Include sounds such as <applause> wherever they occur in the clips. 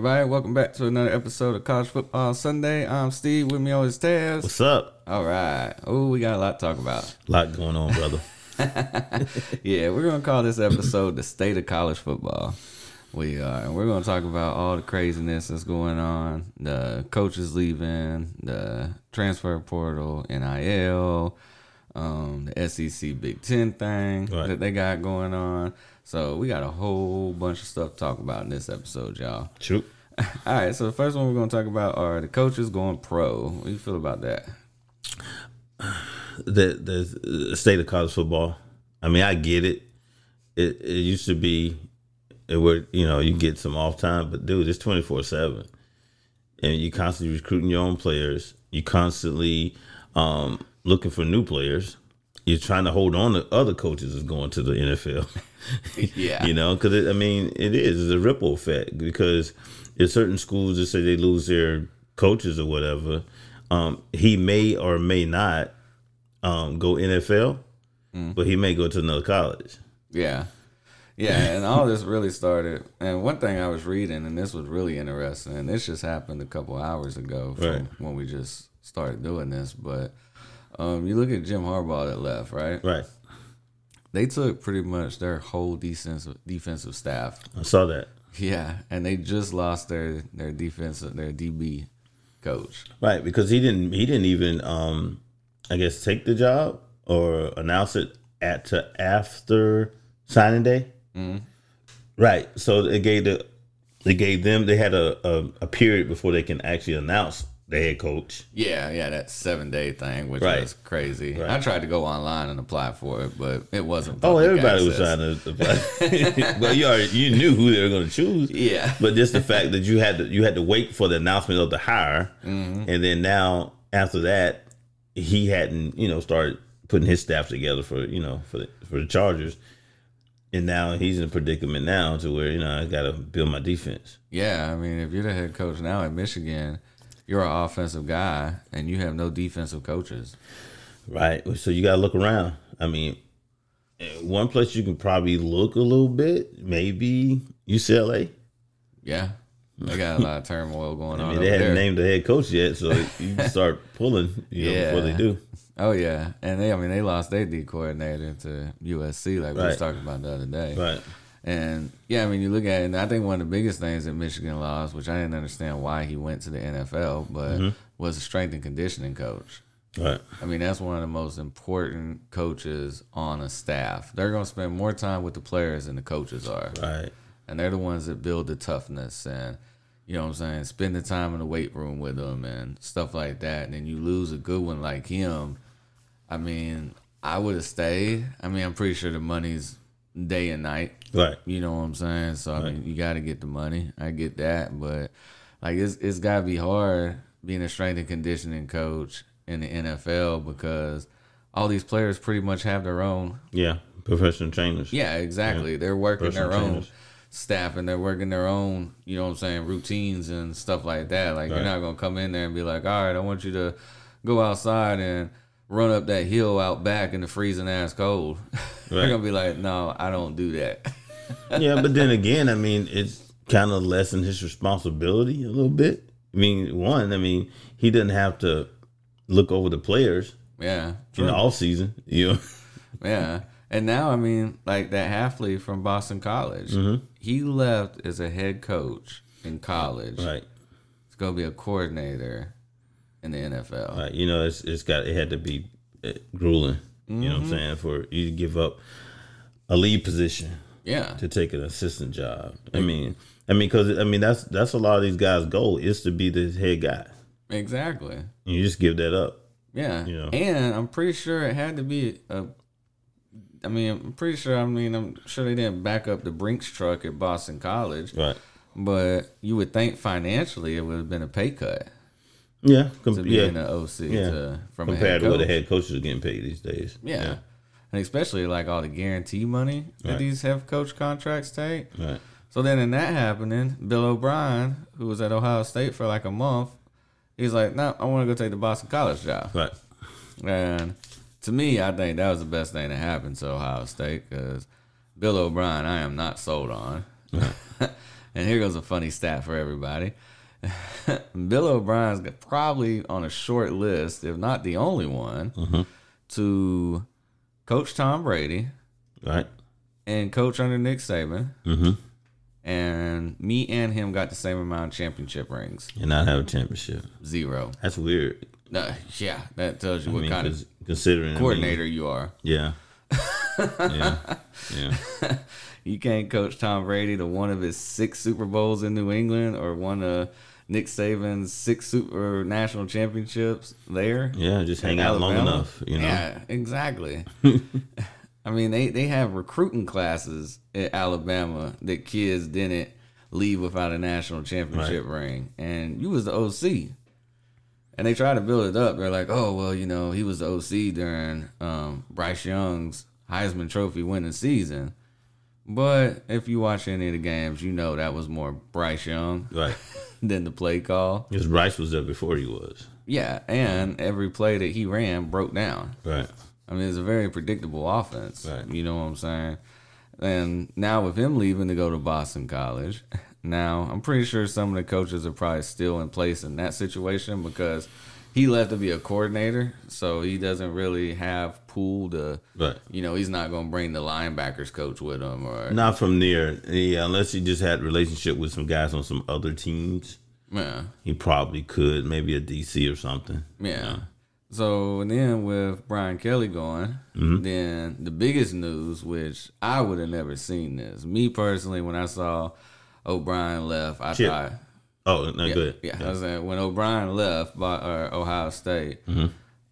Everybody, welcome back to another episode of College Football Sunday. I'm Steve. With me always Taz. What's up? All right. Oh, we got a lot to talk about. A lot going on, brother. <laughs> yeah, we're gonna call this episode "The State of College Football." We are, and we're gonna talk about all the craziness that's going on, the coaches leaving, the transfer portal, NIL, um, the SEC Big Ten thing Right. that they got going on. So we got a whole bunch of stuff to talk about in this episode, y'all. True. <laughs> All right, so the first one we're going to talk about are the coaches going pro. What do you feel about that? The the state of college football. I mean, I get it. It it used to be it where you know you get some off time, but dude, it's twenty four seven, and you constantly recruiting your own players. You constantly um, looking for new players. You're trying to hold on to other coaches is going to the NFL. <laughs> Yeah. you know, because I mean, it is it's a ripple effect because there's certain schools that say they lose their coaches or whatever. Um, he may or may not um, go NFL, but he may go to another college. Yeah. Yeah, and all this really started. And one thing I was reading, and this was really interesting, and this just happened a couple hours ago from Right. when we just started doing this. But um, you look at Jim Harbaugh that left, right? Right. They took pretty much their whole defensive defensive staff. I saw that. Yeah, and they just lost their their defensive their DB coach. Right, because he didn't he didn't even um I guess take the job or announce it at to after signing day. Right. So they gave the they gave them they had a, a, a period before they can actually announce the head coach. Yeah, yeah, that seven day thing, which Right. was crazy. Right. I tried to go online and apply for it, but it wasn't. Oh, everybody was trying to apply. <laughs> <laughs> well, you already you knew who they were going to choose. Yeah. But just the fact that you had to you had to wait for the announcement of the hire, Mm-hmm. and then now after that, he hadn't you know started putting his staff together for you know for the, for the Chargers, and now he's in a predicament now to where you know I got to build my defense. Yeah, I mean, if you're the head coach now at Michigan, you're an offensive guy, and you have no defensive coaches. Right. So you got to look around. I mean, eh, one place you can probably look a little bit, maybe UCLA. Yeah, they got a lot of turmoil <laughs> going I on mean, over they hadn't there. named the head coach yet, so you can <laughs> start pulling, you know, before they do. Oh yeah, and they, I mean, they lost their D coordinator to USC, like we was talking about the other day. Right. And yeah, I mean, you look at it, and I think one of the biggest things that Michigan lost, which I didn't understand why he went to the NFL, but Mm-hmm. was a strength and conditioning coach. Right. I mean, that's one of the most important coaches on a staff. They're going to spend more time with the players than the coaches are. Right. And they're the ones that build the toughness and, you know what I'm saying, spend the time in the weight room with them and stuff like that. And then you lose a good one like him. I mean, I would have stayed. I mean, I'm pretty sure the money's day and night. Right. You know what I'm saying? So I mean, you got to get the money. I get that, but like it's it's got to be hard being a strength and conditioning coach in the NFL because all these players pretty much have their own. Yeah. Professional trainers. Yeah, exactly. They're working their own trainers. staff and they're working their own. You know what I'm saying? Routines and stuff like that. Like you're not gonna come in there and be like, all right, I want you to go outside and run up that hill out back in the freezing ass cold. <laughs> They're gonna be like, no, I don't do that. Yeah, but then again, I mean, it's kind of lessened his responsibility a little bit. I mean, one, I mean, he doesn't have to look over the players yeah. in the off season. You know. <laughs> Yeah. And now, I mean, like that Hafley from Boston College, Mm-hmm. he left as a head coach in college. Right. He's going to be a coordinator in the NFL. Right. You know, it's it's got it had to be uh, grueling. You know what I'm saying for you to give up a lead position Yeah. to take an assistant job. I mm. mean, I mean, because I mean that's that's a lot of these guys' goal is to be the head guy. Exactly. And you just give that up. Yeah. You know. And I'm pretty sure it had to be a. I mean, I'm pretty sure. I mean, I'm sure they didn't back up the Brinks truck at Boston College, Right. but you would think financially it would have been a pay cut Yeah. Com- to be yeah. in the OC Yeah. to, from a Compared to what the head coaches are getting paid these days. Yeah. And especially like all the guarantee money that Right. these head coach contracts take. Right. So then in that happening, Bill O'Brien, who was at Ohio State for like a month, he's like, no, I want to go take the Boston College job. Right. And to me, I think that was the best thing that happened to Ohio State because Bill O'Brien, I am not sold on. <laughs> and here goes a funny stat for everybody. <laughs> Bill O'Brien's probably on a short list, if not the only one, Mm-hmm. to coach Tom Brady Right. and coach under Nick Saban. Mm-hmm. And me and him got the same amount of championship rings. And not have a championship. Zero. That's weird. No, yeah, that tells you I what mean, kind of considering I mean, coordinator you are. yeah. yeah. Yeah. <laughs> You can't coach Tom Brady to one of his six Super Bowls in New England or one of Nick Saban's six super national championships there. Yeah. Just hang out long enough, you know. Yeah, exactly. <laughs> I mean, they, they have recruiting classes at Alabama that kids didn't leave without a national championship ring, and you was the OC. And they try to build it up. They're like, oh well, you know, he was the OC during um, Bryce Young's Heisman Trophy winning season. But if you watch any of the games, you know that was more Bryce Young Right. <laughs> than the play call. Because Bryce was there before he was. Yeah, and every play that he ran broke down. Right. I mean, it's a very predictable offense. Right. You know what I'm saying? And now with him leaving to go to Boston College, <laughs> now I'm pretty sure some of the coaches are probably still in place in that situation because he left to be a coordinator, so he doesn't really have pool to. Right. You know, he's not going to bring the linebackers coach with him, or Not from there. Yeah, unless he just had relationship with some guys on some other teams. yeah, He probably could, maybe a DC or something. yeah. So and then with Brian Kelly going, Mm-hmm. then the biggest news, which I would have never seen this. Me personally, when I saw O'Brien left, I Chip. thought, Oh, no, yeah, good. yeah, I was saying when O'Brien left by or Ohio State,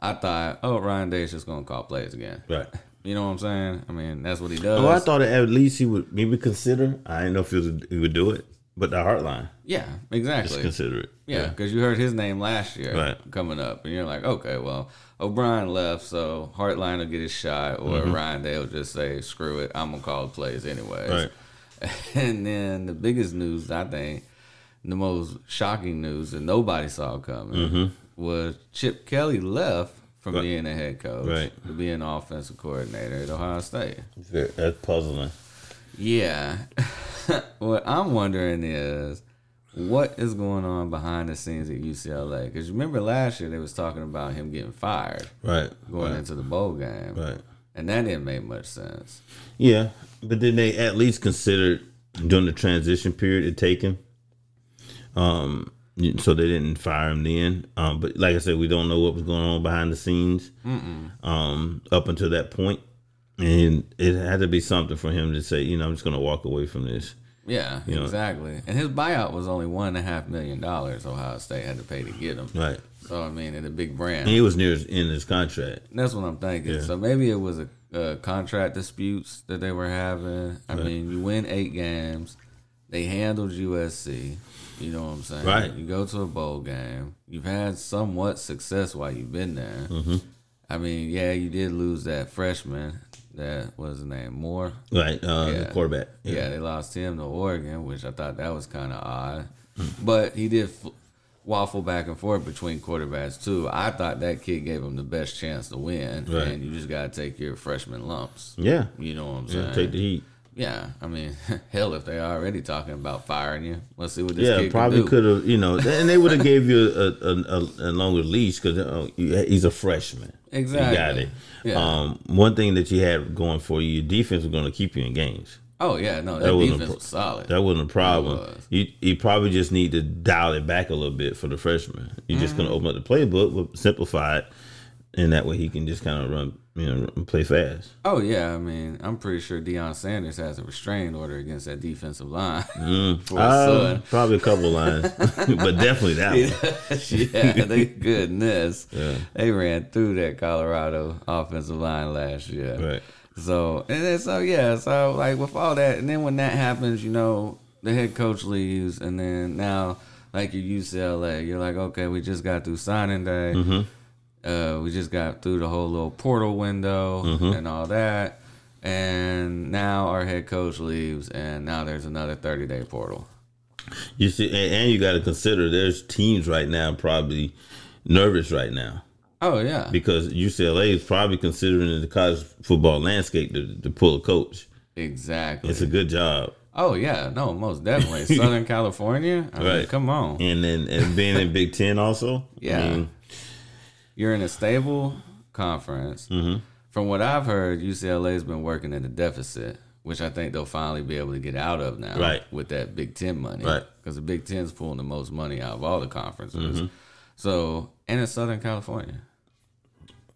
I thought, oh, Ryan Day's just gonna call plays again. Right. <laughs> You know what I'm saying? I mean, that's what he does. Oh, I thought at least he would maybe consider. I didn't know if he, was, he would do it, but the Hartline, yeah, exactly. just consider it. Yeah, because you heard his name last year Right. coming up, and you're like, okay, well, O'Brien left, so Hartline will get his shot, or Mm-hmm. Ryan Day will just say, screw it, I'm gonna call the plays anyways. Right. <laughs> And then the biggest news, I think, the most shocking news that nobody saw coming was Chip Kelly left from Mm-hmm. Right. being a head coach Right. to being an offensive coordinator at Ohio State. That's puzzling. Yeah. <laughs> what I'm wondering is what is going on behind the scenes at UCLA? Because remember last year they was talking about him getting fired Right. going right. into the bowl game, Right. and that didn't make much sense. Yeah, but then they at least considered during the transition period to take him. Um, so they didn't fire him then. Um, but like I said, we don't know what was going on behind the scenes. Um, up until that point, and it had to be something for him to say, you know, I'm just going to walk away from this. Yeah, know- exactly. And his buyout was only one and a half million dollars. Ohio State had to pay to get him. Right. So I mean, in a big brand. And he was near his of his contract. That's what I'm thinking. Yeah. So maybe it was a, a contract disputes that they were having. I mean, you win eight games. They handled USC. You know what I'm saying? Right. You go to a bowl game. You've had somewhat success while you've been there. Mm-hmm. I mean, yeah, you did lose that freshman. That was his name Moore. Right. Uh, Yeah. The quarterback. Yeah. they lost him to Oregon, which I thought that was kind of odd. Hmm. But he did f- waffle back and forth between quarterbacks too. I thought that kid gave him the best chance to win, Right. and you just gotta take your freshman lumps. Yeah. You know what I'm Yeah, saying? take the heat. Yeah, I mean, <laughs> hell, if they are already talking about firing you, let's see what this Yeah, kid probably could have, you know, and they would have gave you a, a, a, a longer leash because uh, he's a freshman. Exactly. You got it. Yeah. Um, one thing that you had going for you, your defense was going to keep you in games. Oh yeah, no, that, That wasn't a pro- was solid. That wasn't a problem. was. You you probably just need to dial it back a little bit for the freshman. You're just Mm-hmm. going to open up the playbook, simplify it, and that way he can just kind of run, you know, play fast. oh yeah, I mean, I'm pretty sure Deion Sanders has a restraining order against that defensive line <laughs> for his Uh, son. probably a couple lines, <laughs> but definitely that one. <laughs> yeah, they goodness. Yeah. They ran through that Colorado offensive line last year. Right. So and then, so yeah, so like with all that, and then when that happens, you know, the head coach leaves, and then now like your UCLA, you're like, okay, we just got through signing day. Mm-hmm. Uh, we just got through the whole little portal window Mm-hmm. and all that, and now our head coach leaves, and now there's another 30 day portal. You see, and, and you got to consider there's teams right now probably nervous right now Oh yeah, because UCLA is probably considering the college football landscape to, to pull a coach. exactly. It's a good job. Oh yeah, no, most definitely. <laughs> Southern California. I mean, Right. come on. and then and being in Big Ten also. Yeah. I mean, You're in a stable conference. Mm-hmm. From what I've heard, UCLA's been working at a deficit, which I think they'll finally be able to get out of now Right. with that Big Ten money. Right. Because the Big Ten's pulling the most money out of all the conferences. Mm-hmm. So, and it's Southern California.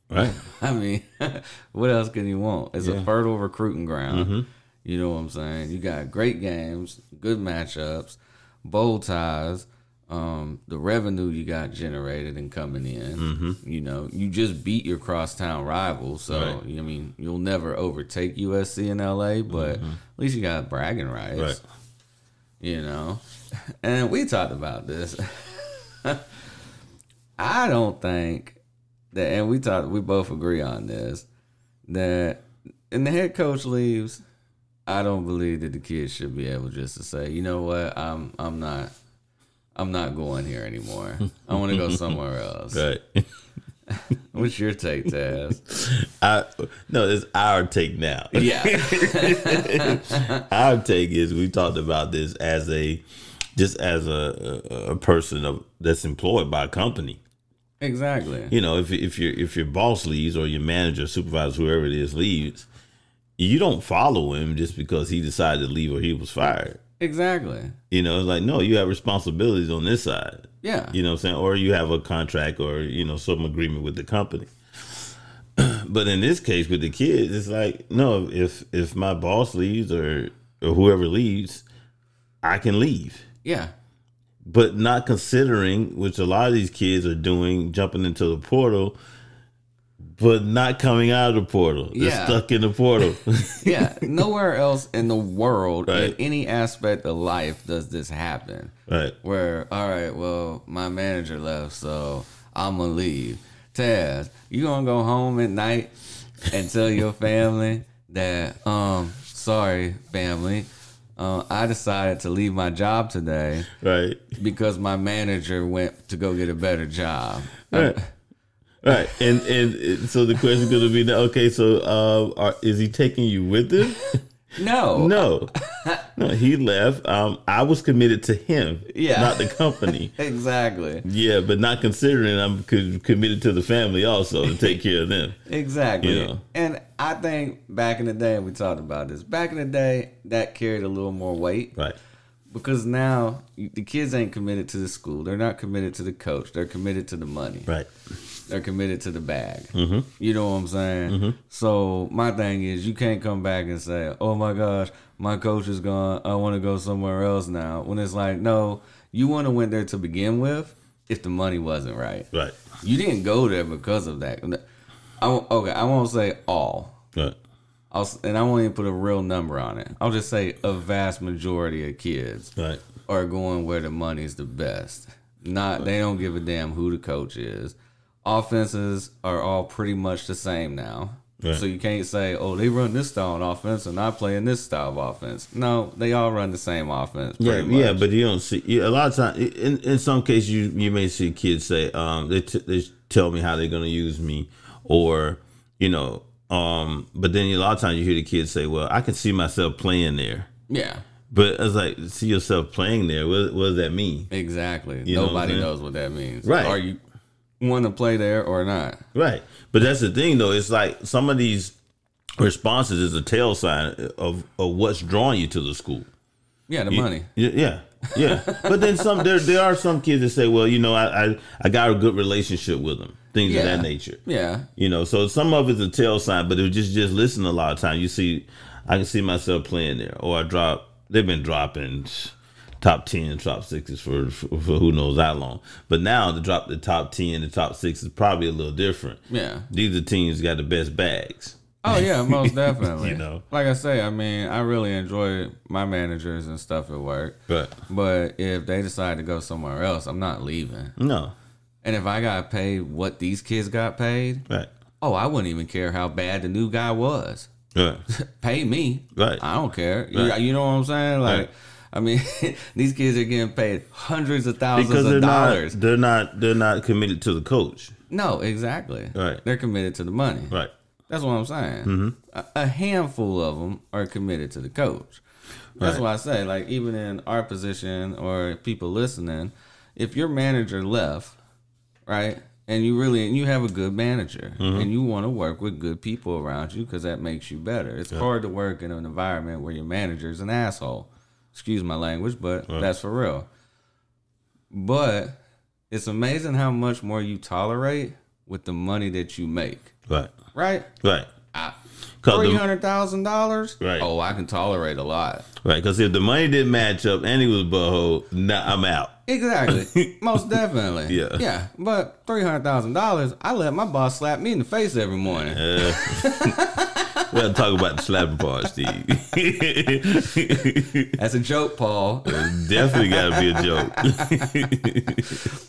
right. <laughs> I mean, <laughs> what else can you want? It's a Yeah. Mm-hmm. fertile recruiting ground. You know what I'm saying? You got great games, good matchups, bowl ties, um, the revenue you got generated and coming in. Mm-hmm. You know, you just beat your crosstown rival, so Right. I mean, you'll never overtake USC in LA, but at least you got bragging rights. Mm-hmm. Right. You know, and we talked about this. <laughs> I don't think that, and we talked, we both agree on this, that, and the head coach leaves. I don't believe that the kids should be able just to say, you know what, I'm, I'm not, I'm not going here anymore. <laughs> I want to go somewhere else. Right. <laughs> What's your take, Taz? <laughs> I no, it's our take now. Yeah, our take is we talked about this as a just as a, a, a person of that's employed by a company. exactly. You know, if if your if your boss leaves or your manager, supervisor, whoever it is leaves, you don't follow him just because he decided to leave or he was fired. Exactly. You know, it's like no, you have responsibilities on this side. Yeah. You know what I'm saying? Or you have a contract or, you know, some agreement with the company. <clears throat> but in this case with the kids, it's like, no, if if my boss leaves or or whoever leaves, I can leave. Yeah. But not considering, which a lot of these kids are doing, jumping into the portal, but not coming out of the portal. They're Yeah. stuck in the portal. <laughs> Yeah. Nowhere else in the world, in Right. any aspect of life, does this happen. right. where all right, well, my manager left, so I'm gonna leave. Taz, you gonna go home at night and tell your <laughs> family that um sorry, family, uh, I decided to leave my job today Right. because my manager went to go get a better job. Right. <laughs> Right, and and so the question is going to be, now, okay, so uh, are, is he taking you with him? <laughs> No, No, <laughs> no, he left. Um, I was committed to him, Yeah. not the company. <laughs> exactly, yeah, but not considering I'm co- committed to the family also to take care of them. exactly. You know. And I think back in the day, we talked about this. Back in the day, that carried a little more weight. Right, because now the kids ain't committed to the school. They're not committed to the coach. They're committed to the money. right, They're committed to the bag. Mm-hmm. You know what I'm saying? So my thing is, you can't come back and say, "Oh my gosh, my coach is gone. I want to go somewhere else now." When it's like, no, you want to went there to begin with. If the money wasn't right, right, you didn't go there because of that. I okay, I won't say all. right, I'll, and I won't even put a real number on it. I'll just say a vast majority of kids right, are going where the money's the best. Not they don't give a damn who the coach is. Offenses are all pretty much the same now. Right. So you can't say, "Oh, they run this style of offense and I play in this style of offense." No, they all run the same offense. Yeah, much. yeah, but you don't see you, a lot of times. In in some cases, you you may see kids say, um, they t- they tell me how they're going to use me, or you know, um, but then a lot of times you hear the kids say, "Well, I can see myself playing there." yeah, But it's like see yourself playing there. What, what does that mean? exactly. You know what Nobody knows what that means. Right. Are you want to play there or not? Right. But that's the thing, though. It's like some of these responses is a tail sign of, of what's drawing you to the school. Yeah, the money. Yeah, yeah, <laughs> but then some there there are some kids that say, well, you know, I I, I got a good relationship with them, things Yeah. of that nature. Yeah, You know, so some of it's a tail sign, but it was just just listen a lot of times. You see, I can see myself playing there, or I drop. They've been dropping top ten, top sixes for, for for who knows how long. But now to drop the top ten, the top six is probably a little different. yeah. These are teams that got the best bags. Oh yeah, <laughs> most definitely. You know. like I say, I mean, I really enjoy my managers and stuff at work. But But if they decide to go somewhere else, I'm not leaving. no, And if I got paid what these kids got paid, right, oh, I wouldn't even care how bad the new guy was. right, <laughs> Pay me. Right. I don't care. You, you know what I'm saying? Like, Right. I mean, <laughs> these kids are getting paid hundreds of thousands because they're of dollars. not they're not they're not committed to the coach. No, exactly. Right. They're committed to the money. Right, That's what I'm saying. A, a handful of them are committed to the coach. That's Right. why I say, like, even in our position or people listening, if your manager left, right, and you really and you have a good manager Mm-hmm. and you want to work with good people around you because that makes you better. It's hard to work in an environment where your manager is an asshole. Excuse my language, but that's for real. But it's amazing how much more you tolerate with the money that you make, Right. right? Right. Three hundred thousand dollars. Right. Oh, I can tolerate a lot. right. Because if the money didn't match up and he was butthole, nah, I'm out. Exactly. <laughs> Most definitely. Yeah. Yeah. But three hundred thousand dollars, I let my boss slap me in the face every morning. Uh, <laughs> we got to talk about the slapping part, Steve. <laughs> That's a joke, Paul. Definitely got to be a joke.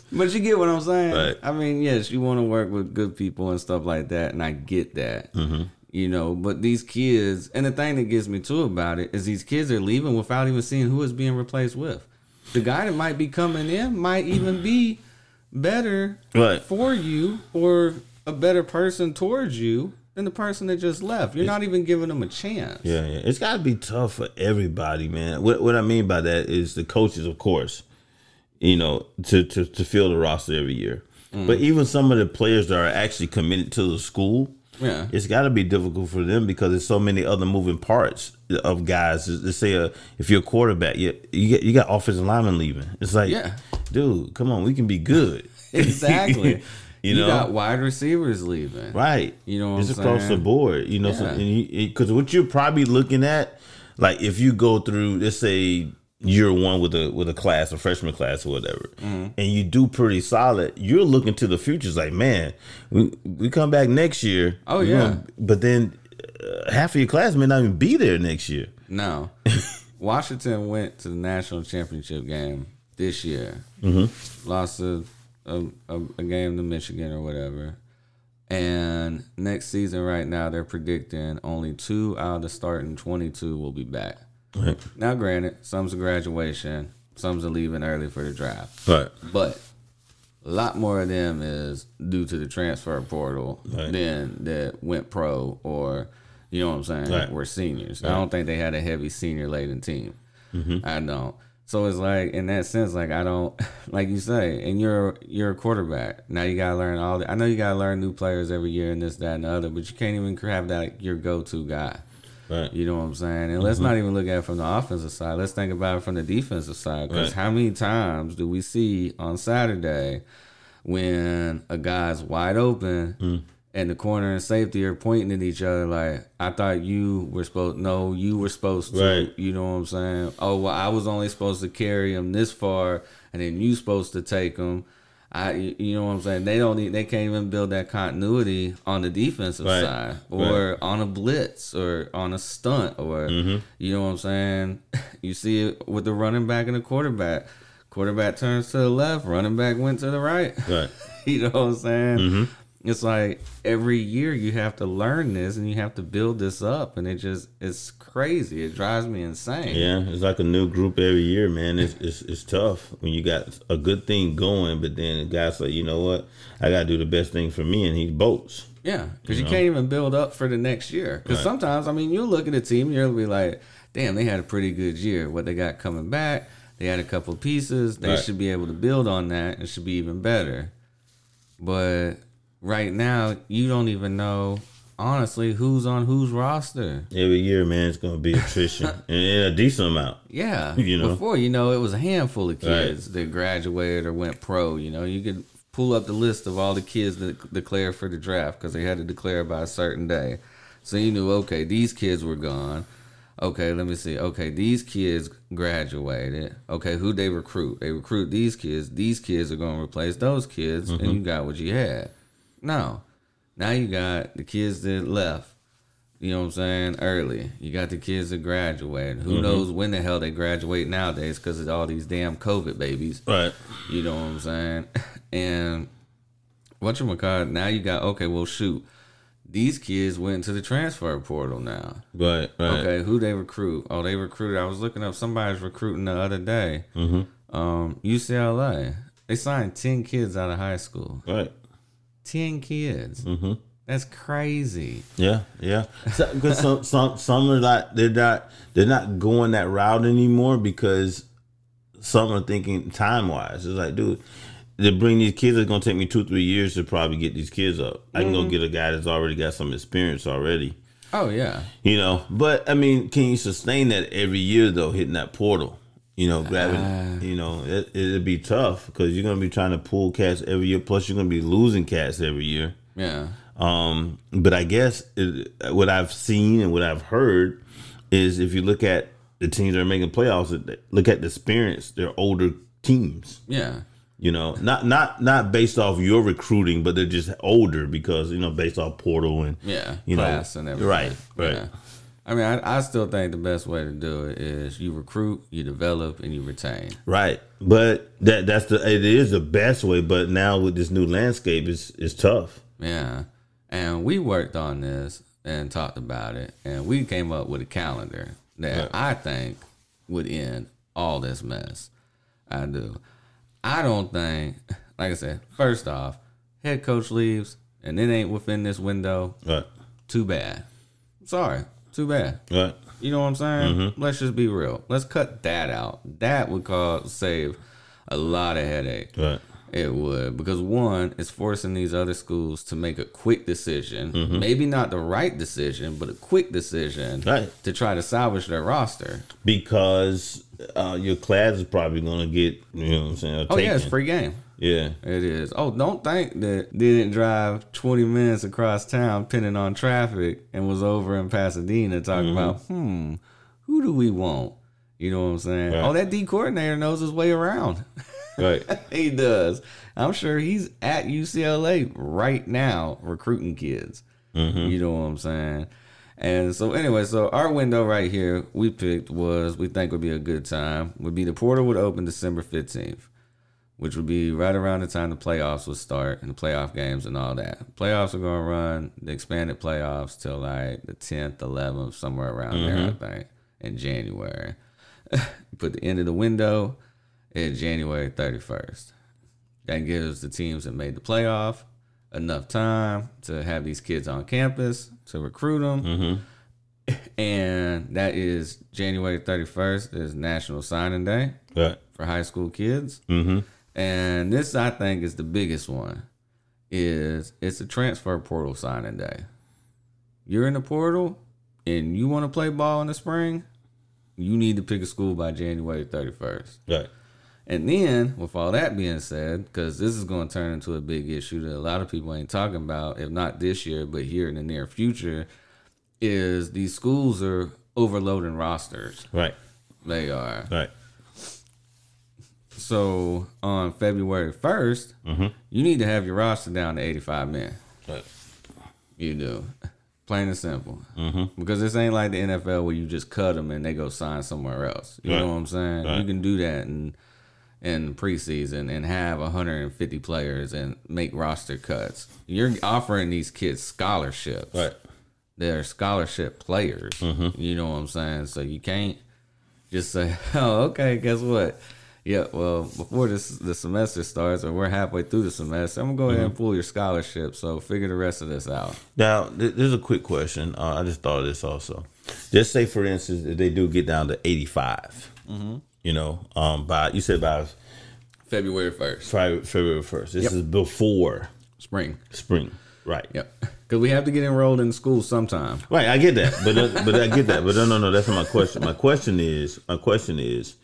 <laughs> But you get what I'm saying. Right. I mean, yes, you want to work with good people and stuff like that, and I get that. Mm-hmm. You know, but these kids, and the thing that gets me too about it is these kids are leaving without even seeing who is being replaced with. The guy that might be coming in might even be better Right. for you or a better person towards you than the person that just left. You're not even giving them a chance. Yeah, yeah. It's got to be tough for everybody, man. What what I mean by that is the coaches, of course, you know, to to, to fill the roster every year. Mm. But even some of the players that are actually committed to the school, Yeah. it's got to be difficult for them because there's so many other moving parts of guys. Let's say uh, if you're a quarterback, you you got, you got offensive linemen leaving. It's like, Yeah. dude, come on, we can be good. <laughs> Exactly. <laughs> You you know? got wide receivers leaving. Right. You know what it's across the board. You know, so, Yeah. because what you're probably looking at, like if you go through, let's say year one with a with a class, a freshman class or whatever, Mm-hmm. and you do pretty solid, you're looking to the future. It's like, man, we we come back next year. Oh, yeah. gonna- but then uh, half of your class may not even be there next year. No. <laughs> Washington went to the national championship game this year. Mm-hmm. Lost a, a, a, a game to Michigan or whatever. And next season, right now, they're predicting only two out of the starting 22 will be back. Right. Now, granted, some's a graduation, some's a leaving early for the draft. Right. But a lot more of them is due to the transfer portal Right. than that went pro or you know what I'm saying. Right. Were seniors. I don't think they had a heavy senior laden team. Mm-hmm. I don't. So it's like in that sense, like I don't <laughs> like you say, and you're you're a quarterback. Now you gotta learn all the I know you gotta learn new players every year and this, that, and the other, but you can't even have that your go to guy. Right. You know what I'm saying? And let's mm-hmm. not even look at it from the offensive side. Let's think about it from the defensive side. Because Right. how many times do we see on Saturday when a guy's wide open mm. And the corner and safety are pointing at each other like, I thought you were supposed, no, you were supposed to. Right. You know what I'm saying? Oh, well, I was only supposed to carry him this far and then you supposed to take him. I, you know what I'm saying? They don't, they can't even build that continuity on the defensive Right. side or on a blitz or on a stunt or Mm-hmm. you know what I'm saying? <laughs> You see it with the running back and the quarterback. Quarterback turns to the left, running back went to the right. Right. <laughs> you know what I'm saying? Mm-hmm. It's like every year you have to learn this and you have to build this up and it just it's crazy. It drives me insane. Yeah, it's like a new group every year, man. It's it's, it's tough when you got a good thing going, but then the guy's like, you know what, I gotta do the best thing for me, and he bolts. Yeah, because you, can't even build up for the next year. Because sometimes, I mean, you look at a team, you'll be like, "Damn, they had a pretty good year. What they got coming back, they had a couple pieces. They Right. should be able to build on that. and should be even better." But right now, you don't even know honestly who's on whose roster. Every year, man, it's gonna be attrition <laughs> and, a decent amount. Yeah, <laughs> You know? before you know, it was a handful of Right. kids that graduated or went pro. You know, you could pull up the list of all the kids that declared for the draft because they had to declare by a certain day. So you knew, okay, these kids were gone. Okay, let me see. Okay, these kids graduated. Okay, who they recruit? They recruit these kids. These kids are going to replace those kids, and mm-hmm. you got what you had. No, now you got the kids that left. You know what I'm saying? Early. You got the kids that graduate. Who knows when the hell they graduate nowadays because of all these damn COVID babies. Right. You know what I'm saying? <laughs> And what you call now you got okay, well shoot. These kids went to the transfer portal now. Right. Right. Okay, who they recruit? Oh, they recruited. I was looking up somebody's recruiting the other day. Mm-hmm. Um, UCLA. They signed ten kids out of high school. Right. Ten kids. Mm-hmm. That's crazy. Yeah, yeah. Because some some some are not they're not they're not going that route anymore because some are thinking time wise. It's like, dude, to bring these kids, it's gonna take me two three years to probably get these kids up. I can go get a guy that's already got some experience already. Oh yeah. You know, but I mean, can you sustain that every year though? Hitting that portal, you know, grabbing, you know, it, it'd be tough because you're gonna be trying to pull cats every year. Plus, you're gonna be losing cats every year. Yeah. Um, but I guess it, what I've seen and what I've heard is if you look at the teams that are making playoffs, look at the experience. They're older teams. Yeah. You know, not not not based off your recruiting, but they're just older because you know based off portal and Yeah. you know Class and everything. right right Yeah. I mean, I, I still think the best way to do it is you recruit, you develop, and you retain. right. But that that's the it is the best way. But now with this new landscape, it's it's tough. Yeah. And we worked on this and talked about it, and we came up with a calendar that Yeah. I think would end all this mess. I do. I don't think, like I said, first off, head coach leaves and it ain't within this window. Right Too bad. Sorry. Too bad. right You know what I'm saying? Mm-hmm. Let's just be real. Let's cut that out. That would cause save a lot of headache. right It would because one, it's forcing these other schools to make a quick decision, Mm-hmm. maybe not the right decision, but a quick decision Right. to try to salvage their roster. because uh, your class is probably gonna get you know what I'm saying. Oh yeah, it's taken. free game. Yeah. It is. Oh, don't think that didn't drive 20 minutes across town, pinning on traffic, and was over in Pasadena talking Mm-hmm. about, hmm, who do we want? You know what I'm saying? Right. Oh, that D coordinator knows his way around. Right. <laughs> he does. I'm sure he's at UCLA right now recruiting kids. You know what I'm saying? And so anyway, so our window right here we picked was we think would be a good time would be the portal would open December 15th, which would be right around the time the playoffs would start and the playoff games and all that. Playoffs are going to run the expanded playoffs till like the 10th, 11th, somewhere around there, I think, in January. <laughs> Put the end of the window at January 31st. That gives the teams that made the playoff enough time to have these kids on campus to recruit them. <laughs> And that is January 31st is National Signing Day Right. for high school kids. Mm-hmm. And this I think is the biggest one is it's a transfer portal signing day. You're in the portal and you want to play ball in the spring, you need to pick a school by January 31st. Right. And then, with all that being said, because this is going to turn into a big issue that a lot of people ain't talking about, if not this year, but here in the near future, is these schools are overloading rosters. Right. They are. Right. So on February 1st, you need to have your roster down to 85 men. Right. You do. Plain and simple. Mm-hmm. Because this ain't like the NFL where you just cut them and they go sign somewhere else. You know what I'm saying? Right. You can do that in in preseason and have 150 players and make roster cuts. You're offering these kids scholarships. Right. They're scholarship players. Mm-hmm. You know what I'm saying? So you can't just say, <laughs> "Oh, okay, guess what? Yeah, well, before this the semester starts, or we're halfway through the semester, I'm gonna go Mm-hmm. ahead and pull your scholarship. So figure the rest of this out." Now, th- there's a quick question. Uh, I just thought of this also. Just say, for instance, if they do get down to 85, you know, um, by you said by February first, February, February 1st. This is before spring. spring. Right. Yep, because we have to get enrolled in school sometime. Right, I get that, but uh, but I get that, but no, no, no. That's not my question. My question is, my question is,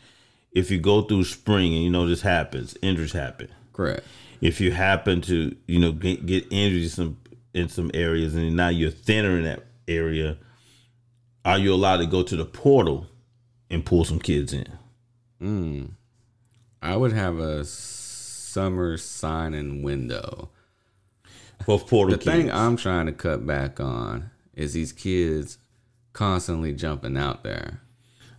if you go through spring and you know this happens, injuries happen. Correct. If you happen to, you know, get, get injured in some in some areas, and now you're thinner in that area, are you allowed to go to the portal and pull some kids in? Hmm. I would have a summer signing window. Both portal The kids. thing I'm trying to cut back on is these kids constantly jumping out there.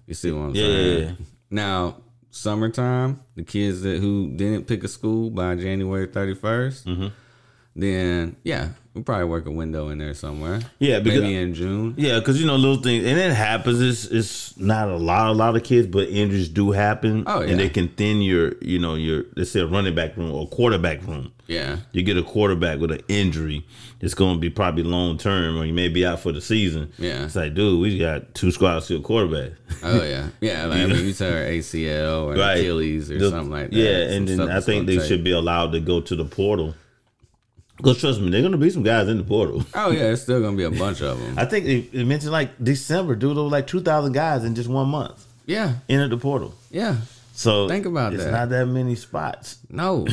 You see what I'm Yeah, saying? yeah, yeah. Now, summertime, the kids that who didn't pick a school by January 31st, Mm-hmm. Then yeah, we probably work a window in there somewhere. Yeah, because- maybe in June. Yeah, because you know little things, and it happens. It's it's not a lot, a lot of kids, but injuries do happen. Oh, yeah. and they can thin your, you know, your let's say a running back room or quarterback room. Yeah, You get a quarterback with an injury, it's going to be probably long term, or you may be out for the season. Yeah. it's like, dude, we got two squads to a quarterback. oh yeah, yeah. Like, I mean, you tear ACL or <laughs> Right. Achilles or The- something like that. Yeah, and then I think they should be allowed to go to the portal. Because trust me, they're going to be some guys in the portal. <laughs> Oh yeah, it's still gonna be a bunch of them. I think they, they mentioned like December, dude, there was like 2,000 guys in just one month yeah, entered the portal. yeah. So Think about it's that. not that many spots. No,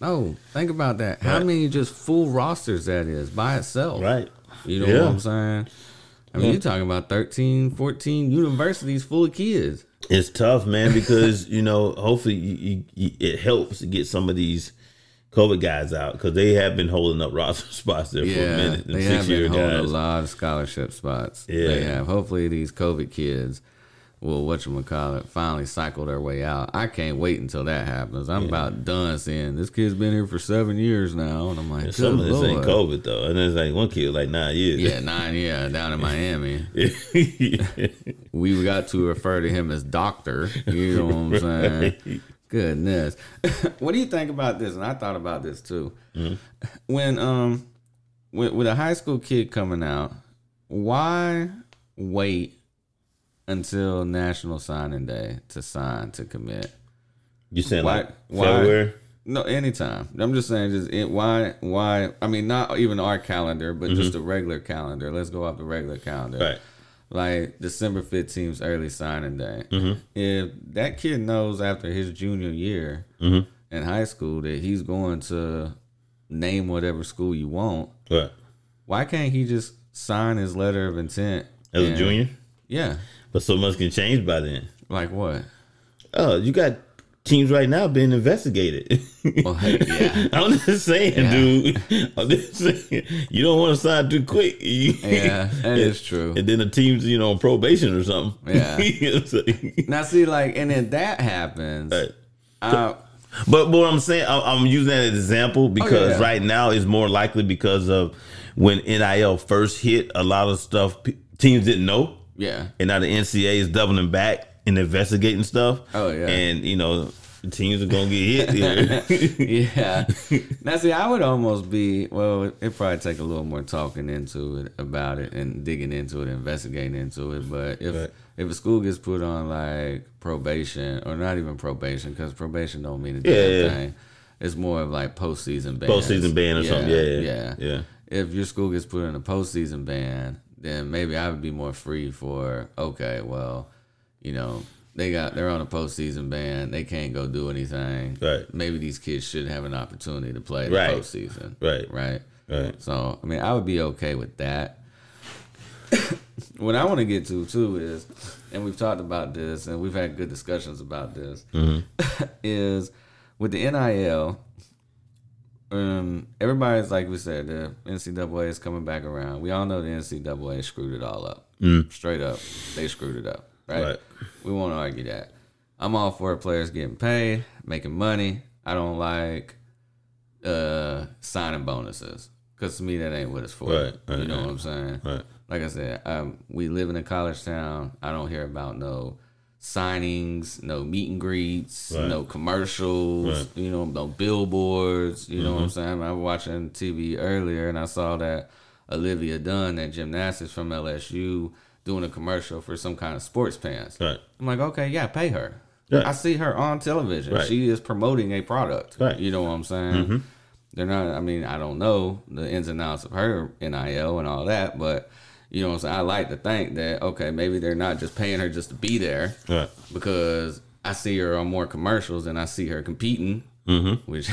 no. Think about that. How Right. many just full rosters that is by itself? Right. You know Yeah. what I'm saying? I mean, Yeah. you're talking about 13, 14 universities full of kids. It's tough, man, because <laughs> you know, hopefully, you, you, it helps to get some of these COVID guys out because they have been holding up roster <laughs> spots there for a minute. them they have been holding a lot of scholarship spots. Yeah. They have. Hopefully, these COVID kids will, whatchamacallit, finally cycle their way out. I can't wait until that happens. I'm about done seeing this kid's been here for seven years now. And I'm like, And some of this ain't COVID though, and there's like one kid like nine years. Yeah, nine, yeah, down in Miami. <laughs> Yeah. we got to refer to him as doctor. You know what I'm <laughs> saying? Goodness. <laughs> what do you think about this? And I thought about this too. <laughs> When um with, with a high school kid coming out, why wait until National Signing Day to sign to commit? you saying Why- like why- February? No, anytime. I'm just saying, just it, why, why? I mean, not even our calendar, but just the regular calendar. Let's go off the regular calendar Right. Like December 15th 's early signing day. Mm-hmm. If that kid knows after his junior year Mm-hmm. in high school that he's going to name whatever school you want, Right. why can't he just sign his letter of intent As a junior, Yeah. but so much can change by then. Like what? Oh, you got teams right now being investigated. <laughs> Well, hey, yeah. <laughs> I'm just saying, Yeah. dude. I'm just saying, you don't want to sign too quick. <laughs> Yeah, that is true. And then the team's, you know, on probation or something. Yeah. You know what I'm saying? Now see, like, and then that happens. Right. I, But, but what I'm saying, I- I'm using that an example oh, because Oh, yeah. right now it's more likely because of when NIL first hit, a lot of stuff teams didn't know. yeah. And now the NCAA is doubling back and investigating stuff. Oh, yeah. And, you know, teams are to get hit <laughs> here. yeah. Now, see, I would almost be well. It probably take a little more talking into it about it and digging into it, investigating into it. But if Right. if a school gets put on like probation or not even probation, because probation don't mean a Yeah, damn yeah. thing. It's more of like postseason ban. Postseason ban or something. Yeah, yeah, yeah. If your school gets put in a postseason ban, then maybe I would be more free for okay, well, you know. They got they're on a postseason ban. They can't go do anything Right. maybe these kids should have an opportunity to play the Right. postseason. Right. Right. Right. So I mean, I would be okay with that. <coughs> what I want to get to too is, and we've talked about this, and we've had good discussions about this, <coughs> is with the NIL. Um, everybody's like we said, the NCAA is coming back around. We all know the NCAA screwed it all up. Straight up, they screwed it up. Right? Right. We won't argue that. I'm all for players getting paid, making money. I don't like uh signing bonuses because to me that ain't what it's for. Right, right, you know what I'm saying? Right. Like I said, um, we live in a college town. I don't hear about no signings, no meet and greets, Right. no commercials, Right. you know, no billboards. You know what I'm Mm-hmm. saying? I was watching TV earlier and I saw that Olivia Dunne, that gymnastics from LSU, doing a commercial for some kind of sports pants. Right. I'm like, okay, yeah, pay her. Right. I see her on television. Right. She is promoting a product. Right. Mm-hmm. You know what I'm saying? They're not. I mean, I don't know the ins and outs of her NIL and all that, but you know what I'm saying. I like to think that okay, maybe they're not just paying her just to be there Right. because I see her on more commercials and I see her competing, Mm-hmm. which.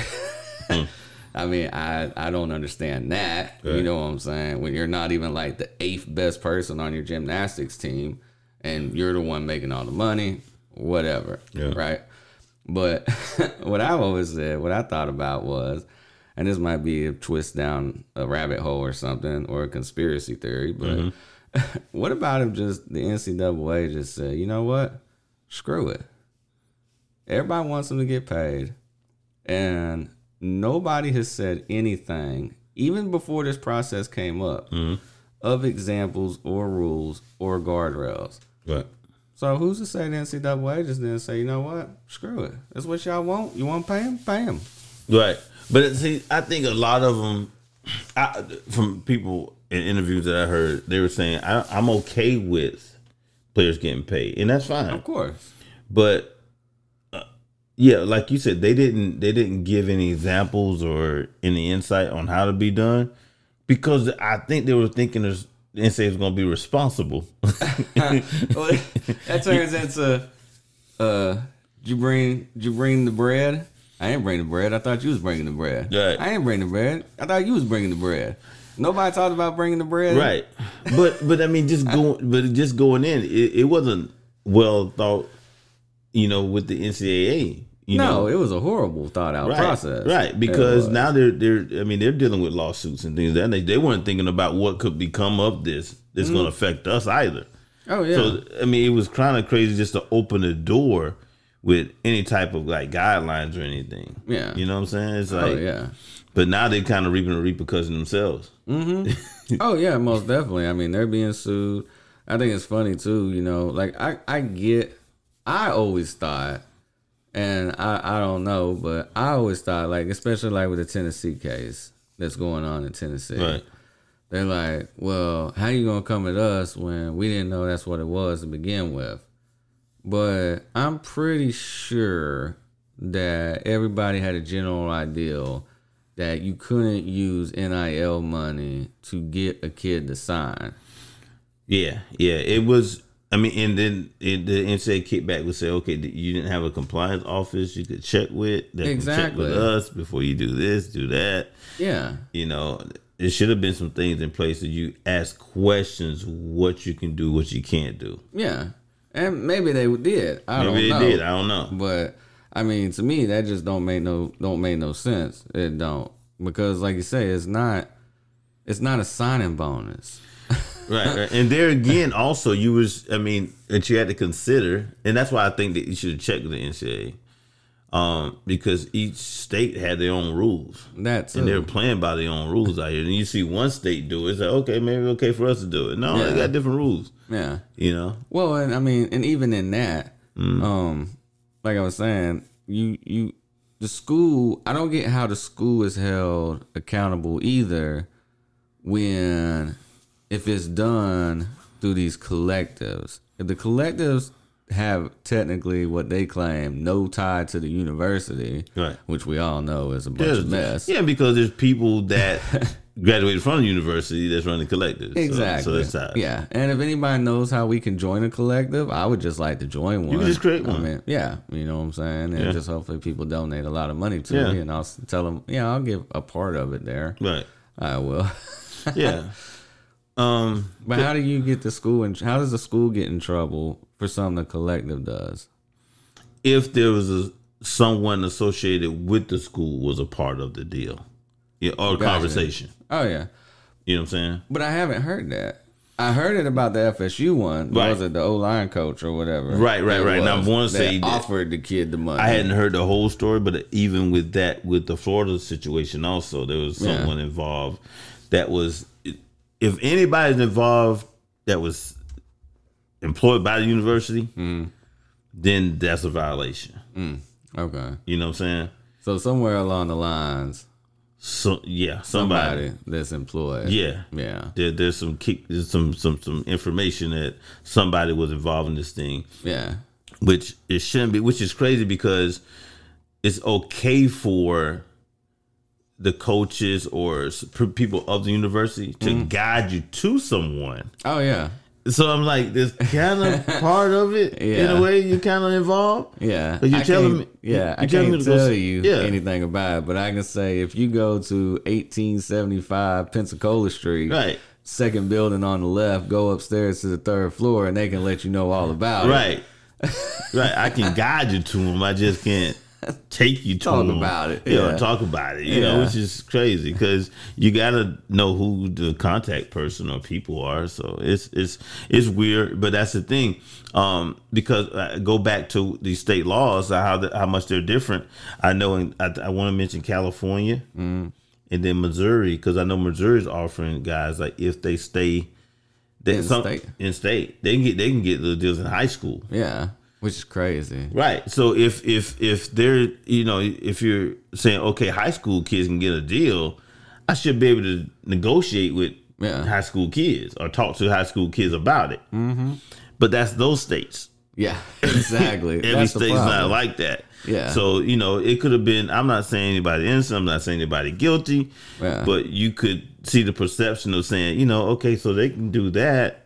<laughs> I mean, I, I don't understand that. You know what I'm saying? When you're not even like the eighth best person on your gymnastics team and you're the one making all the money, whatever. Yeah. Right. But <laughs> what I've always said, what I thought about was, and this might be a twist down a rabbit hole or something or a conspiracy theory, but mm-hmm. <laughs> what about if just the NCAA just said, you know what? Screw it. Everybody wants them to get paid. And nobody has said anything, even before this process came up, mm-hmm. of examples or rules or guardrails. Right. So who's to say the NCAA just didn't say, you know what, screw it. That's what y'all want. You want to pay him? Pay him. Right. But see, I think a lot of them, I, from people in interviews that I heard, they were saying I, I'm okay with players getting paid, and that's fine. Of course. But yeah, like you said, they didn't they didn't give any examples or any insight on how to be done because I think they were thinking the NCAA was going to be responsible. <laughs> Well, that turns into, uh, did you bring did you bring the bread? I ain't bring the bread. I thought you was bringing the bread. Right. I ain't bring the bread. I thought you was bringing the bread. Nobody talked about bringing the bread. right. But but I mean, just going but just going in, it, it wasn't well thought. You know, with the NCAA. You no, know? it was a horrible thought out right, process. Right, because now they're they're I mean they're dealing with lawsuits and things and they they weren't thinking about what could become of this that's going to mm. affect us either. Oh yeah. So I mean it was kind of crazy just to open the door with any type of like guidelines or anything. Yeah. you know what I'm saying? It's oh like, yeah. but now they're kind of reaping the repercussions themselves. Mm-hmm. <laughs> Oh yeah, most definitely. I mean, they're being sued. I think it's funny too. You know, like I I get. I always thought, and I I don't know, but I always thought like, especially like with the Tennessee case that's going on in Tennessee. Right. They're like, well, how you gonna come at us when we didn't know that's what it was to begin with? But I'm pretty sure that everybody had a general idea that you couldn't use NIL money to get a kid to sign. Yeah, yeah. It was. I mean, and then it, the NSA kickback would say, okay, you didn't have a compliance office you could check with that can check with us before you do this, do that. Yeah. You know, it should have been some things in place that you ask questions what you can do, what you can't do. Yeah. And maybe they did. I Maybe don't they know. did. I don't know. But I mean, to me, that just don't make no don't make no sense. It don't because, like you say, it's not it's not a signing bonus. Right, right. And there again, also you was, I mean, that you had to consider, and that's why I think that you should check with the NCAA, um, because each state had their own rules. That's and they're playing by their own rules out here. And you see one state do it, it's like, okay, maybe okay for us to do it. No, Yeah. they got different rules. yeah. You know, Well, and I mean, and even in that, Mm. um, like I was saying, you you the school. I don't get how the school is held accountable either when if it's done through these collectives. If the collectives have technically what they claim no tie to the university, Right. which we all know is a bunch There's- of mess. yeah, because there's people that <laughs> graduated from the university that's running collectives. So- Exactly. So, that's how. yeah, and if anybody knows how we can join a collective, I would just like to join one. can just create I one. mean, yeah, you know what I'm saying, and Yeah. just hopefully people donate a lot of money to Yeah. me, and I'll tell them, yeah, I'll give a part of it there. Right. I will. Yeah. <laughs> um. But how do you get the school and how does the school get in trouble for something the collective does? If there was a someone associated with the school was a part of the deal, yeah, or Gotcha. conversation. Oh yeah, You know what I'm saying? but I haven't heard that. I heard it about the FSU one. Right. Was it the O line coach or whatever? Right, right, right. Now, I wanna that say offered the kid the money. I hadn't heard the whole story, but even with that, with the Florida situation, also there was Yeah. someone involved that was, if anybody's involved that was employed by the university, Mm. then that's a violation. Okay. You know what I'm saying? So somewhere along the lines, So yeah, somebody, somebody that's employed. yeah, Yeah. There, there's some kick, there's some some some information that somebody was involved in this thing, Yeah. which it shouldn't be, which is crazy because it's okay for the coaches or people of the university to Mm-hmm. guide you to someone. Oh yeah. So I'm like, this kind of <laughs> part of it yeah. in a way you kind of involved. Yeah. But you I telling me- Yeah, I can't to tell you yeah. anything about it, but I can say if you go to 1875 Pensacola Street, Right. second building on the left, go upstairs to the third floor, and they can let you know all about it. Right. right. I can guide you to them. I just can't <laughs> take you to Talk them. about it, Yeah, yeah. talk about it. You know, Yeah. which is crazy because you got to know who the contact person or people are. So it's it's it's weird, but that's the thing. Um, because I go back to the state laws, how the, how much they're different. I know, in, I, I want to mention California. Mm. and then Missouri because I know Missouri's offering guys like if they stay they, In some, state. in state they can get they can get the deals in high school. Yeah, which is crazy. Right. So if if if they're you know if you're saying okay, high school kids can get a deal, I should be able to negotiate with Yeah. high school kids or talk to high school kids about it. Mm-hmm. But that's those states. Yeah, exactly. <laughs> Every That's state's not like that. Yeah. So you know it could have been. I'm not saying anybody innocent. I'm not saying anybody guilty. Yeah. But you could see the perception of saying, you know, okay, so they can do that.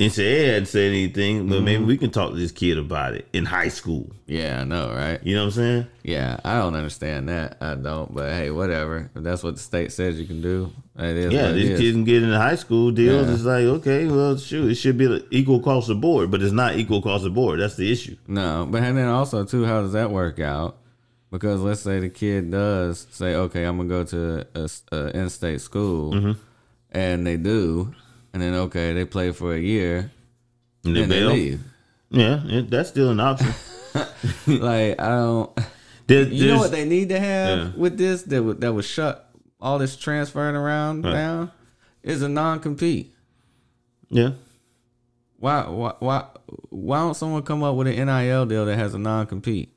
And say, hey, I hadn't said anything, but Mm-hmm. maybe we can talk to this kid about it in high school. Yeah, I know, right? You know what I'm saying? Yeah, I don't understand that. I don't. But hey, whatever. If that's what the state says you can do, it is. Yeah, what it these is. kids can get into high school deals. Yeah. It's like, okay, well, shoot, it should be equal across the board, but it's not equal across the board. That's the issue. No, but and then also too, how does that work out? Because let's say the kid does say, "Okay, I'm gonna go to a, s- a in-state school," Mm-hmm. and they do, and then okay, they play for a year, And they and they leave. Yeah, it, that's still an option. <laughs> like I don't. There- You know what they need to have Yeah. with this that would that would shut all this transferring around Right. down is a non-compete. Yeah, Why why why why don't someone come up with an NIL deal that has a non-compete?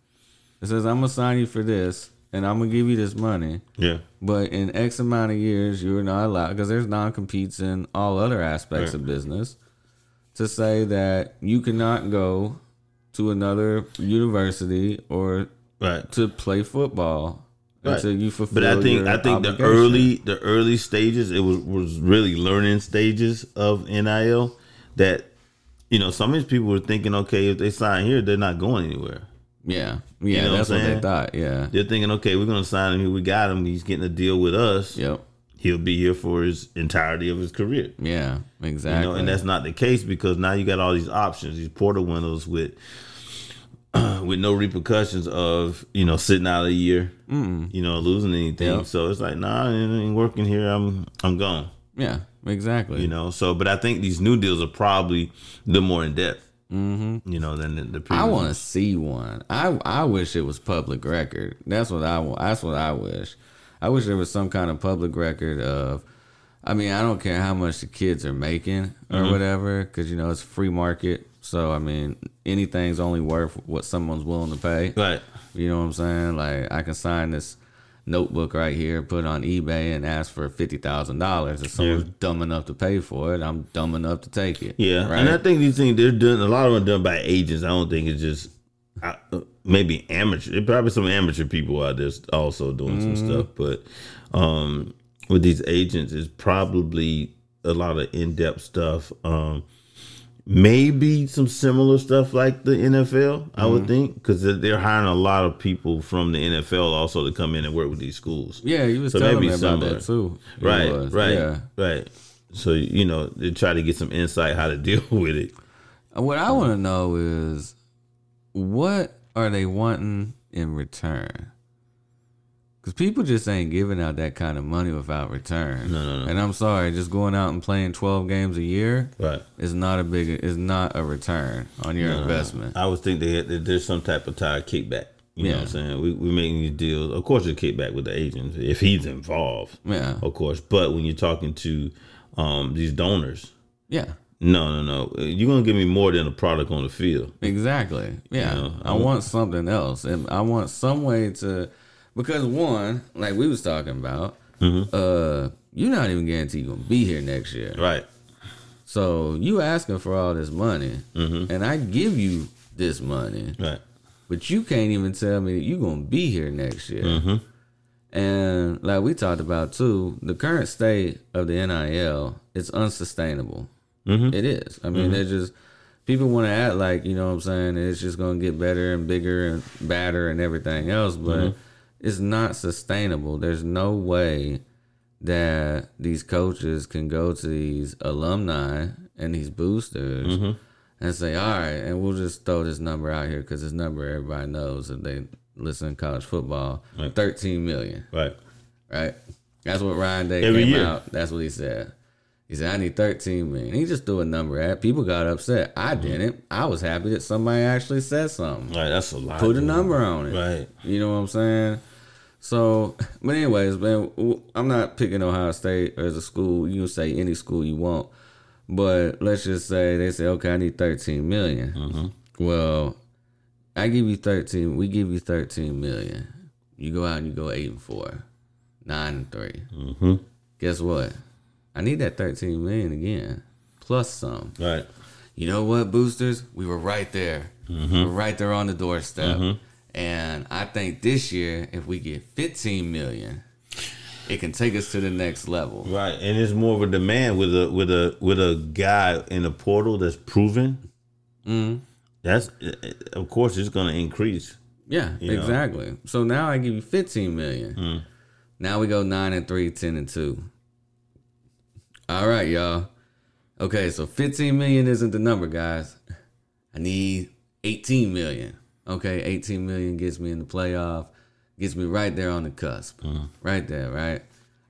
It says I'm gonna sign you for this, and I'm gonna give you this money, yeah, but in X amount of years you're not allowed because there's non-competes in all other aspects Right. of business. To say that you cannot go to another university or right. to play football Right. until you fulfill. But I think I think the early the early stages it was was really learning stages of NIL that you know some of these people were thinking okay if they sign here they're not going anywhere. Yeah, yeah, know that's I'm what they thought. Yeah, They're thinking okay we're gonna sign him here we got him he's getting a deal with us yep, he'll be here for his entirety of his career. yeah, exactly. You know, and that's not the case because now you got all these options, these portal windows with <clears throat> with no repercussions of you know sitting out a year, mm. you know, losing anything. Yep. So it's like, nah, it ain't working here. I'm I'm gone. yeah, exactly. You know. So, but I think these new deals are probably the more in depth. Mm-hmm. You know, than the, the previous. I want to see one. I I wish it was public record. That's what I want. That's what I wish. I wish there was some kind of public record of. I mean, I don't care how much the kids are making or Mm-hmm. whatever, because you know it's free market. So I mean, anything's only worth what someone's willing to pay. Right. You know what I'm saying? Like I can sign this notebook right here, put on eBay, and ask for fifty thousand dollars. If someone's dumb enough to pay for it, I'm dumb enough to take it. Yeah, right. and I think these things they're done. A lot of them are done by agents. I don't think it's just uh, maybe amateur. There probably some amateur people out there also doing some stuff, but um, with these agents, it's probably a lot of in depth stuff. Um, maybe some similar stuff like the NFL. I would mm-hmm. think because they're hiring a lot of people from the NFL also to come in and work with these schools. yeah, you was So telling maybe me about that too. Right, was. right, Yeah. right. So you know they try to get some insight how to <laughs> deal with it. What I want to know is what are they wanting in return? Because people just ain't giving out that kind of money without return. No, no, no. And I'm sorry, just going out and playing 12 games a year Right. is not a big, is not a return on your investment. I would think they, that there's some type of tire kickback. You know Yeah. what I'm saying? We we making these deals. Of course, there's kickback with the agents if he's involved. Yeah. Of course, but when you're talking to um, these donors, Yeah. no, no, no, you're gonna give me more than a product on the field. Exactly. Yeah. know, I want something else. And I want some way to because one, like we was talking about, mm-hmm. uh, you're not even guaranteed you're gonna be here next year. Right. So you asking for all this money mm-hmm. and I give you this money, Right. but you can't even tell me that you're gonna be here next year. Mm-hmm. And like we talked about too, the current state of the NIL it's unsustainable. It is. I mean, they're just people want to act like you know what I'm saying. It's just gonna get better and bigger and badder and everything else, but it's not sustainable. There's no way that these coaches can go to these alumni and these boosters mm-hmm. and say, "All right, and we'll just throw this number out here because this number everybody knows if they listen to college football, Right. thirteen million, Right. right? That's what Ryan Day Every came year. out. That's what he said. He said, "I need thirteen thirteen million. He just threw a number at. People got upset. I mm-hmm. didn't. I was happy that somebody actually said something. Right. That's a lot. Put a number on it. Right. You know what I'm saying? So, but anyways, man, I'm not picking Ohio State as a school. You can say any school you want, but let's just say they say, okay, I need 13 million. Well, I give you 13. We give you 13 million. You go out and you go eight and four, nine and 3 Mm-hmm. Guess what? I need that 13 million again, plus some. Right. You know what, boosters? We were right there. Mm-hmm. We were right there on the doorstep. And I think this year, if we get 15 million, it can take us to the next level. Right, and it's more of a demand with a with a with a guy in the portal that's proven. hmm That's of course it's going to increase. Yeah, You know? exactly. So now I give you 15 million. Mm. Now we go 9 and 3, 10 and 2. All right, y'all. Okay, so 15 million isn't the number, guys. I need 18 million. Okay, 18 million gets me in the playoff, gets me right there on the cusp. Right there, right?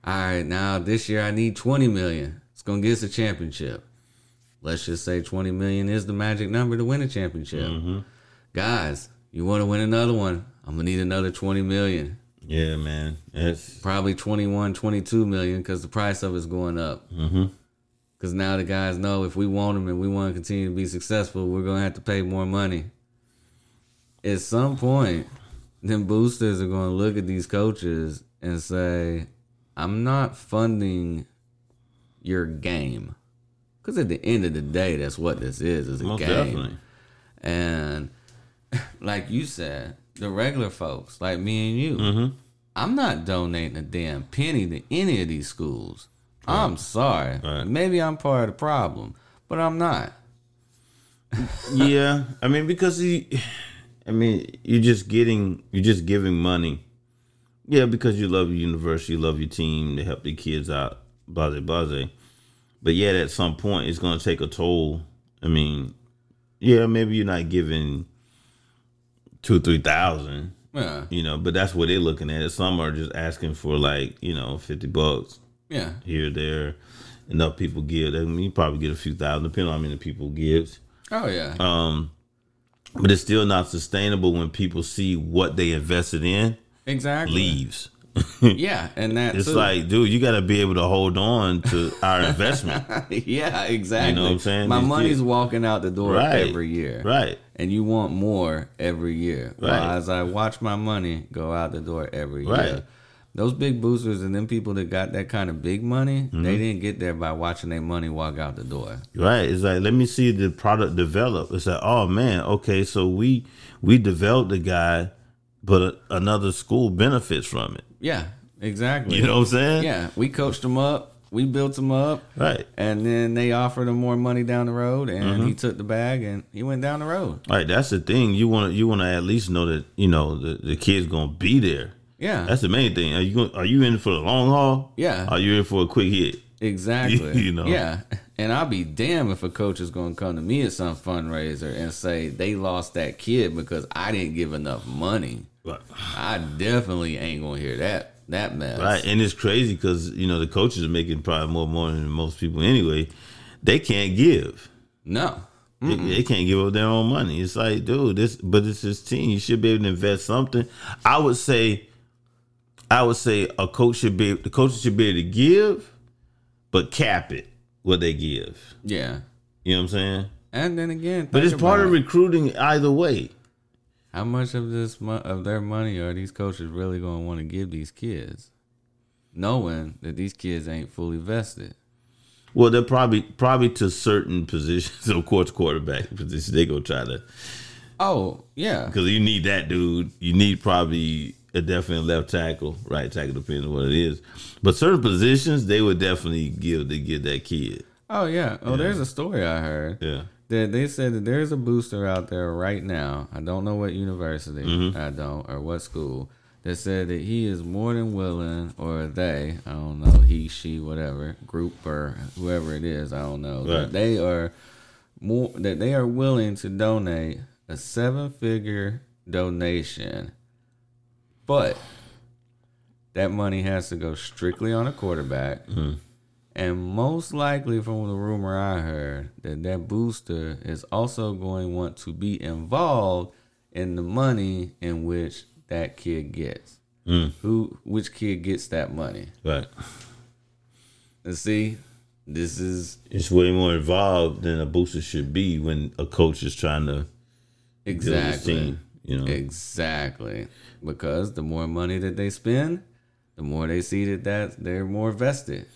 All right, now this year I need 20 million. It's going to get us a championship. Let's just say 20 million is the magic number to win a championship. Guys, you want to win another one? I'm going to need another 20 million. Yeah, man. It's Probably 21, 22 million because the price of it's going up. Mhm. Because now the guys know if we want them and we want to continue to be successful, we're going to have to pay more money. At some point, then boosters are going to look at these coaches and say, I'm not funding your game. Because at the end of the day, that's what this is, is a most game. definitely. And <laughs> like you said, the regular folks, like me and you, Mm-hmm. I'm not donating a damn penny to any of these schools. I'm sorry. Right. Maybe I'm part of the problem, but I'm not. <laughs> yeah, I mean because he, I mean you're just getting you're just giving money. Yeah, because you love your university, you love your team, to help the kids out, blah blah blah. But yet at some point it's going to take a toll. I mean, yeah, maybe you're not giving two three thousand, Yeah. you know, but that's what they're looking at. Some are just asking for like you know fifty bucks Yeah. here there. Enough people give. I mean, you probably get a few thousand, depending on how many people gives. Oh yeah. Um, but it's still not sustainable when people see what they invested in exactly. leaves. <laughs> Yeah, and that It's too. like, dude, you got to be able to hold on to our <laughs> investment, yeah, exactly. You know what I'm saying? My These money's kids- walking out the door Right. every year. right? And you want more every year. Well, Right. as I watch my money go out the door every Right. year. Those big boosters and them people that got that kind of big money, Mm-hmm. they didn't get there by watching their money walk out the door. Right. It's like, let me see the product develop. It's like, oh man, okay, so we we developed the guy, but a, another school benefits from it. Yeah, exactly. You know what I'm saying? Yeah, we coached them up, we built them up, Right. and then they offered him more money down the road, and Mm-hmm. he took the bag and he went down the road. Right. That's the thing. You want to you want to at least know that you know the the kid's gonna be there. Yeah, That's the main thing. Are you are you in for the long haul? Yeah. Are you in for a quick hit? exactly. <laughs> you know. Yeah, and I'll be damned if a coach is going to come to me at some fundraiser and say they lost that kid because I didn't give enough money. Right. I definitely ain't gonna hear that that mess. Right. And it's crazy because you know the coaches are making probably more money than most people anyway. They can't give. No. They, they can't give up their own money. It's like, dude, this but it's his team. You should be able to invest something. I would say, I would say a coach should be the coaches should be able to give, but cap it what they give. Yeah. You know what I'm saying? And then again, But it's part of recruiting either way. how much of this of their money are these coaches really going to want to give these kids, knowing that these kids ain't fully vested. Well, they're probably probably to certain positions. <laughs> Of course, quarterback position. They go try to Oh yeah, because you need that dude. You need probably a definite left tackle, right tackle, depending on what it is. But certain positions, they would definitely give to get that kid. oh yeah. Oh, there's a story I heard. Yeah, that they said that there's a booster out there right now. I don't know what university, Mm-hmm. I don't, or what school. That said that he is more than willing, or they, I don't know, he, she, whatever group or whoever it is, I don't know. That they are more that they are willing to donate a seven-figure donation, but that money has to go strictly on a quarterback. Mm-hmm. And most likely, from the rumor I heard, that that booster is also going to want to be involved in the money in which that kid gets. Mm. Who, which kid gets that money? Right. And see, this is It's way more involved than a booster should be when a coach is trying to exactly, team. You know. exactly because the more money that they spend, the more they see that that they're more vested.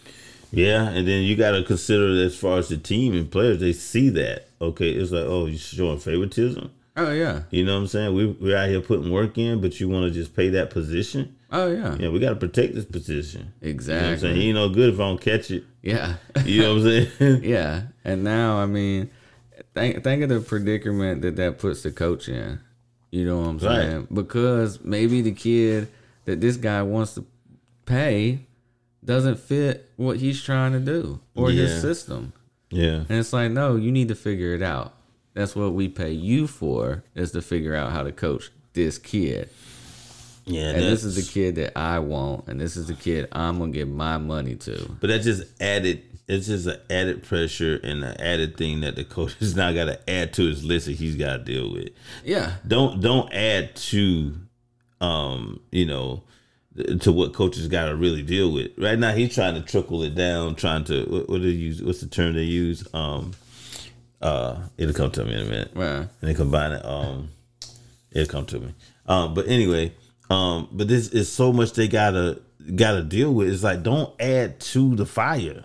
Yeah, and then you got to consider as far as the team and players, they see that. Okay, it's like, oh, you're showing favoritism. Oh yeah, You know what I'm saying? We we're out here putting work in, but you want to just pay that position. oh yeah, Yeah, we got to protect this position. You know what I'm exactly. saying? He ain't no good if I don't catch it. yeah. You know what I'm saying? <laughs> Yeah, and now I mean, think think of the predicament that that puts the coach in. You know what I'm Right. saying? Because maybe the kid that this guy wants to pay doesn't fit what he's trying to do or Yeah. his system, yeah. and it's like, no, you need to figure it out. That's what we pay you for is to figure out how to coach this kid. Yeah, And this is the kid that I want, and this is the kid I'm gonna give my money to. But that's just added. It's just an added pressure and an added thing that the coach <laughs> has now got to add to his list that he's got to deal with. Yeah, Don't don't add to, um, you know, to what coaches got to really deal with. Right now, he's trying to trickle it down, trying to what, what do you use? What's the term they use? Um, uh, it'll come to me in a minute. well, and they combine it. Um, it'll come to me. Um, but anyway, um, but this is so much they gotta gotta deal with. It's like don't add to the fire.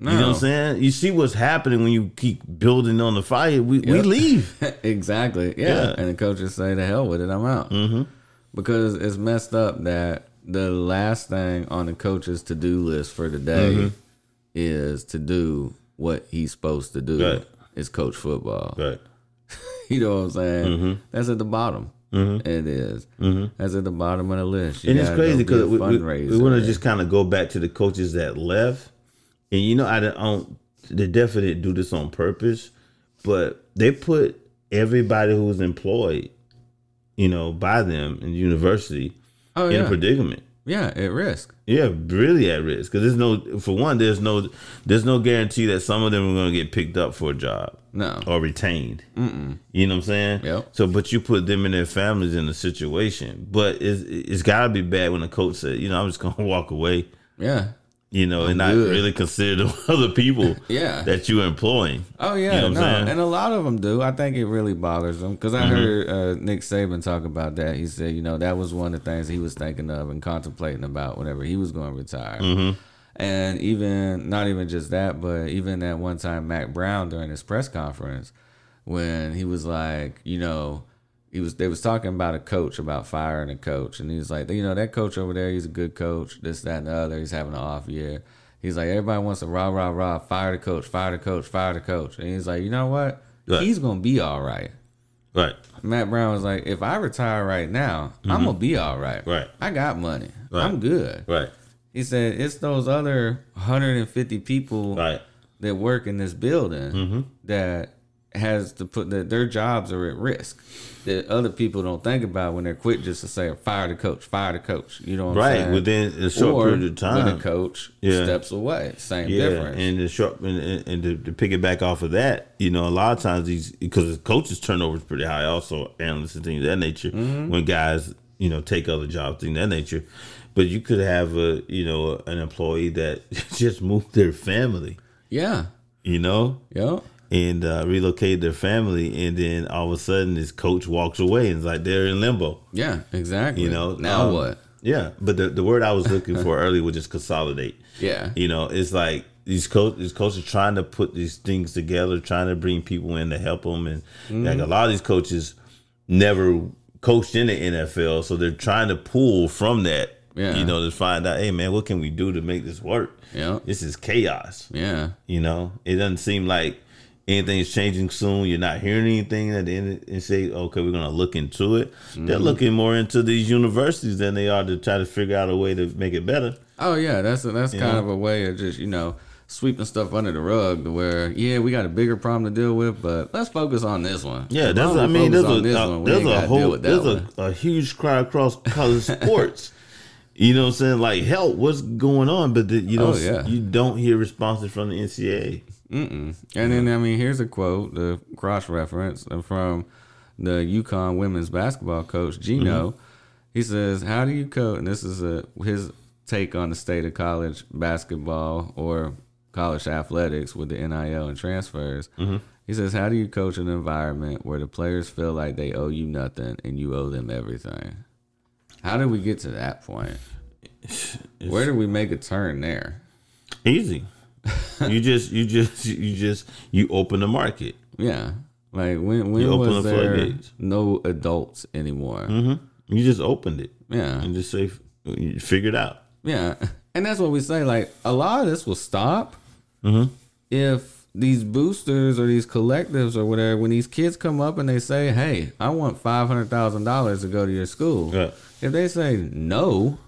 No. You know what I'm saying? You see what's happening when you keep building on the fire. We we leave. <laughs> exactly. Yeah. Yeah. And the coaches say, to hell with it, I'm out." Mm-hmm. Because it's messed up that the last thing on the coach's to do list for the day Mm-hmm. is to do what he's supposed to do. Right. Is coach football. Right. <laughs> You know what I'm saying? Mm-hmm. That's at the bottom. It is. That's at the bottom of the list. You and it's crazy because we, we, fundraiser. want to just kind of go back to the coaches that left, and you know I don't, they definitely do this on purpose, but they put everybody who was employed, you know, by them in the university oh in a predicament. yeah, at risk. Yeah, really at risk because there's no, for one, there's no, there's no guarantee that some of them are going to get picked up for a job No. or retained. Mm-mm. You know what I'm saying? Yep. So, but you put them and their families in a situation, but it's it's got to be bad when the coach said, you know, I'm just going <laughs> to walk away, Yeah. You know, and not good. really consider the <laughs> other people <laughs> Yeah. that you're employing. Oh yeah, You know no, and a lot of them do. I think it really bothers them because I Mm-hmm. heard uh, Nick Saban talk about that. He said, you know, that was one of the things he was thinking of and contemplating about whenever he was going to retire. Mm-hmm. And even not even just that, but even that one time Mack Brown during his press conference when he was like, you know, he was they was talking about a coach about firing a coach, and he was like, you know, that coach over there, he's a good coach, this, that, and the other. He's having an off year. He's like, everybody wants to rah rah rah, fire the coach, fire the coach, fire the coach, and he's like, you know what? Right. He's gonna be all right. Right. Mack Brown was like, if I retire right now, I'm gonna be all right. Right. I got money. Right. I'm good. Right. He said it's those other 150 people Right. that work in this building Mm-hmm. that has to put that their jobs are at risk that other people don't think about when they're quick just to say fire the coach, fire the coach. You know what I'm Right. saying? Within a short or period of time. when a coach Yeah. steps away, same Yeah, difference. and the short and, and, to, to piggyback off of that, you know, a lot of times these because coaches turnover is pretty high, also analysts and things of that nature. Mm-hmm. When guys, you know, take other jobs, things of that nature. But you could have a, you know, an employee that <laughs> just moved their family, yeah, you know, yeah, and uh, relocated their family, and then all of a sudden this coach walks away and it's like they're in limbo. yeah, exactly. You know, now um, what? Yeah, but the, the word I was looking for <laughs> earlier was just consolidate. Yeah, You know, it's like these coach these coaches trying to put these things together, trying to bring people in to help them, and like a lot of these coaches never coached in the NFL, so they're trying to pull from that. Yeah. You know, to find out, hey man, what can we do to make this work? yeah, This is chaos. yeah, You know, it doesn't seem like anything's changing soon. You're not hearing anything at the end and say, okay, we're gonna look into it. They're mm-hmm. looking more into these universities than they are to try to figure out a way to make it better. Oh yeah, that's a, that's kind of a way of just you know sweeping stuff under the rug to where yeah we got a bigger problem to deal with, but let's focus on this one. Yeah, that's there's I mean there's on this uh, a, there's a whole there's a, a huge cry across college <laughs> sports. You know what I'm saying? Like help, what's going on? But the, you oh, don't Oh, yeah. you don't hear responses from the NCAA. Mm-mm. And then I mean, here's a quote, the cross reference from the UConn women's basketball coach Gino. He says, "How do you coach?" And this is a his take on the state of college basketball or college athletics with the NIL and transfers. Mm-hmm. He says, "How do you coach an environment where the players feel like they owe you nothing and you owe them everything? How did we get to that point? <sighs> Where did we make a turn there? Easy. You <laughs> just you just you just you open the market. Yeah, like when when You open was the there floodgates. no adults anymore? hmm You just opened it Yeah, and just say you figure it out. Yeah, <laughs> and that's what we say. Like a lot of this will stop Mm-hmm. if these boosters or these collectives or whatever, when these kids come up and they say, "Hey, I want five hundred thousand dollars to go to your school," Right. if they say no,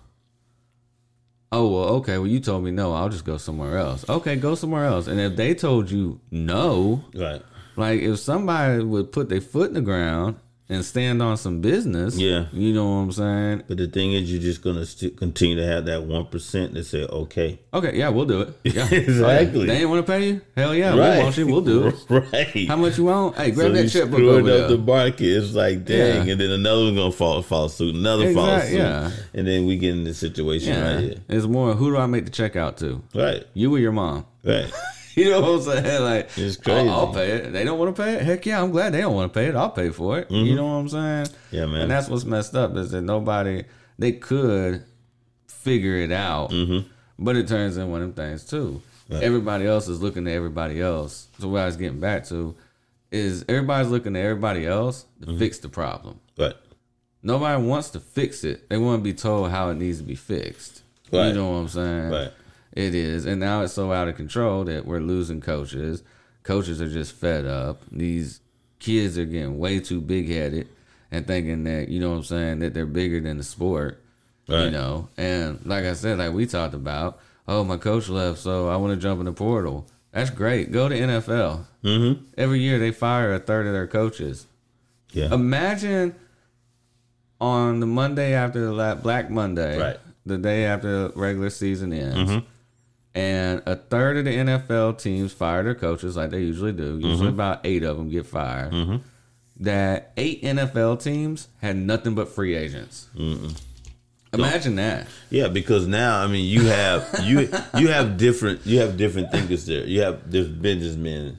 oh well, okay, well you told me no, I'll just go somewhere else. Okay, go somewhere else. And if they told you no, Right. like if somebody would put their foot in the ground and stand on some business, Yeah. you know what I'm saying? But the thing is, you're just gonna st- continue to have that one percent that say, "Okay, Okay, yeah, we'll do it. <laughs> Yeah, Exactly. They ain't want to pay you? Hell yeah, right, we want you. We'll do it. <laughs> right." How much you want? Hey, grab so that checkbook over up there. the market. It's like, dang, Yeah. and then another one gonna fall follow suit, another follow Exact- suit, yeah. and then we get in this situation yeah, right here. it's more. Who do I make the check out to? Right, You or your mom? right. <laughs> <laughs> You know what I'm saying? Like, It's I'll. I'll pay it. They don't want to pay it. Heck yeah, I'm glad they don't want to pay it. I'll pay for it. You know what I'm saying? Mm-hmm. Yeah, man. And that's what's messed up is that nobody they could figure it out, Mm-hmm. but it turns into one of them things too. Everybody else is looking to everybody else. So what I was getting back to is everybody's looking to everybody else to Mm-hmm. fix the problem. Right. Nobody wants to fix it. They want to be told how it needs to be fixed. You know what I'm saying? Right. It is. And now it's so out of control that we're losing coaches. Coaches are just fed up. These kids are getting way too big headed and thinking that, you know what I'm saying, that they're bigger than the sport. You know? And like I said, like we talked about, oh, my coach left, so I want to jump in the portal. That's great. Go to NFL. Mm-hmm. Every year they fire a third of their coaches. Yeah. Imagine on the Monday after the Black Monday, Right. the day after the regular season ends, Mhm. And a third of the NFL teams fire their coaches like they usually do. Usually about eight of them get fired. Mhm. That eight NFL teams had nothing but free agents. Imagine that. Yeah, because now I mean you have you you have different you have different thinkers there. You have there's businessmen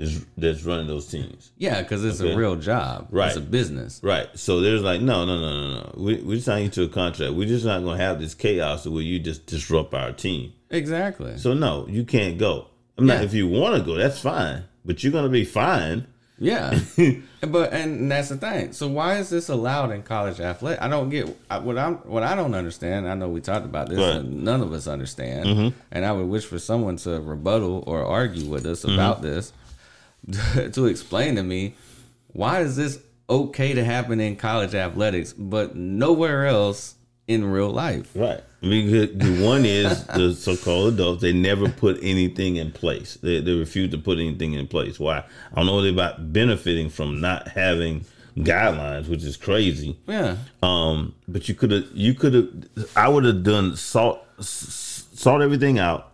that's, that's running those teams. Yeah, because it's Okay. a real job. Right. It's a business. Right. So there's like, no, no, no, no, no. We we signed you to a contract. We're just not gonna have this chaos where you just disrupt our team. Exactly. So no, you can't go. I'm not if you wanna go, that's fine. But you're gonna be fine. Yeah, <laughs> but and that's the thing. So why is this allowed in college athletics? I don't get what I'm what I don't understand. I know we talked about this, Right. none of us understand. Mm-hmm. And I would wish for someone to rebuttal or argue with us about mm-hmm. this <laughs> to explain to me why is this okay to happen in college athletics, but nowhere else in real life. Right. Because the one is the so-called adults. They never put anything in place. They, they refuse to put anything in place. Why? I don't know what they're about benefiting from not having guidelines, which is crazy. Yeah, Um, but you could have, you could have, I would have done salt, salt everything out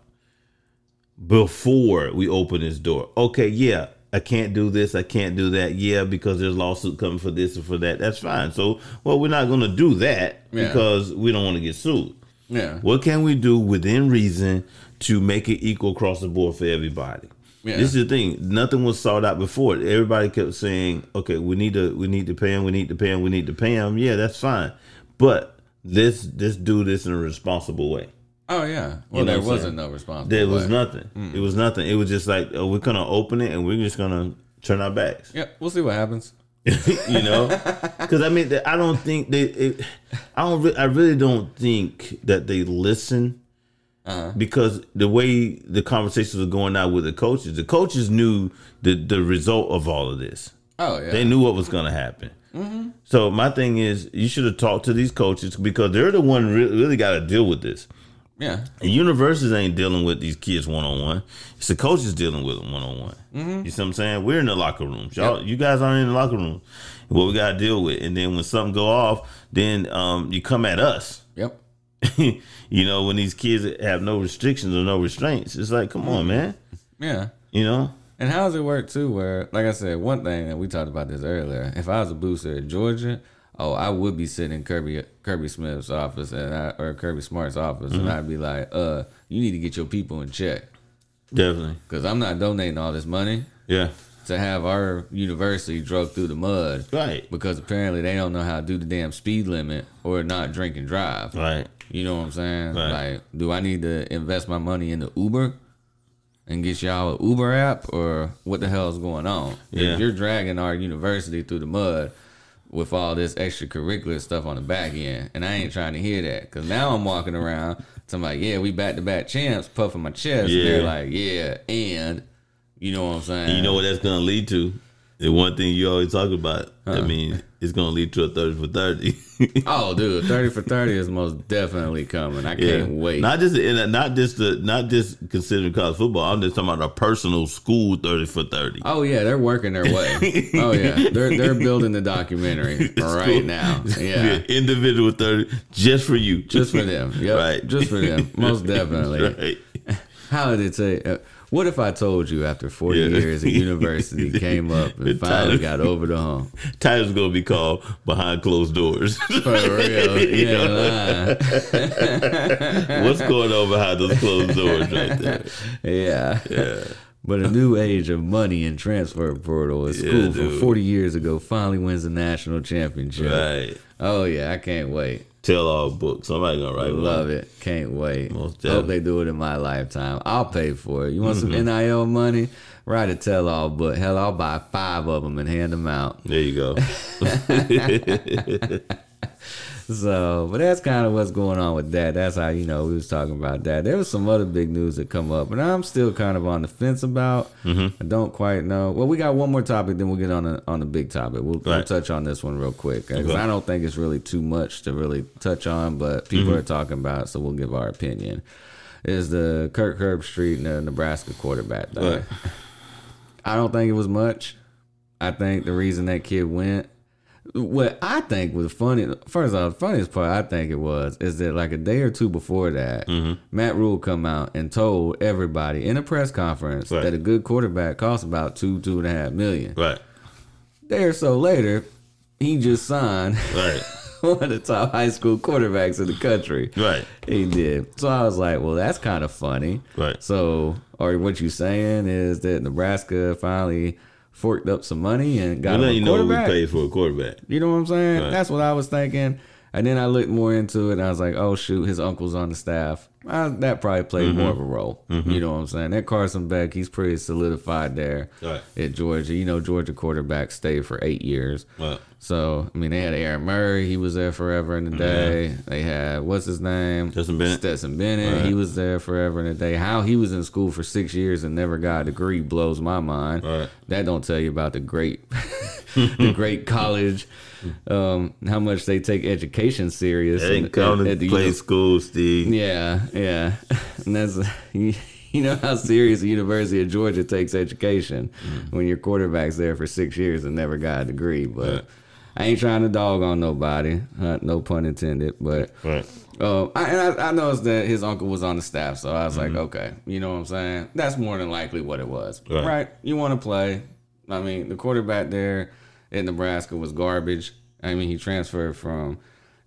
before we open this door. Okay, yeah, I can't do this, I can't do that. Yeah, because there's lawsuit coming for this and for that. That's fine. So, well, we're not going to do that Yeah. because we don't want to get sued. yeah, What can we do within reason to make it equal across the board for everybody? Yeah. This is the thing. Nothing was sought out before. Everybody kept saying, "Okay, we need to, we need to pay him. We need to pay him. We need to pay him." Yeah, that's fine, but let's let's do this in a responsible way. Oh yeah. You Well, know there wasn't no response. There was nothing. It was nothing. It was just like, oh, we're gonna open it and we're just gonna turn our backs. Yeah, we'll see what happens. <laughs> you know <laughs> because i mean i don't think they it, i don't re- i really don't think that they listen Uh-huh. because the way the conversations were going out with the coaches the coaches knew the the result of all of this Oh yeah. they knew what was going to happen so my thing is you should have talked to these coaches because they're the one re- really got to deal with this yeah. and universities ain't dealing with these kids one on one. It's the coaches dealing with them one on one. You see what I'm saying? We're in the locker rooms. Y'all, you guys aren't in the locker room. What we got to deal with, and then when something go off, then um, you come at us. Yep. <laughs> you know, when these kids have no restrictions or no restraints, it's like, come on, man. Yeah. You know, And how does it work too? Where, like I said, one thing that we talked about this earlier. If I was a booster at Georgia, oh, I would be sitting in Kirby Kirby Smith's office and I, or Kirby Smart's office, and I'd be like, uh, you need to get your people in check Definitely. because I'm not donating all this money Yeah. to have our university drug through the mud Right. because apparently they don't know how to do the damn speed limit or not drink and drive. Right. You know what I'm saying? Right. Like, do I need to invest my money in the Uber and get y'all an Uber app, or what the hell is going on? Yeah. If you're dragging our university through the mud with all this extracurricular stuff on the back end, and I ain't trying to hear that because now I'm walking around talking about, yeah, we back to back champs, puffing my chest. And they're Yeah. like, yeah, and you know what I'm saying? You know what that's gonna lead to? The one thing you always talk about. I mean, it's gonna lead to a thirty for thirty. <laughs> Oh, dude, thirty for thirty is most definitely coming. I can't wait. Not just in not just the not just considering college football. I'm just talking about a personal school thirty for thirty. Oh yeah, they're working their way. <laughs> oh yeah, they're they're building the documentary <laughs> right now. Yeah, individual thirty just for you, just for them. Yep, Right. just for them. Most definitely. right. How did it say? Uh, what if I told you after forty Yeah. years at university <laughs> came up and finally got over the hump? Title's gonna be called behind closed doors. For real, <laughs> you ain't. <laughs> What's going on behind those closed doors right there? Yeah. Yeah. But a new age of money and transfer portal. A Yeah, school from 40 years ago finally wins the national championship. Right. Oh, yeah. I can't wait. Tell all book. Somebody gonna write Love one. it. Can't wait. Most Hope they do it in my lifetime. I'll pay for it. You want some Mm-hmm. NIL money? Write a tell all book. Hell, I'll buy five of them and hand them out. There you go. <laughs> <laughs> So, but that's kind of what's going on with that. That's how you know we was talking about that. There was some other big news that come up, and I'm still kind of on the fence about. Mm-hmm. I don't quite know. Well, we got one more topic, then we'll get on the on the big topic. We'll, we'll touch on this one real quick 'cause Okay. I don't think it's really too much to really touch on, but people Mm-hmm. are talking about, it, so we'll give our opinion. Is the Kirk Herbstreit and the Nebraska quarterback thing? Right. I don't think it was much. I think the reason that kid went, what I think was funny, first off, the funniest part I think it was is that like a day or two before that, Mm-hmm. Matt Rhule come out and told everybody in a press conference Right. that a good quarterback costs about two, two and a half million. right. Day or so later, he just signed Right. <laughs> one of the top high school quarterbacks in the country. Right. He did. So I was like, well, that's kind of funny. Right. So, or what you saying is that Nebraska finally forked up some money and got We'll a you know what we quarterback. paid for a quarterback. You know what I'm saying? Right. That's what I was thinking. And then I looked more into it and I was like, oh, shoot, his uncle's on the staff. Uh, that probably played Mm-hmm. more of a role. You know what I'm saying? That Carson Beck, he's pretty solidified there Right. at Georgia. You know, Georgia quarterback stayed for eight years. Right. So, I mean, they had Aaron Murray. He was there forever in the day. They had, what's his name? Justin Bennett. Stetson Bennett. Right. He was there forever in the day. How he was in school for six years and never got a degree blows my mind. Right. That don't tell you about the great, <laughs> the <laughs> great college, um, how much they take education serious. They ain't come at- the play uni- school, Steve. yeah, yeah, <laughs> and that's you, you know how serious the University of Georgia takes education when your quarterback's there for six years and never got a degree. But Right. I ain't trying to dog on nobody, uh, no pun intended. But Right. uh, I, and I, I noticed that his uncle was on the staff, so I was Mm-hmm. like, okay, you know what I'm saying? That's more than likely what it was, Right. right? You want to play? I mean, the quarterback there at Nebraska was garbage. I mean, he transferred from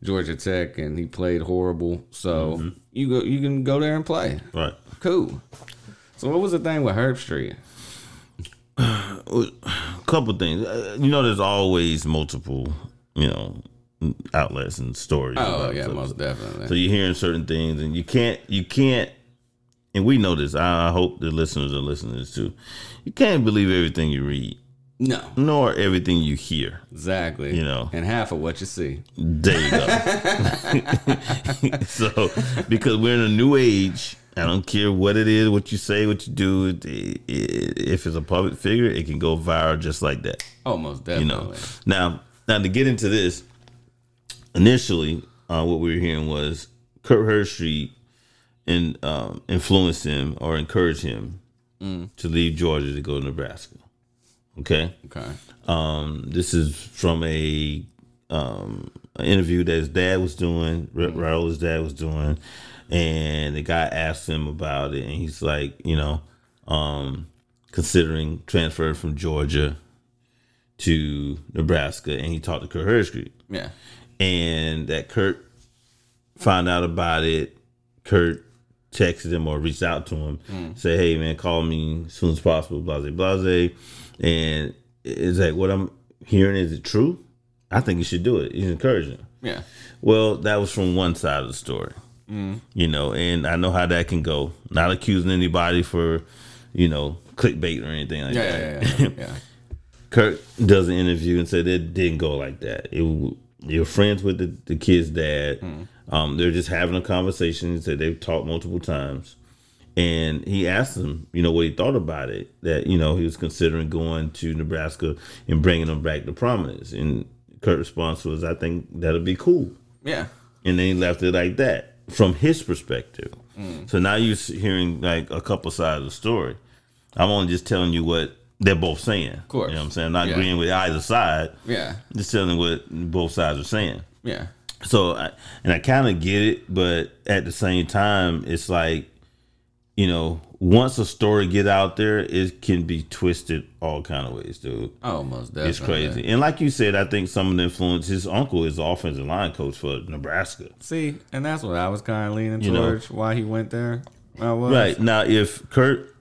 Georgia Tech and he played horrible. So Mm-hmm. you go, you can go there and play. Right. Cool. So what was the thing with Herbstreit? A couple things. Uh, You know, there's always multiple, you know, outlets and stories. Oh yeah, stuff. most definitely. So you're hearing certain things, and you can't, you can't, and we know this. I I hope the listeners are listening to this too. You can't believe everything you read, no, nor everything you hear. exactly. You know. and half of what you see. There you go. <laughs> <laughs> so, because we're in a new age, I don't care what it is, what you say, what you do. It, it, if it's a public figure, it can go viral just like that. Almost most You definitely. know. Now, now to get into this, initially, uh, what we were hearing was Kurt Hershey and um, influenced him or encouraged him to leave Georgia to go to Nebraska. Okay. Okay. Um, this is from a um, an interview that his dad was doing, Ra- Raiola's dad was doing, and the guy asked him about it, and he's like, you know, um, considering transfer from Georgia to Nebraska and he talked to Kurt Herbstreit. Yeah. And that Kurt found out about it. Kurt texted him or reached out to him, Mm. say, "Hey man, call me as soon as possible." Blase, blase, and it's like, what I'm hearing is it true? I think you should do it. He's encouraging. Yeah. Well, that was from one side of the story, Mm. you know, and I know how that can go. Not accusing anybody for, you know, clickbait or anything like Yeah. that. Yeah. Yeah. yeah. <laughs> Kirk does an interview and said it didn't go like that. It you're friends with the, the kid's dad. Um, they're just having a conversation. He said they've talked multiple times, and he asked him, you know, what he thought about it. That you know he was considering going to Nebraska and bringing them back to prominence. And Kirk's response was, "I think that'll be cool." yeah. and then he left it like that from his perspective. So now you're hearing like a couple sides of the story. I'm only just telling you what they're both saying. Of course. you know what I'm saying. I'm not Yeah. agreeing with either side. Yeah. Just telling what both sides are saying. Yeah. So, I, and I kind of get it, but at the same time, it's like, you know, once a story get out there, it can be twisted all kind of ways, dude. Oh, most definitely. It's crazy. And like you said, I think some of the influence. His uncle is the offensive line coach for Nebraska. See, and that's what I was kind of leaning You know. towards. why he went there. I was. Right now, if Kirk,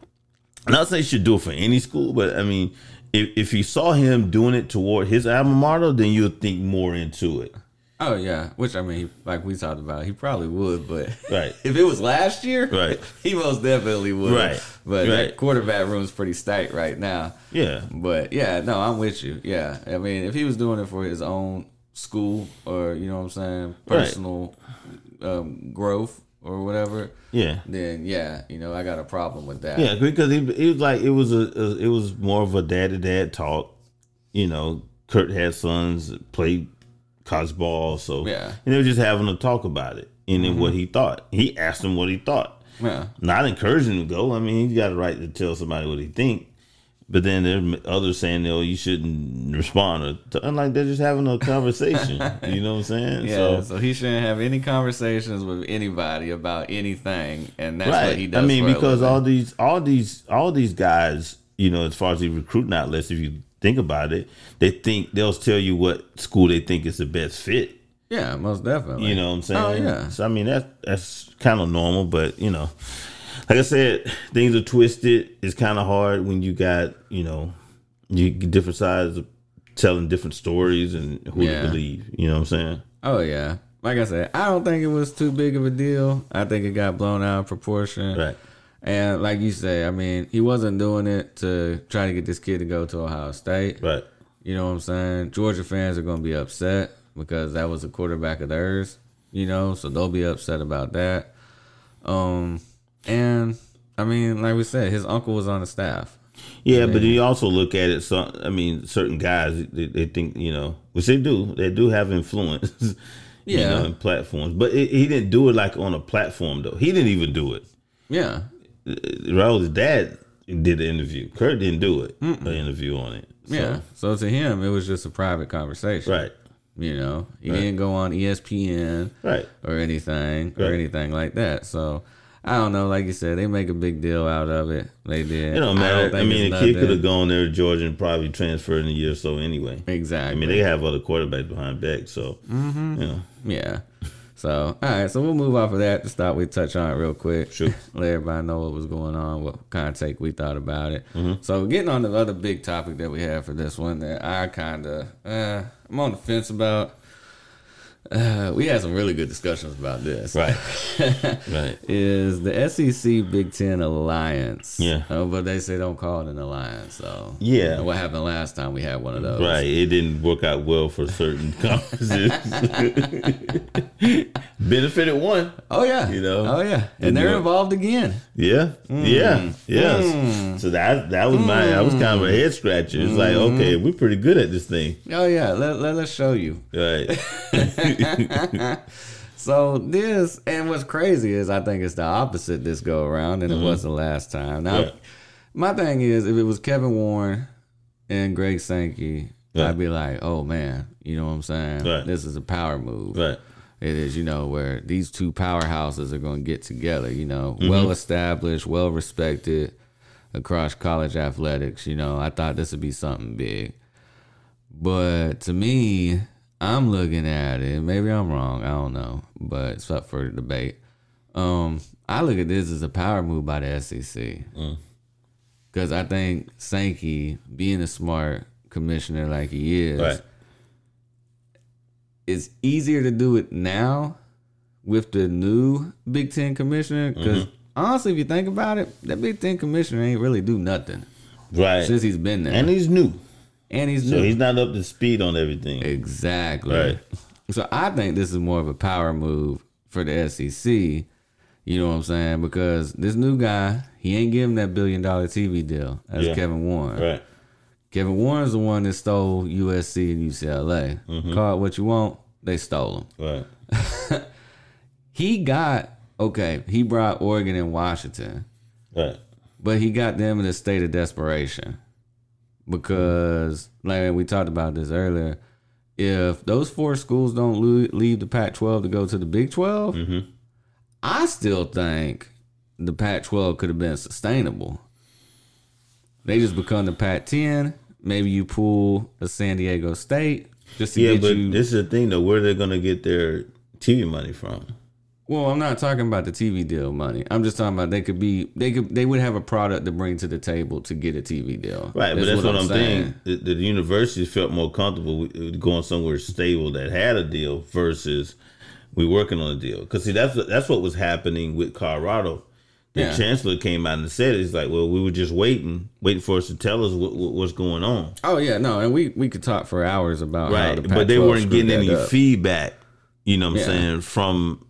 not saying he should do it for any school, but I mean, if if you saw him doing it toward his alma mater, then you'd think more into it. Oh yeah. Which I mean, like we talked about, he probably would, but <laughs> Right. if it was last year, Right. <laughs> he most definitely would. Right. But Right. that quarterback room's pretty stacked right now. Yeah, But yeah, no, I'm with you. Yeah. I mean, if he was doing it for his own school or, you know what I'm saying, Right. personal um, growth or whatever, yeah, then yeah, you know, I got a problem with that. yeah. Because he, it was like it was a, a it was more of a dad to dad talk. You know, Kirk had sons played college ball, so Yeah. and they were just having a talk about it and then what mm-hmm. he thought. He asked him what he thought. Yeah. not encouraging him to go. I mean, he's got a right to tell somebody what he think. But then there are others saying, "No, you shouldn't respond." Or to, and like they're just having a conversation. <laughs> you know what I'm saying? Yeah, So, so, he shouldn't have any conversations with anybody about anything, and that's what he right. does. I mean, because all these, all these, all these guys, you know, as far as the recruiting outlets, if you think about it, they think they'll tell you what school they think is the best fit. yeah, most definitely. You know what I'm saying? Oh yeah, So I mean that's that's kind of normal, but you know, like I said, things are twisted. It's kind of hard when you got you know, you different sides of telling different stories and who Yeah. to believe. You know what I'm saying? oh yeah. Like I said, I don't think it was too big of a deal. I think it got blown out of proportion. Right. And like you say, I mean, he wasn't doing it to try to get this kid to go to Ohio State. Right. You know what I'm saying? Georgia fans are going to be upset because that was a quarterback of theirs, you know, so they'll be upset about that. Um, and I mean, like we said, his uncle was on the staff. Yeah, but you also look at it. So I mean, certain guys they, they think you know, which they do. They do have influence. <laughs> You Yeah. know, in platforms, but it, he didn't do it like on a platform though. He didn't even do it. Yeah. Raiola's dad did the interview. Kirk didn't do it. An interview on it. So, Yeah. So to him, it was just a private conversation. Right. You know, he Right. didn't go on ESPN Right. or anything or anything like that. So I don't know. Like you said, they make a big deal out of it. They did. It don't matter. I, think mean, a kid could have gone there to Georgia and probably transferred in a year or so anyway. Exactly. I mean, they have other quarterbacks behind back, so Mm-hmm. you know. Yeah. So, all right. So we'll move off of that. Just thought we'd touch on it real quick. Sure. <laughs> Let everybody know what was going on, what kind of take we thought about it. Mm-hmm. So, getting on the other big topic that we have for this one that I kind of, uh, I'm on the fence about. Uh, <laughs> we had some really good discussions about this. Right. <laughs> right. Is the SEC Big Ten Alliance. Yeah. Oh, but they say don't call it an alliance. So, Yeah. And what happened last time we had one of those? Right. It didn't work out well for certain <laughs> conferences. Benefited one. Oh, yeah. You know? Oh, yeah. And they're involved again. Yeah. Mm. Yeah. Yes. So that that was my that was kind of a head scratcher. It's like, Mm-hmm. okay, we're pretty good at this thing. Oh, yeah. Let, let us show you. Right. <laughs> So this and what's crazy is I think it's the opposite this go around than it was the last time. Now, Yeah. my thing is if it was Kevin Warren and Greg Sankey, Yeah. I'd be like, oh man, you know what I'm saying? Right. This is a power move. right. It is, you know, where these two powerhouses are going to get together. You know, Mm-hmm. well established, well respected across college athletics. You know, I thought this would be something big. But to me, I'm looking at it. Maybe I'm wrong. I don't know. But it's up for debate. Um, I look at this as a power move by the SEC. Because I think Sankey, being a smart commissioner like he is, Right. it's easier to do it now with the new Big Ten commissioner. Because honestly, if you think about it, that Big Ten commissioner ain't really do nothing Right. since he's been there. and he's new. And he's So new. he's not up to speed on everything. Exactly. Right. So I think this is more of a power move for the SEC. You know what I'm saying? Because this new guy, he ain't giving that billion dollar TV deal. That's Yeah. Kevin Warren. Right. Kevin Warren's the one that stole USC and UCLA. Mm-hmm. Call it what you want, they stole him. Right. <laughs> He got okay. He brought Oregon and Washington, Right. but he got them in a state of desperation because, like we talked about this earlier, if those four schools don't leave the Pac-12 to go to the Big 12, Mm-hmm. I still think the Pac-12 could have been sustainable. They just become the Pac-10. Maybe you pull a San Diego State just to Yeah, get but you. this is the thing though. Where they're gonna get their TV money from? Well, I'm not talking about the TV deal money. I'm just talking about they could be they could they would have a product to bring to the table to get a TV deal. Right, but that's what, I'm saying. The, the universities felt more comfortable with- going somewhere stable that had a deal versus we working on a deal. Because see, that's what- that's what was happening with Colorado. The Yeah. chancellor came out and said, "It's like, well, we were just waiting, waiting for us to tell us what, what, what's going on." Oh yeah, no, and we we could talk for hours about how Right, the but they weren't getting any up. feedback. You know what I'm Yeah. saying from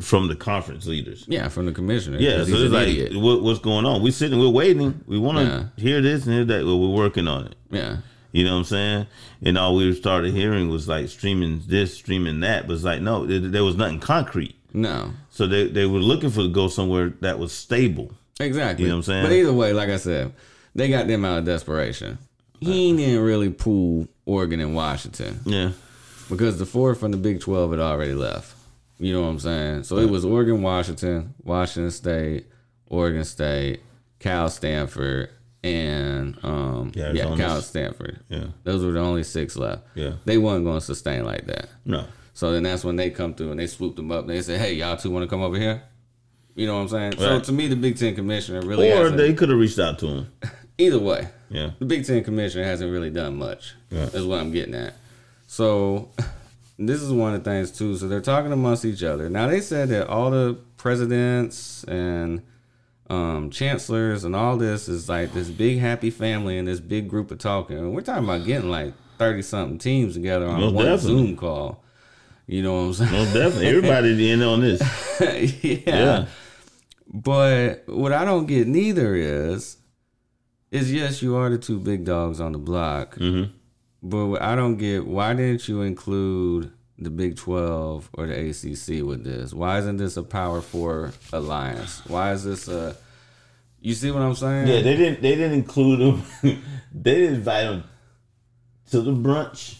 from the conference leaders. Yeah, from the commissioner. Yeah, so it's like, what, what's going on? We're sitting, we're waiting. We want to Yeah. hear this and hear that. Well, we're working on it. yeah, You know what I'm saying? And all we started hearing was like streaming this, streaming that. But it's like, no, there, there was nothing concrete. no, So they, they were looking for to go somewhere that was stable. exactly. You know what I'm saying? But either way, like I said, they got them out of desperation. He didn't really pull Oregon and Washington Yeah. because the four from the Big Twelve had already left. You know what I'm saying? So it was Oregon, Washington, Washington State, Oregon State, Cal, Stanford, and um, Yeah, yeah, Cal, Stanford. Yeah. Those were the only six left. Yeah. They weren't going to sustain like that. No. So then that's when they come through and they swoop them up. They say, "Hey, y'all two want to come over here?" You know what I'm saying? So to me, the Big Ten commissioner really Or they could have reached out to him. <laughs> either way, Yeah. the Big Ten commissioner hasn't really done much. Right. Is what I'm getting at. So <laughs> this is one of the things too. So they're talking amongst each other. Now they said that all the presidents and um, chancellors and all this is like this big happy family and this big group of talking. And we're talking about getting like thirty something teams together on Most one definitely. Zoom call. You know what I'm saying? Most definitely. Everybody in on this. <laughs> yeah. Yeah. But what I don't get neither is, is yes, you are the two big dogs on the block. Mhm. But what I don't get, why didn't you include the Big 12 or the ACC with this? Why isn't this a Power Four alliance? Why is this a. You see what I'm saying? Yeah, they didn't. They didn't include them. <laughs> they didn't invite them to the brunch,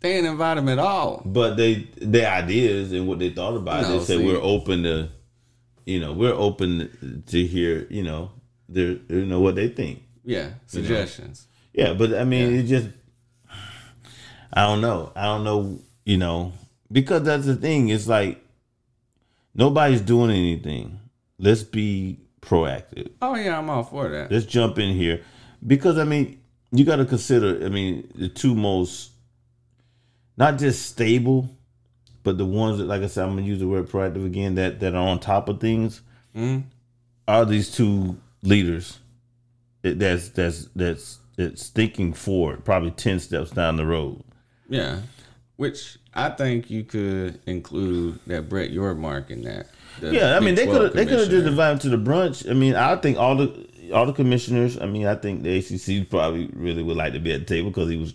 They didn't invite them at all. but they their ideas and what they thought about. it. They said see. we're open to, you know, we're open to hear, you know, their you know what they think. Yeah, suggestions. Yeah, but I mean, Yeah. it just, I don't know. I don't know, you know, because that's the thing. It's like nobody's doing anything. Let's be proactive. Oh, yeah, I'm all for that. Let's jump in here because I mean, you got to consider. I mean, the two most, not just stable, but the ones that, like I said, I'm gonna use the word proactive again. That that are on top of things Mhm. are these two leaders. that- That's that's that's that's thinking forward, probably ten steps down the road. Yeah, which I think you could include that Brett Yormark in that. Yeah, I mean they 12 could they could have just invited him to the brunch. I mean, I think all the all the commissioners. I mean, I think the ACC probably really would like to be at the table because he was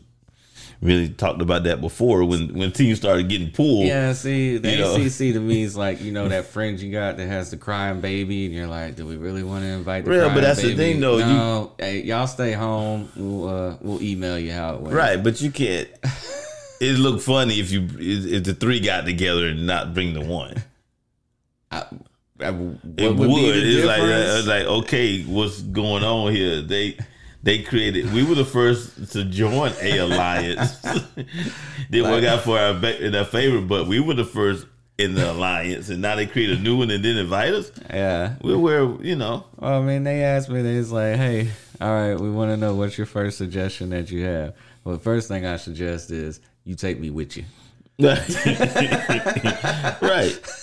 really talked about that before when when teams started getting pulled. Yeah, see, the You know. ACC to me is like you know that friend you got that has the crying baby, and you're like, do we really want to invite the Yeah, but that's the baby? thing, though, you- No, hey, y'all stay home. We'll uh, we'll email you how it went. Right, but you can't. <laughs> It look funny if you if the three got together and not bring the one. I, I, It would, would. be the It's like it's like okay, what's going on here? They they created. We were the first to join a alliance. <laughs> Didn't work out for our in our favor, but we were the first in the alliance, and now they create a new one and then invite us. Yeah. We're where you know. Well, I mean, they asked me. They was like, "Hey, all right, we want to know what's your first suggestion that you have." Well, the first thing I suggest is you take me with you. <laughs> right.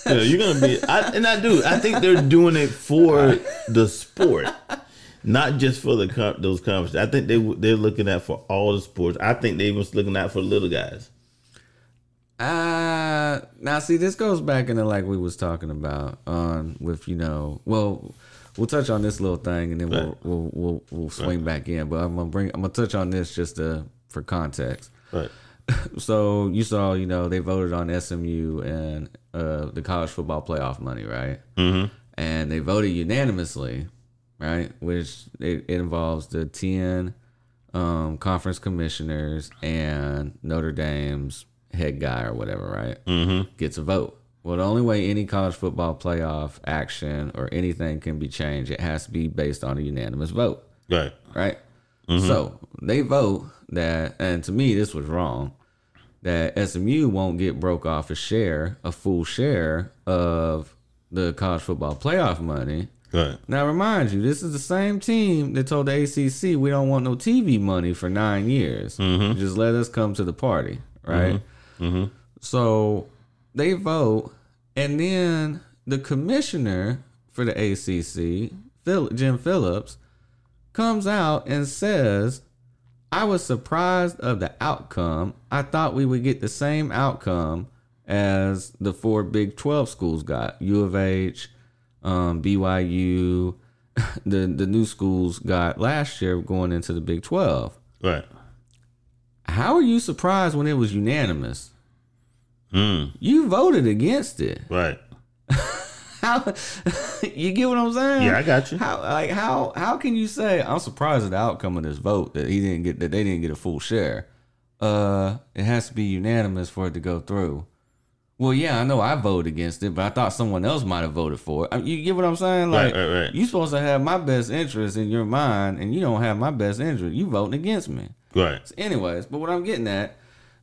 You know, you're gonna be, I, and I do. I think they're doing it for the sport, not just for the com- those conferences. I think they they're looking at for all the sports. I think they was looking at for little guys. Uh now see this goes back into like we was talking about on with you know well we'll touch on this little thing and then we'll Right. we'll we'll, we'll swing back in but I'm gonna bring I'm gonna touch on this just to, for context. Right. <laughs> So you saw you know they voted on SMU and uh the college football playoff money right Mm-hmm. and they voted unanimously right which it, it involves the ten um conference commissioners and Notre Dame's head guy or whatever right Mm-hmm. gets a vote. Well, the only way any college football playoff action or anything can be changed, it has to be based on a unanimous vote, Right. right? So they vote that, and to me, this was wrong. That SMU won't get broke off a share, a full share of the college football playoff money. Right. Now, remind you, this is the same team that told the ACC we don't want no TV money for nine years. Mm-hmm. Just let us come to the party, right? Mm-hmm. Mm-hmm. So they vote, and then the commissioner for the ACC, Phil, Jim Phillips, comes out and says, I was surprised of the outcome. I thought we would get the same outcome as the four Big 12 schools got U of H, um, BYU, <laughs> the, the new schools got last year going into the Big 12. Right. How are you surprised when it was unanimous? Mm. You voted against it. Right. <laughs> How <laughs> you get what I'm saying? Yeah, I got you. How like how how can you say I'm surprised at the outcome of this vote that he didn't get that they didn't get a full share? Uh, it has to be unanimous for it to go through. Well, yeah, I know I voted against it, but I thought someone else might have voted for it. I mean, you get what I'm saying? Like, Right, right, right. you supposed to have my best interest in your mind, and you don't have my best interest. You voting against me. Right. Anyways, but what I'm getting at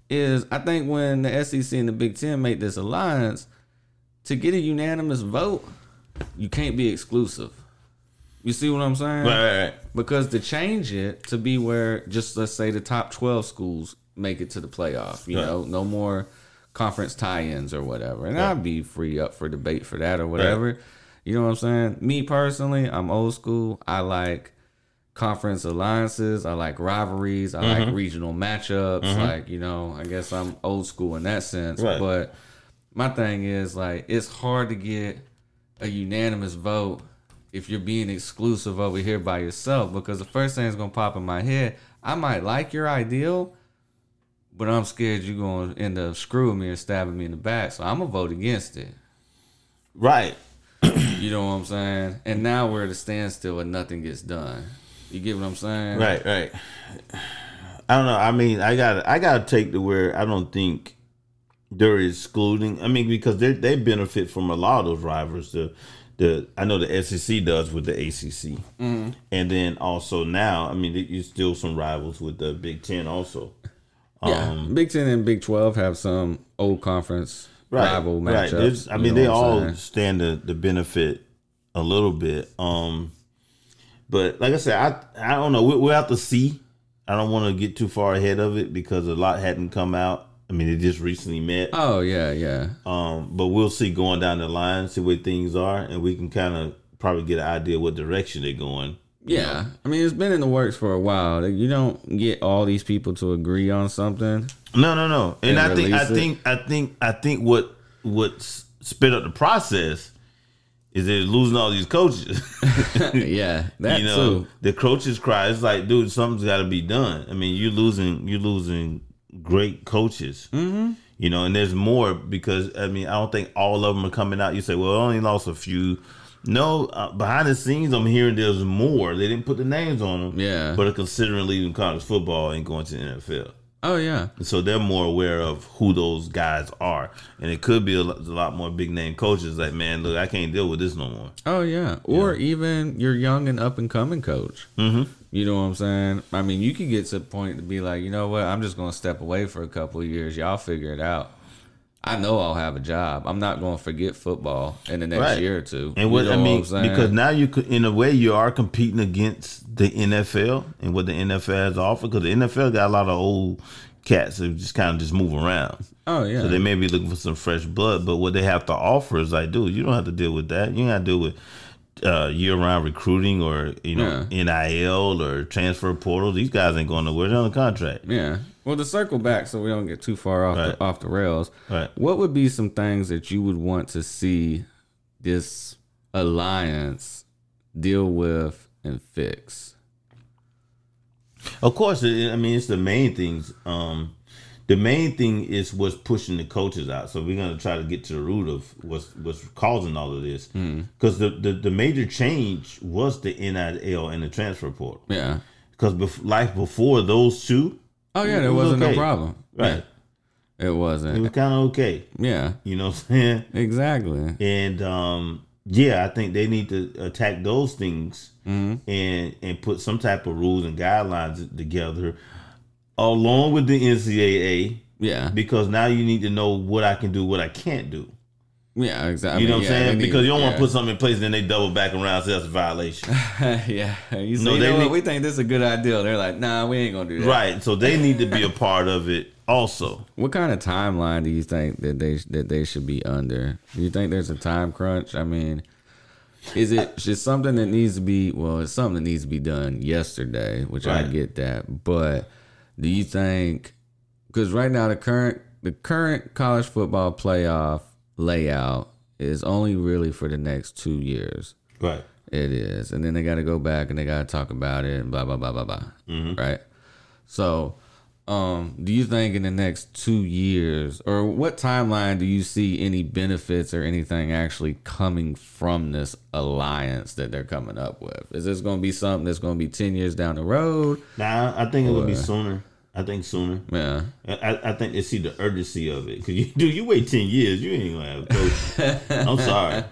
is I think when the SEC and the Big Ten make this alliance, to get a unanimous vote, you can't be exclusive. You see what I'm saying? Right. Right. Right. Because to change it to be where just let's say the top 12 schools make it to the playoff, you know, no more conference tie-ins or whatever. And I'd be free up for debate for that or whatever. You know what I'm saying? Me personally, I'm old school. I like conference alliances. I like rivalries. I Mm-hmm. like regional matchups. Like, you know, I guess I'm old school in that sense. Right. But my thing is like it's hard to get a unanimous vote if you're being exclusive over here by yourself because the first thing that's gonna pop in my head, I might like your ideal, but I'm scared you're gonna end up screwing me and stabbing me in the back. So I'm gonna vote against it. Right. <coughs> You know what I'm saying? And now we're at a standstill and nothing gets done. You get what I'm saying? Right, right. I don't know. I mean, I got I got to take to where I don't think they're excluding. I mean, because they they benefit from a lot of those rivals. The the I know the SEC does with the ACC, Mm-hmm. and then also now, I mean, you still some rivals with the Big Ten also. Yeah. Um, Big Ten and Big Twelve have some old conference right, rival right. matchups. There's- I mean, they all saying? stand to, to benefit a little bit. Um, but like I said, I I don't know. We, we'll have to see. I don't want to get too far ahead of it because a lot hadn't come out. I mean, it just recently met. Oh yeah, yeah. Um, but we'll see going down the line, see where things are, and we can kind of probably get an idea what direction they're going. Yeah, I mean it's been in the works for a while. Like, You don't get all these people to agree on something. No, no, no. And, And I think, I it. think, I think, I think what what sped up the process is they're losing all these coaches. <laughs> yeah, <laughs> that you know, too. the coaches cry. It's like, dude, something's got to be done. I mean, you're losing, you're losing great coaches. Mm-hmm. You know, and there's more because I mean, I don't think all of them are coming out. You say, well, I only lost a few. No, uh, behind the scenes, I'm hearing there's more. They didn't put the names on them. Yeah. but are considering leaving college football and going to the NFL. Oh yeah. So they're more aware of who those guys are, and it could be a lot, a lot more big name coaches like, man, look, I can't deal with this no more. Oh yeah. Or even your young and up and coming coach. Mm-hmm. You know what I'm saying? I mean, you could get to the point to be like, you know what? I'm just gonna step away for a couple of years. Y'all figure it out. I know I'll have a job. I'm not gonna forget football in the next Right. year or two. And what You know I mean, I'm because now you could, in a way, you are competing against the NFL and what the NFL has to offer. Because the NFL got a lot of old cats that just kind of just move around. oh yeah, So they may be looking for some fresh blood, but what they have to offer is like, dude, you don't have to deal with that. You have to deal with uh, year-round recruiting or you know NIL or transfer portal. These guys ain't going nowhere. They're on a contract. Yeah. Well, to circle back, so we don't get too far off Right. the, off the rails. Right. What would be some things that you would want to see this alliance deal with and fix? Of course, I mean it's the main things. Um, the main thing is what's pushing the coaches out. So we're gonna try to get to the root of what's what's causing all of this. Because the, the the major change was the NIL and the transfer portal. Yeah. Because bef- life before those two, Oh yeah, there was wasn't okay. no problem. right, It it wasn't. It was kind of okay. Yeah. You know what I'm saying? Exactly. And um, yeah, I think they need to attack those things and and put some type of rules and guidelines together, along with the NCAA, Yeah. because now you need to know what I can do, what I can't do. Yeah. Exactly. You know what I'm saying? Because you don't want yeah. to put something in place and then they double back around and say that's a violation. <laughs> yeah. You say, No, you they know what? We think this is a good idea. They're like, nah, we ain't gonna do that. right. So they need to be a part of it also. <laughs> What kind of timeline do you think that they that they should be under? Do you think there's a time crunch? I mean, is it <laughs> just something that needs to be? Well, it's something that needs to be done yesterday, which I get that. But do you think? Because right now the current the current college football playoff layout is only really for the next two years. Right. It is, and then they got to go back and they got to talk about it and blah blah blah blah blah. Right. So, um, do you think in the next two years, or what timeline do you see any benefits or anything actually coming from this alliance that they're coming up with? Is this going to be something that's going to be ten years down the road? Now I think it'll be sooner. I think sooner. Yeah. I, I think they see the urgency of it because you <laughs> do you wait ten years, you ain't gonna have a coach. <laughs> I'm sorry,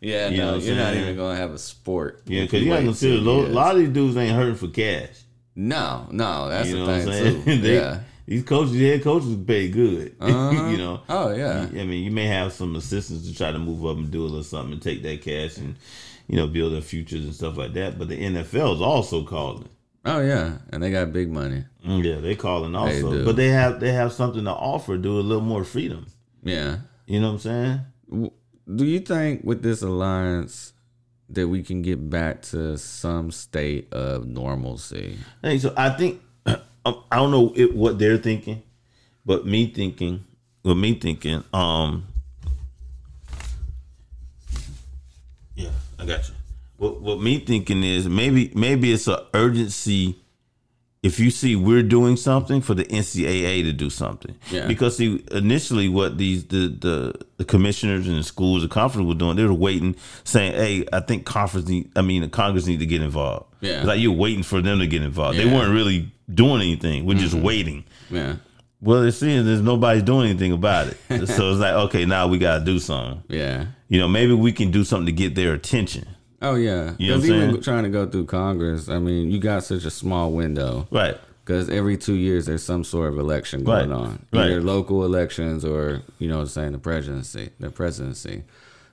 Yeah, You no, you're not even going to have a sport. yeah, because you, wait gotta consider a lot of these dudes ain't hurting for cash. No, no, that's you know the what I'm thing saying? too. <laughs> They- yeah. these coaches, head coaches, pay good. Uh-huh. you know. Oh yeah. I mean, you may have some assistants to try to move up and do a little something and take that cash and you know build their futures and stuff like that. But the NFL is also calling. Oh yeah, and they got big money. Mm, Yeah, they calling also, do. but they have they have something to offer, do a little more freedom. Yeah. You know what I'm saying? Do you think with this alliance that we can get back to some state of normalcy? Hey, so I think <clears throat> um, I don't know it, what they're thinking, but me thinking, with me thinking, um, yeah, I got you. What what me thinking is maybe maybe it's a urgency. If you see we're doing something for the NCAA to do something, Yeah. because see initially what these the, the the commissioners and the schools, the conference were doing, they were waiting, saying, "Hey, I think conference need, I mean, the Congress need to get involved." Yeah. It's like you're waiting for them to get involved. They weren't really doing anything. We're just mm-hmm. waiting. Yeah. Well, they're seeing there's nobody doing anything about it. <laughs> so it's like, okay, now we got to do something. Yeah. You know, maybe we can do something to get their attention. Oh yeah. You know what Because even trying to go through Congress, I mean, you got such a small window. Right. Because every two years there's some sort of election going Right. on, Right. either local elections or you know, what I'm saying the presidency, the presidency.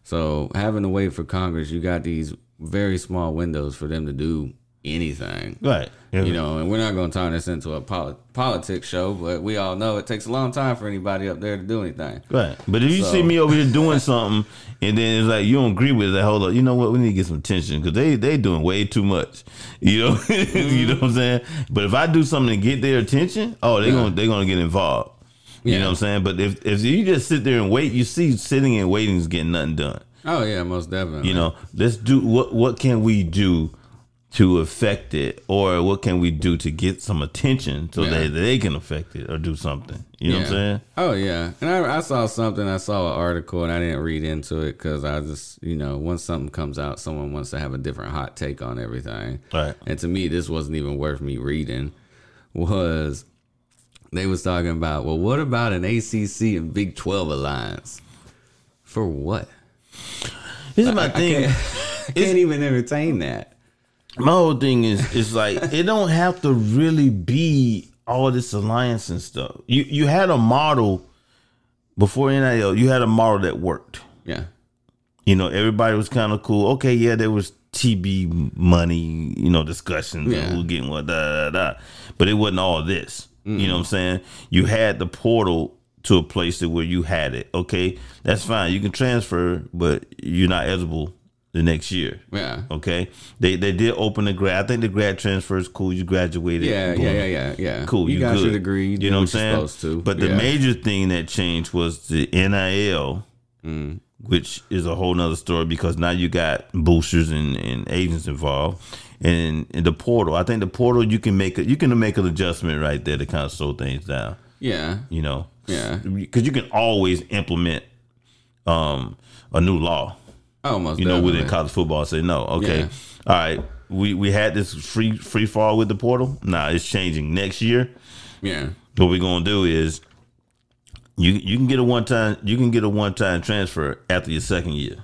So having to wait for Congress, you got these very small windows for them to do anything. Right. You know, and we're not going to turn this into a poli- politics show, but we all know it takes a long time for anybody up there to do anything. Right. But if you So- see me over here doing something and then it's like you don't agree with it, hold up. You know what? We need to get some attention because they they doing way too much. <laughs> You know, <laughs> you know what I'm saying. But if I do something to get their attention, oh, they are gonna they gonna get involved. You Yeah. know what I'm saying. But if if you just sit there and wait, you see sitting and waiting is getting nothing done. Oh yeah, most definitely. You know, let's do what what can we do to affect it, or what can we do to get some attention so Yeah. that they can affect it or do something. You know what I'm saying? Oh yeah, and I, I saw something. I saw an article, and I didn't read into it because I just, you know, once something comes out, someone wants to have a different hot take on everything. Right. And to me, this wasn't even worth me reading. Was they was talking about, well, what about an ACC and Big 12 alliance? For what? This is my I thing. can't, <laughs> I can't even entertain that. My whole thing is is like it don't have to really be all this alliance and stuff. You you had a model before NIL. You had a model that worked. Yeah. You know, everybody was kind of cool. Okay, yeah, there was TV money, you know, discussions, Yeah. who getting what, da da da. But it wasn't all this. You know what I'm saying? You had the portal to a place that where you had it. Okay, that's fine. You can transfer, but you're not eligible the next year. Yeah. Okay, they they did open the grad. I think the grad transfer is cool. You graduated. Yeah, yeah, yeah, yeah, yeah. Cool. You, got good. your degree. You, You know what I'm saying? But the yeah. major thing that changed was the NIL, Mm. which is a whole nother story because now you got boosters and, and agents involved. And, and the portal, I think the portal you can make a, you can make an adjustment right there to kind of slow things down. Yeah. You know, Yeah. because you can always implement um, a new law Oh, most you know, within college football, say no. Okay, Yeah. all right. We we had this free free fall with the portal. Nah, it's changing next year. Yeah. What we're gonna do is you you can get a one time you can get a one time transfer after your second year.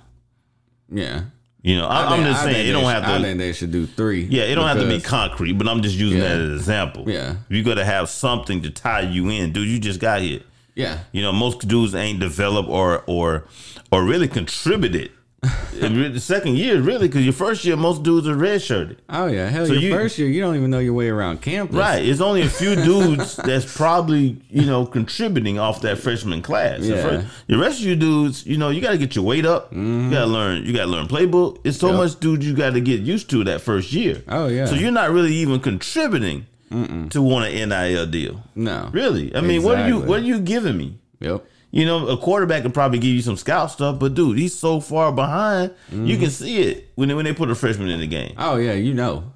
Yeah. You know, I, I I'm just saying it don't should- have I to. think they should do three. Yeah, it don't have to be concrete, but I'm just using Yeah. that as an example. Yeah. you got to have something to tie you in, dude. You just got here. Yeah. You know, most dudes ain't developed or or or really contributed. The second year, really, because your first year, most dudes are redshirted. Oh yeah. Hell, So your you- first year, you don't even know your way around campus. Right. It's only a few dudes <laughs> that's probably, you know, contributing off that freshman class. The Yeah. first- the rest of you dudes, you know, you got to get your weight up. You got to mm-hmm. learn. You got to learn playbook. It's so Yep. much, dude, you got to get used to that first year. Oh yeah. So you're not really even contributing to want an NIL deal. no. Really? I mean, what are you what are you giving me? Yep. You know, a quarterback can probably give you some scout stuff, but dude, he's so far behind. You can see it when they, when they put a freshman in the game. Oh yeah. You know.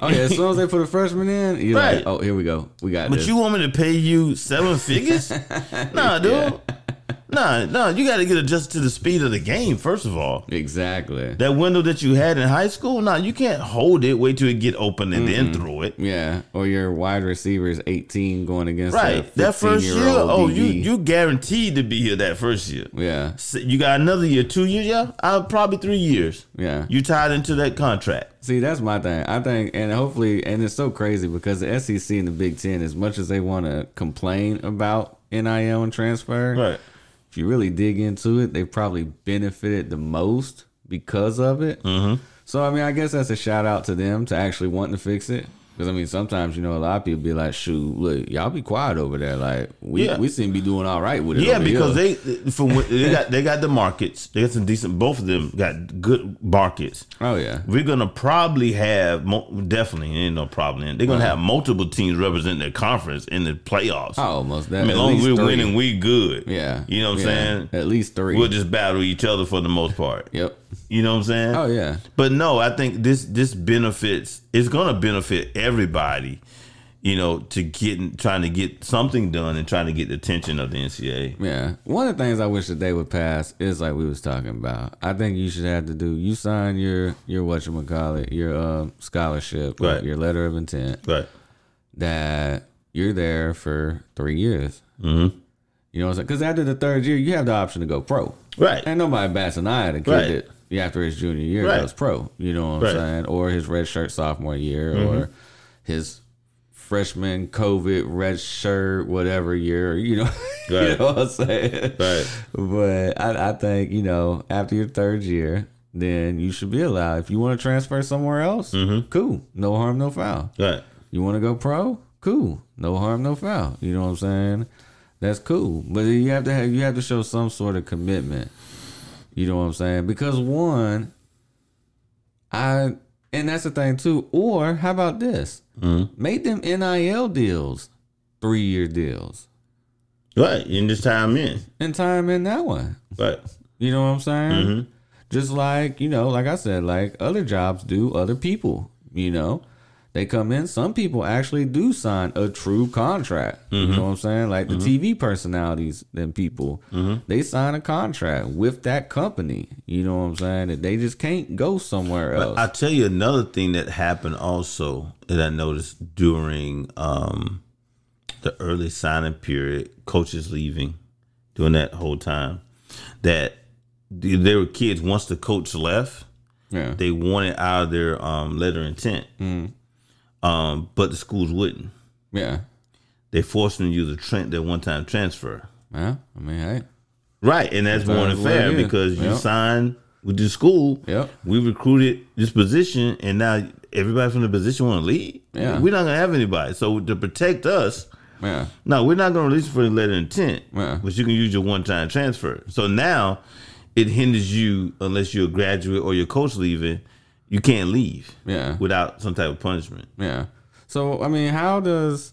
Oh yeah. As soon as they put a freshman in, you're Right. like, oh, here we go. We got it. But this. you want me to pay you seven figures? <laughs> nah, dude. Nah, no, You got to get adjusted to the speed of the game first of all. exactly. That window that you had in high school, nah, you can't hold it. Wait till it get open and then throw it. Yeah. Or your wide receiver is 18 going against Right. That first year, 15-year-old oh, you you guaranteed to be here that first year. Yeah. So You got another year, two years, yeah, uh, probably three years. Yeah. You tied into that contract. See, that's my thing. I think, and hopefully, and it's so crazy because the SEC and the Big Ten, as much as they want to complain about NIL and transfer, Right. If you really dig into it, they probably benefited the most because of it. Mm-hmm. So, I mean, I guess that's a shout out to them to actually wanting to fix it. Because I mean, sometimes you know a lot of people be like, "Shoot, look, y'all be quiet over there. Like we Yeah. we seem to be doing all right with it." Yeah, because here." they from they got they got the markets. They got some decent. Both of them got good markets. oh yeah, We're gonna probably have definitely ain't no problem. They're gonna have multiple teams represent their conference in the playoffs. oh, almost I that. mean, as long as we're three. winning, we good. yeah, you know what I'm saying. At least 3 We'll just battle each other for the most part. yep. You know what I'm saying? Oh yeah. But no, I think this this benefits. It's gonna benefit everybody. You know, to get trying to get something done and trying to get the attention of the NCAA. Yeah. One of the things I wish that they would pass is like we was talking about. I think you should have to do you sign your your whatchamacallit, your uh, scholarship, Right. your letter of intent Right. that you're there for three years. Mm-hmm. You know what I'm saying? Because after the third year, you have the option to go pro. Right. And nobody bats an eye at a kid Right. that after his junior year Right. goes pro. You know what I'm Right. saying? Or his red shirt sophomore year, Mm-hmm. or his freshman COVID red shirt whatever year. You know, <laughs> you know what I'm saying? Right. But I, I think you know after your third year, then you should be allowed. If you want to transfer somewhere else, Mm-hmm. cool, no harm, no foul. Right. You want to go pro? Cool. No harm, no foul. You know what I'm saying? That's cool. But you have to have you have to show some sort of commitment. You know what I'm saying? Because one, I and that's the thing too. Or how about this? Mm-hmm. Make them NIL deals, three year deals, Right. And just time in. and time in that one. Right. You know what I'm saying? Mm-hmm. Just like, you know, like I said, like other jobs do other people, you know. They come in, some people actually do sign a true contract. You know what I'm saying? Like the TV personalities and people, they sign a contract with that company. You know what I'm saying? That they just can't go somewhere else. I'll tell you another thing that happened also that I noticed during um the early signing period, coaches leaving during that whole time, that there were kids once the coach left, Yeah. they wanted out of their um, letter intent, um, but the schools wouldn't. Yeah. They forced them to use a tran their one time transfer. Yeah. I mean, hey. Right, and that's more than fair because you Yep. signed with the school. Yep. We recruited this position, and now everybody from the position want to leave. Yeah. we're not gonna have anybody. So to protect us, Yeah. no, we're not gonna release for the letter of intent, Yeah. but you can use your one time transfer. So now it hinders you unless you're a graduate or your coach leaving. You can't leave Yeah. without some type of punishment. Yeah. So I mean, how does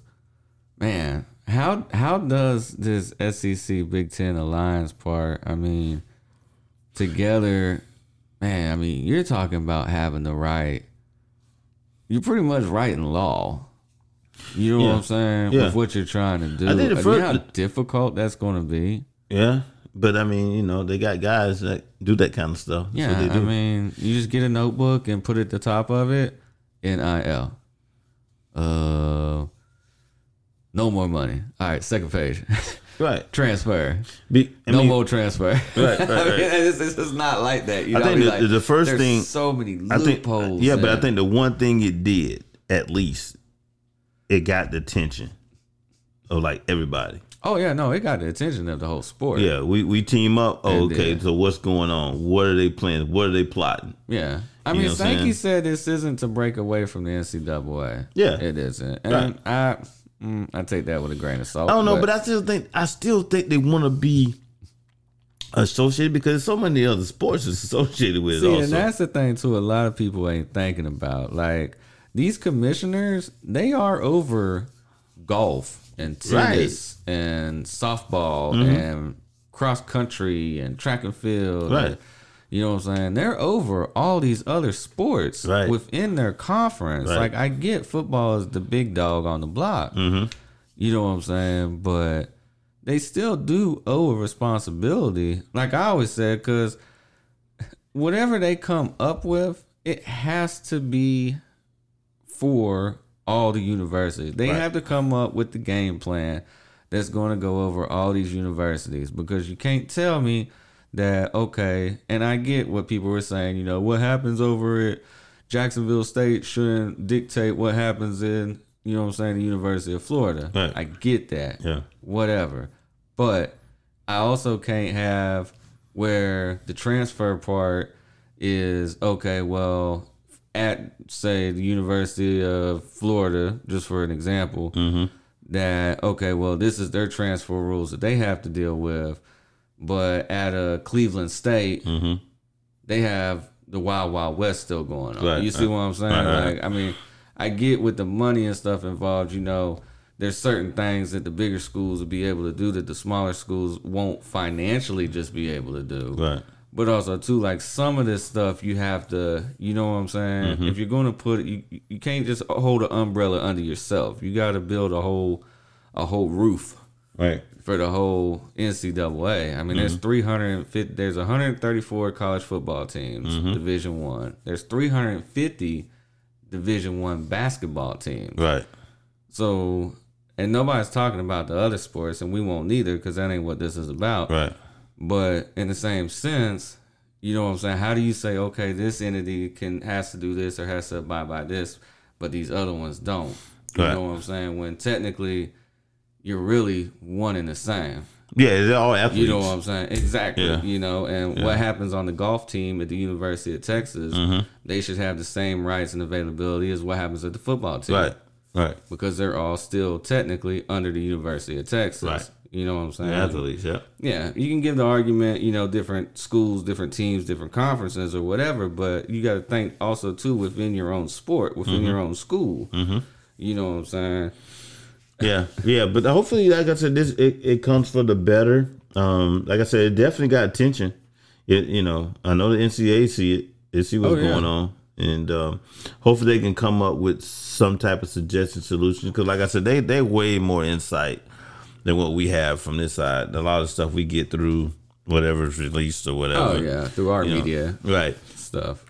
man? How how does this SEC Big Ten alliance part? I mean, together, man. I mean, you're talking about having the right. You're pretty much writing law. You know what I'm saying? Yeah. With what you're trying to do. I think the mean, how difficult that's going to be. Yeah, but I mean, you know, they got guys that do that kind of stuff. That's Yeah, what they I mean, you just get a notebook and put at the top of it NIL. Uh, no more money. All right, second page. <laughs> right. transfer. Be, no mean, more transfer. <laughs> Right, right, I mean, it's, it's just not like that. You know? I think Be the- like, the first thing- so many I think, loopholes. yeah, but I think the one thing it did, at least, it got the attention of like everybody. Oh yeah, no, it got the attention of the whole sport. Yeah, we, we team up. Oh, And okay, then- so what's going on? What are they planning? What are they plotting? Yeah. I You mean, Sankey said this isn't to break away from the NCAA. Yeah. It isn't. And Right. I mm, I take that with a grain of salt. I don't know, but, I still think I still think they want to be associated because so many other sports is <laughs> associated with it. See, also. and that's the thing too. A lot of people ain't thinking about like these commissioners. They are over golf and tennis and softball Mm-hmm. and cross country and track and field. Right. and- you know what I'm saying? They're over all these other sports Right. within their conference. Right. Like I get football is the big dog on the block. Mm-hmm. You know what I'm saying? But they still do owe a responsibility. Like I always said, because whatever they come up with, it has to be for all the universities. They Right. have to come up with the game plan that's going to go over all these universities because you can't tell me that okay, and I get what people were saying, you know, what happens over at Jacksonville State shouldn't dictate what happens in, you know what I'm saying, the University of Florida. Right. I get that yeah, whatever. But I also can't have where the transfer part is okay, well, at say the University of Florida, just for an example, mm-hmm. That okay, well, this is their transfer rules that they have to deal with. But at a Cleveland State, mm-hmm. they have the Wild Wild West still going on. Right, you see what I'm saying? right. Like, I mean, I get with the money and stuff involved, you know, there's certain things that the bigger schools will be able to do that the smaller schools won't financially just be able to do. right, But also too, like some of this stuff you have to, you know what I'm saying? Mm-hmm. If you're going to put you you can't just hold an umbrella under yourself. You got to build a whole a whole roof right, for the whole NCAA. I mean, there's Mm-hmm. 350. There's 134 college football teams, Mm-hmm. Division One. There's 350 Division One basketball teams. right, So, and nobody's talking about the other sports, and we won't either because that ain't what this is about. right, But in the same sense, you know what I'm saying? How do you say, okay, this entity can has to do this or has to abide by this, but these other ones don't? You Right. know what I'm saying? When technically you're really one and the same. Yeah, they're all athletes. You know what I'm saying? Exactly. Yeah. You know, and what happens on the golf team at the University of Texas, Mm-hmm. they should have the same rights and availability as what happens at the football team. right, right. Because they're all still technically under the University of Texas. Right. You know what I'm saying? The athletes, yeah. Yeah, you can give the argument, you know, different schools, different teams, different conferences, or whatever. But you got to think also too within your own sport, within Mm-hmm. your own school. Mm-hmm. You know what I'm saying? Yeah, yeah, but hopefully, like I said, this it, it comes for the better. Um, like I said, it definitely got attention. It, you know, I know the NCAA see it, they see what's Oh, yeah. going on, and um, hopefully they can come up with some type of suggestion solution. Because, like I said, they they way more insight than what we have from this side. A lot of stuff we get through whatever's released or whatever. Oh yeah, through our you know. media right? stuff.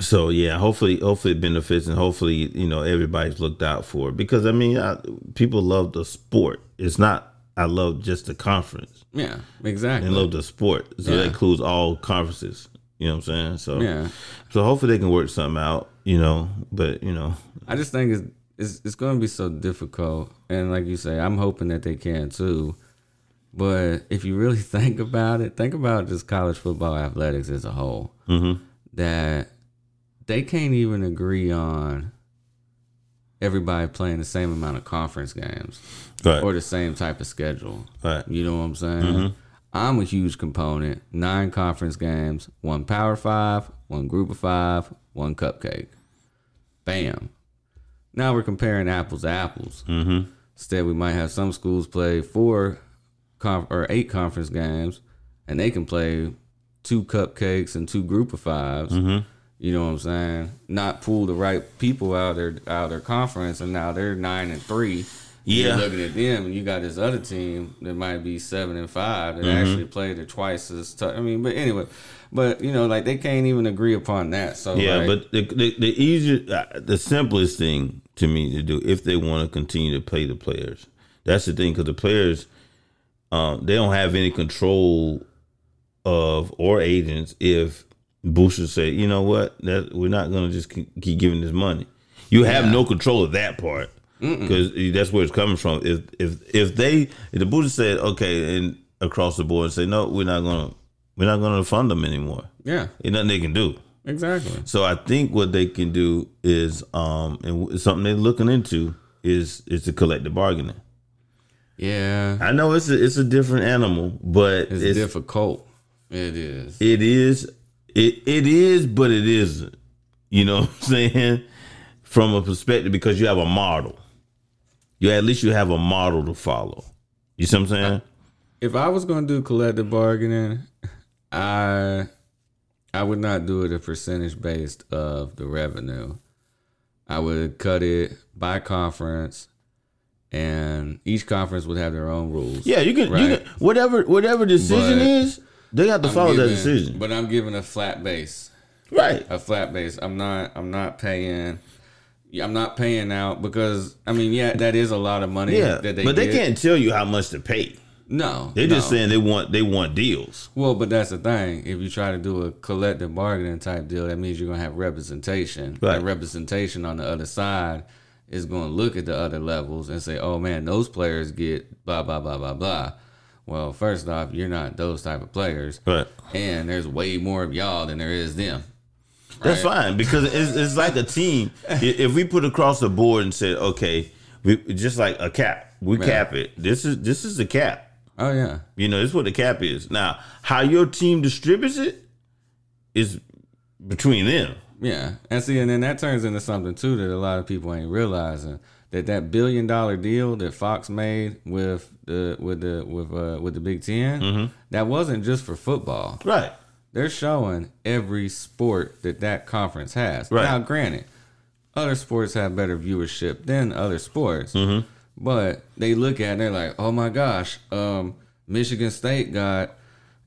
so yeah, hopefully, hopefully it benefits, and hopefully, you know, everybody's looked out for it because I mean, I, people love the sport. It's not I love just the conference Yeah, exactly. and love the sport, so Yeah. that includes all conferences. You know what I'm saying? So yeah. so hopefully they can work something out. You know, but you know, I just think it's it's, it's going to be so difficult, and like you say, I'm hoping that they can too. But if you really <laughs> think about it, think about just college football athletics as a whole. Mhm. That they can't even agree on everybody playing the same amount of conference games right, or the same type of schedule. right, You know what I'm saying? I'm a huge component. Nine conference games, one Power Five, one Group of Five, one Cupcake. Bam. Now we're comparing apples to apples. mm-hmm. Instead, we might have some schools play four conf- or eight conference games, and they can play two cupcakes and two Group of 5s Mhm. You know what I'm saying? Not pull the right people out of their out of their conference, and now they're nine and three. Yeah. You're looking at them, and you got this other team that might be seven and five that Mm-hmm. actually played it twice as tough. I mean, but anyway, but you know, like they can't even agree upon that. So Yeah, like, but the, the the easier, uh, the simplest thing to me to do if they want to continue to pay the players, that's the thing because the players, um, they don't have any control of or agents if boosters say, you know what, that we're not going to just keep keep giving this money. You have Yeah. no control of that part because that's where it's coming from. If if if they if the boosters said okay and across the board say no, we're not gonna we're not gonna fund them anymore. yeah, Ain't nothing they can do. Exactly. So I think what they can do is, um, and something they're looking into is is the collective bargaining. Yeah, I know it's a it's a different animal, but it's, it's, difficult. It is. it is it it is, but it isn't. You know <laughs> what I'm saying? From a perspective, because you have a model. You at least you have a model to follow. You see what I'm saying? if I was going to do collective bargaining, I I would not do it a percentage based of the revenue. I would cut it by conference, and each conference would have their own rules. Yeah, you can, you can whatever whatever decision But is, they have to I'm follow that decision. But I'm giving a flat base. Right. A flat base. I'm not. I'm not paying. I'm not paying out because I mean, yeah, that is a lot of money. Yeah, that they but they get. can't tell you how much to pay. No, They're just saying they want they want deals. Well, but that's the thing. If you try to do a collective bargaining type deal, that means you're gonna have representation. Right. That representation on the other side is gonna look at the other levels and say, "Oh man, those players get blah blah blah blah blah." Well, first off, you're not those type of players, Right. and there's way more of y'all than there is them. That's Right. fine because it's, it's like a team. <laughs> If we put across the board and said, okay, we just like a cap, we Yeah. cap it. This is this is the cap. Oh yeah, You know, this is what the cap is. Now, how your team distributes it is between them. yeah. And see, and then that turns into something too that a lot of people ain't realizing that that billion dollar deal that Fox made with the with the with uh with the Big 10 Mm-hmm. that wasn't just for football. Right. They're showing every sport that that conference has. Right. Now, granted, other sports have better viewership than other sports, Mm-hmm. But they look at it and they're like, "Oh my gosh, um, Michigan State got."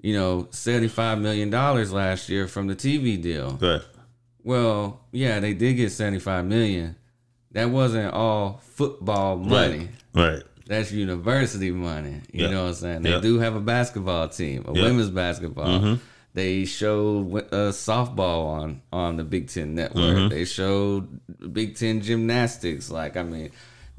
You know, seventy-five million dollars last year from the TV deal. Right. Well, yeah, they did get 75 million. That wasn't all football money. Right. That's university money. You Yeah. know what I'm saying? They Yeah. do have a basketball team, a Yeah. women's basketball. They showed uh, softball on on the Big Ten Network. They showed Big Ten gymnastics. Like, I mean,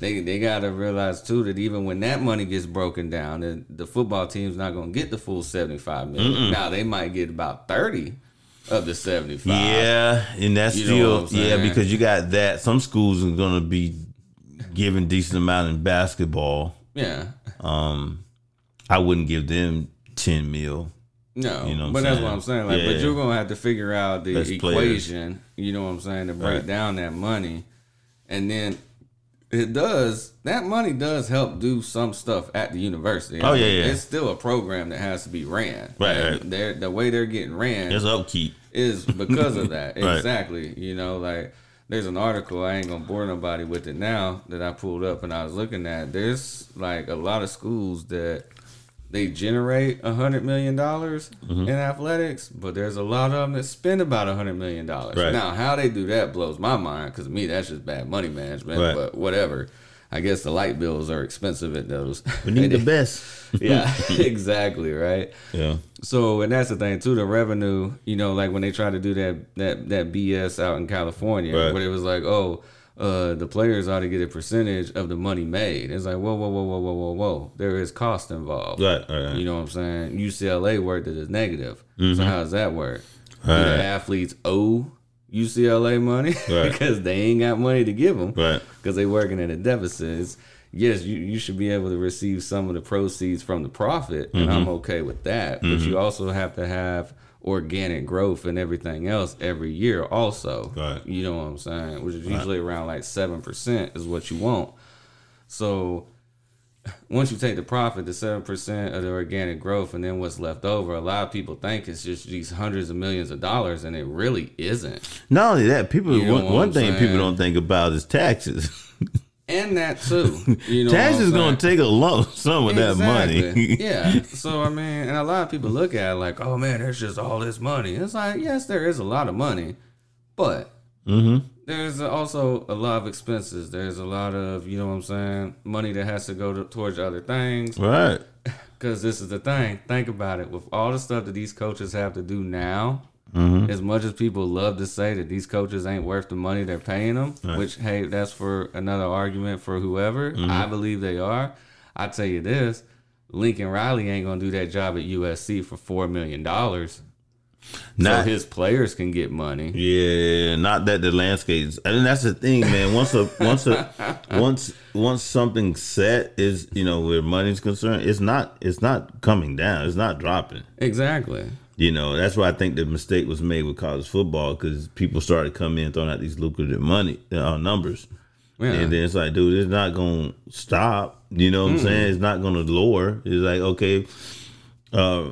they they got to realize too that even when that money gets broken down, the, the football team's not going to get the full 75 million. Now they might get about 30 of the 75. Yeah, and that's You know still yeah because you got that. Some schools are going to be giving decent amount in basketball. Yeah. Um, I wouldn't give them ten mil. No, You know but that's what I'm saying. Like, but you're gonna have to figure out the Best equation. You know what I'm saying to break Right. down that money, and then it does. That money does help do some stuff at the university. Oh, yeah, yeah. It's still a program that has to be ran. Right, right. They're, the way they're getting ran There's upkeep. is because of that. <laughs> Right. Exactly. You know, like there's an article, I ain't gonna bore nobody with it now, that I pulled up and I was looking at. There's like a lot of schools that they generate a hundred million dollars Mm-hmm. in athletics, but there's a lot of them that spend about a hundred million dollars. Right. Now, how they do that blows my mind because to me that's just bad money management. Right. But whatever. I guess the light bills are expensive at those. We need the <laughs> best. yeah, <laughs> <laughs> exactly, right. Yeah. So, and that's the thing too. The revenue, you know, like when they try to do that that that BS out in California, Right. where it was like, oh, uh, the players ought to get a percentage of the money made. It's like, whoa, whoa, whoa, whoa, whoa, whoa, whoa. There is cost involved. Right. Right. right. You know what I'm saying? UCLA worked it as negative. So how does that work? Do the athletes owe UCLA money <laughs> Right. <laughs> because they ain't got money to give them? Right. because they working at a deficit. It's, yes, you, you should be able to receive some of the proceeds from the profit, and I'm Mm-hmm. okay with that. But you also have to have organic growth and everything else every year, also. Right. You know what I'm saying? Which is usually around like seven percent is what you want. So <laughs> once you take the profit, the seven percent of the organic growth, and then what's left over, a lot of people think it's just these hundreds of millions of dollars, and it really isn't. Not only that, people. You know one one thing people don't think about is taxes. <laughs> And that too. You know, I'm taxes saying? gonna take a lump sum of that money. <laughs> Yeah. So I mean, and a lot of people look at it like, oh man, there's just all this money. It's like, yes, there is a lot of money, but mm-hmm. there's also a lot of expenses. There's a lot of, you know what I'm saying, money that has to go to, towards other things. Right. <laughs> Because this is the thing. Think about it. With all the stuff that these coaches have to do now, Mm-hmm. as much as people love to say that these coaches ain't worth the money they're paying them, which, hey, that's for another argument for whoever. Mm-hmm. I believe they are. I tell you this Lincoln Riley ain't going to do that job at USC for $4 million. So his players can get money. Yeah, not that the landscapes. I and that's the thing, man. Once a once a <laughs> once once something set is, you know, where money's concerned, it's not it's not coming down. It's not dropping. Exactly. You know, that's why I think the mistake was made with college football because people started coming in throwing out these lucrative money uh, numbers, Yeah. and then it's like, dude, it's not gonna stop. You know what I'm saying? It's not gonna lower. It's like, okay, uh,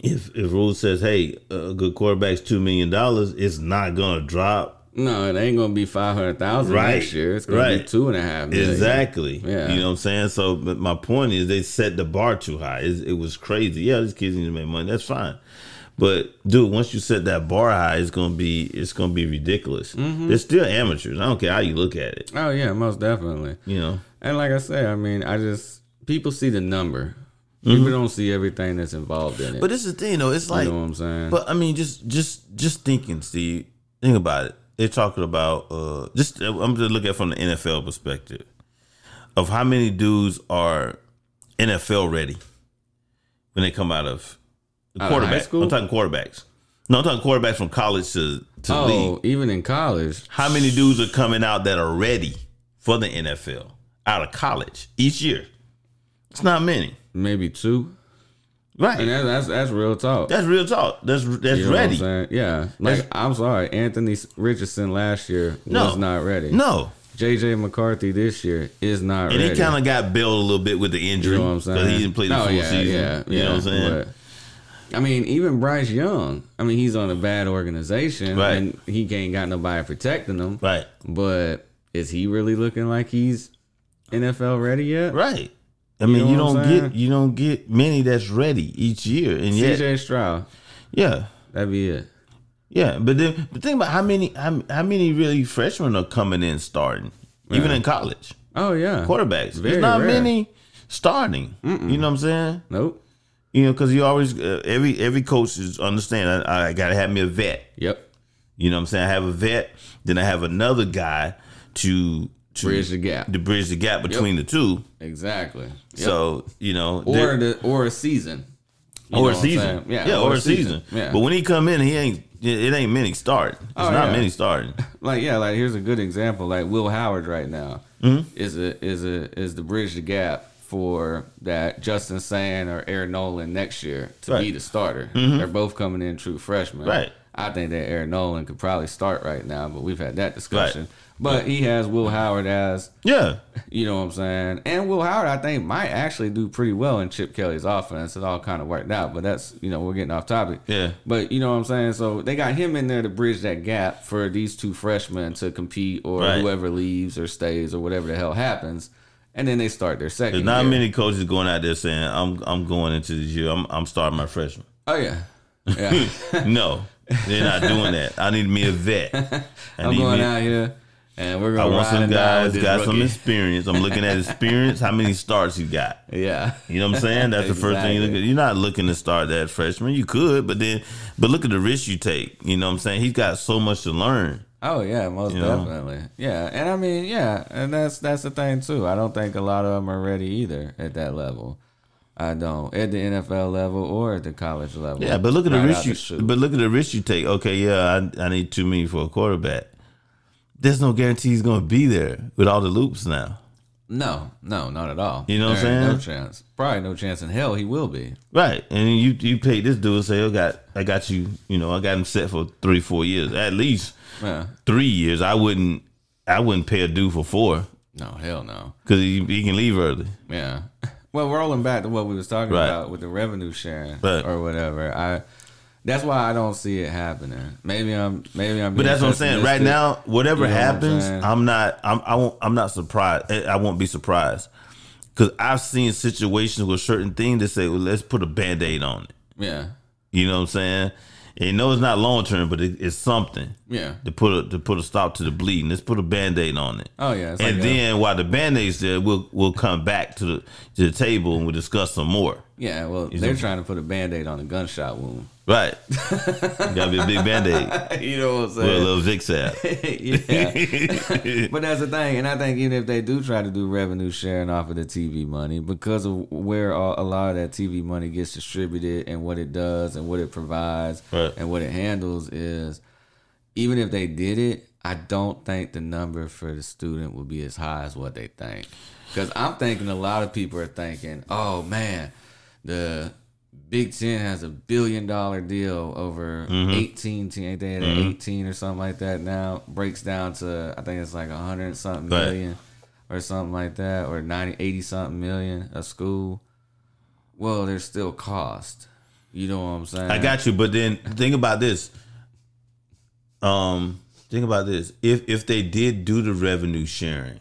if if rule says, hey, a good quarterback's two million dollars, it's not gonna drop. No, it ain't gonna be five hundred thousand Right. next year. It's gonna be two and a half. two and a half million. Exactly. Yeah. You know what I'm saying? So, but my point is, they set the bar too high. It, it was crazy. Yeah, these kids need to make money. That's fine. But dude, once you set that bar high, it's gonna be it's gonna be ridiculous. Mm-hmm. They're still amateurs. I don't care how you look at it. Oh yeah, most definitely. You know. And like I say, I mean, I just people see the number. Mm-hmm. People don't see everything that's involved in it. But this is the thing, though. It's like, you know what I'm saying? but I mean, just just just thinking, Steve. Think about it. They're talking about uh just I'm just looking at from the NFL perspective of how many dudes are NFL ready when they come out of the of quarterback. school? I'm talking quarterbacks. No, I'm talking quarterbacks from college to to oh, league. even in college, How many dudes are coming out that are ready for the NFL out of college each year? It's not many, maybe two. Right? And that, that's that's real talk. that's real talk. That's that's You know what I'm ready. saying? Yeah. Like That's- I'm sorry, Anthony Richardson last year No. was not ready. No, JJ McCarthy this year is not and ready. And he kind of got bailed a little bit with the injury You know what I'm saying? because he didn't play the Oh, full yeah, season. Yeah, you know what I'm saying? But, I mean, even Bryce Young. I mean, he's on a bad organization, Right. and he ain't got nobody protecting him. right, But is he really looking like he's NFL ready yet? right. I mean, know you, don't get you don't get many that's ready each year, and yet, CJ Stroud, yeah, that'd be it. yeah. But then, but think about how many how, how many really freshmen are coming in starting, even in college. Oh yeah, quarterbacks. Very There's not rare. many starting. You know what I'm saying? Nope. You know, because you always uh, every every coach is understand. I, I gotta have me a vet. Yep. You know what I'm saying? I have a vet, then I have another guy to to Bridge the gap. to bridge the gap between the two. Exactly. Yep. So you know, or the or a season. You or a season, saying? yeah, or, a season. Yeah. But when he come in, he ain't. It ain't many starting. It's Oh, not yeah. many starting. <laughs> like yeah, like here's a good example. Like Will Howard right now Mm-hmm. is a is a is the bridge the gap for that Julian Sayin or Air Noland next year to be Right. Mm-hmm. the starter. They're both coming in true freshmen. Right. I think that Air Noland could probably start right now, but we've had that discussion. But he has Will Howard as Yeah, <laughs> you know what I'm saying? And Will Howard, I think, might actually do pretty well in Chip Kelly's offense. It all kind of worked out, but that's, you know, we're getting off topic. Yeah. But you know what I'm saying? So they got him in there to bridge that gap for these two freshmen to compete or Right. whoever leaves or stays or whatever the hell happens. and then they start their second. There's not year. many coaches going out there saying, "I'm I'm going into this year. I'm I'm starting my freshman." Oh yeah, <laughs> yeah. no, they're not doing that. I need me a vet. <laughs> I I'm need going me- out here, and we're I gonna want some and die with guys got some experience. I'm looking at experience. How many starts he got? <laughs> Yeah, You know what I'm saying? That's the first thing you look at. You're not looking to start that freshman. You could, but then, but look at the risk you take. You know what I'm saying? He's got so much to learn. Oh yeah, most You know? definitely. Yeah, and I mean, yeah, and that's that's the thing too. I don't think a lot of them are ready either at that level. I don't at the NFL level or at the college level. Yeah, but look at the risk you. But look at the risk you take. Okay, yeah, I, I need two million for a quarterback. There's no guarantee he's going to be there with all the loops now. no, no, not at all. You know what I'm saying? No chance. Probably no chance in hell he will be. Right, and you you pay this dude and say, oh, "I got I got you." You know, I got him set for three four years at least Yeah. three years. I wouldn't I wouldn't pay a dude for four No, hell no. because he, he can leave early. Yeah. <laughs> Well, rolling back to what we was talking Right. about with the revenue sharing Right. or whatever, I that's why I don't see it happening. Maybe I'm maybe I'm. But that's what I'm saying. Right now, whatever You know what I'm happens. I'm not. I'm. I won't. I'm not surprised. I I won't be surprised because I've seen situations with certain things that say, "Well, let's put a band aid on it." Yeah. You know what I'm saying? And know it's not long term, but it, it's something Yeah. to put a to put a stop to the bleeding. Let's put a band aid on it. Oh yeah. And like a- then while the band aid's there, we'll we'll come back to the to the table and we'll discuss some more. yeah. Well, You they're know- trying to put a band aid on a gunshot wound. Right? <laughs> Gotta be a big band aid you know what I'm saying? with a little Vic sap. <laughs> yeah. <laughs> but that's the thing, and I think even if they do try to do revenue sharing off of the TV money, because of where all, a lot of that TV money gets distributed and what it does and what it provides Right. and what it handles is, even if they did it, I don't think the number for the student will be as high as what they think. Because I'm thinking a lot of people are thinking, oh man, the Big Ten has a billion dollar deal over Mm-hmm. 18 team, ain't they at 18 or something like that now? Breaks down to, I think it's like 100 and something Right. million or something like that, or 90, 80 something million a school. Well, there's still cost. You know what I'm saying? I got you, but then think about this. Um, think about this. If if they did do the revenue sharing,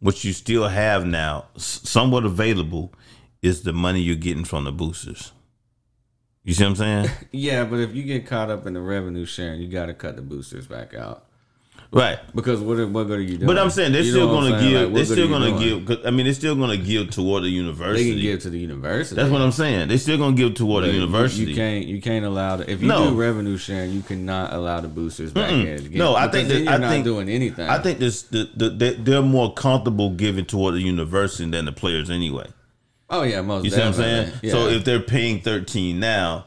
which you still have now, somewhat available, is the money you're getting from the boosters. You see what I'm saying? <laughs> Yeah, but if you get caught up in the revenue sharing, you got to cut the boosters back out. right. Because what are- what good are you doing? But I'm saying they're You still know what I'm going to give. Like, they're still going to give. I mean, they're still going to give toward the university. They can give to the university. That's what I'm saying. They're still going to give toward But the university. You, can't you can't allow the, if you No. do revenue sharing, you cannot allow the boosters back Mm-mm. in. again. No, I think that- you're I not think- doing anything. I think this the, the, they, they're more comfortable giving toward the university than the players anyway. Oh yeah, most. You see what I'm saying? definitely. So if they're paying 13 now,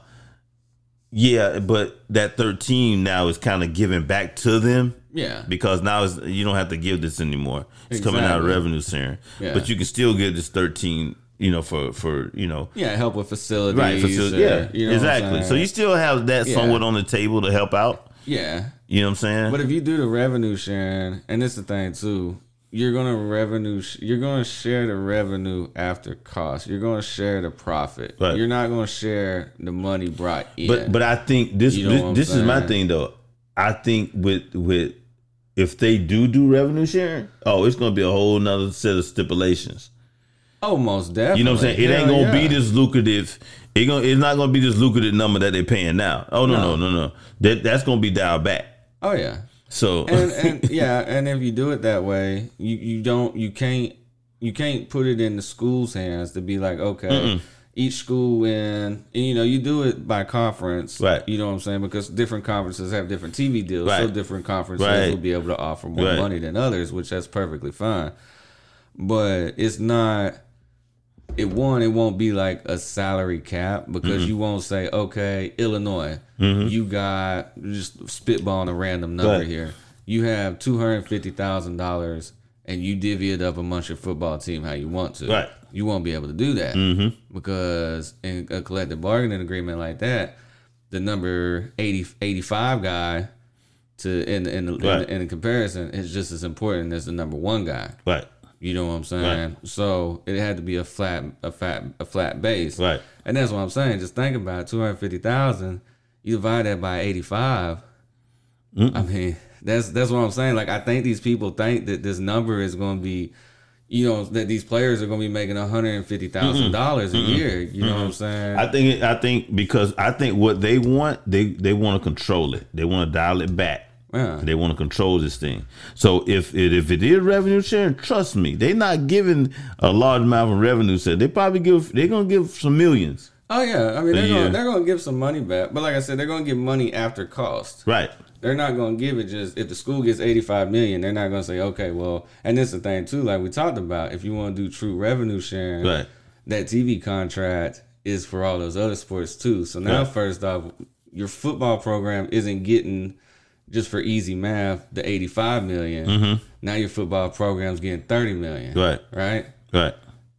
yeah, but that 13 now is kind of giving back to them yeah, because now it's, you don't have to give this anymore. It's coming out of revenue sharing, Yeah. but you can still get this 13, you know, for for you know. yeah, help with facilities. Right, facility, or, yeah, you know exactly. So you still have that Yeah. somewhat on the table to help out. yeah, You know what I'm saying? But if you do the revenue sharing, and it's the thing too, you're gonna revenue, you're gonna share the revenue after cost. You're gonna share the profit. Right. You're not gonna share the money brought in. But but I think this You know this, this is my thing though. I think with with if they do do revenue sharing, oh, it's gonna be a whole nother set of stipulations. oh, most definitely. You know what I'm saying? It ain't gonna be this lucrative. It gonna it's not gonna be this lucrative number that they're paying now. Oh no no No. no no. That that's gonna be dialed back. Oh yeah. So and <laughs> and yeah, and if you do it that way, you you don't you can't you can't put it in the school's hands to be like, okay, each school in and, you know, you do it by conference. Right. You know what I'm saying? Because different conferences have different TV deals. So different conferences Right. will be able to offer more Right. money than others, which that's perfectly fine. But it's not it one, it won't be like a salary cap because Mm-hmm. you won't say, okay, Illinois, you got just spitballing a random number here. You have two hundred fifty thousand dollars, and you divvy it up amongst your football team how you want to. Right. You won't be able to do that Mm-hmm. because in a collective bargaining agreement like that, the number 80, 85 guy to in in, in, Right. in, comparison is just as important as the number one guy. right, You know what I'm saying? So it had to be a flat, a fat, a flat base. right. And that's what I'm saying. Just think about two hundred fifty thousand. You divide that by eighty five. I mean, that's that's what I'm saying. Like I think these people think that this number is going to be, you know that these players are going to be making one hundred and fifty thousand dollars a year. You know what I'm saying? I think I think because I think what they want they they want to control it. They want to dial it back. Yeah. They want to control this thing. So if it if it is revenue sharing, trust me, they're not giving a large amount of revenue share. They probably give they're gonna give some millions. oh yeah, I mean they're Yeah. going they're to give some money back, but like I said, they're going to give money after cost. Right. They're not going to give it just if the school gets eighty five million. They're not going to say okay, well, and this is the thing too, like we talked about, if you want to do true revenue sharing, Right. that TV contract is for all those other sports too. So now, Right. first off, your football program isn't getting just for easy math the eighty five million. Now your football program's getting thirty million. Right. Right. Right.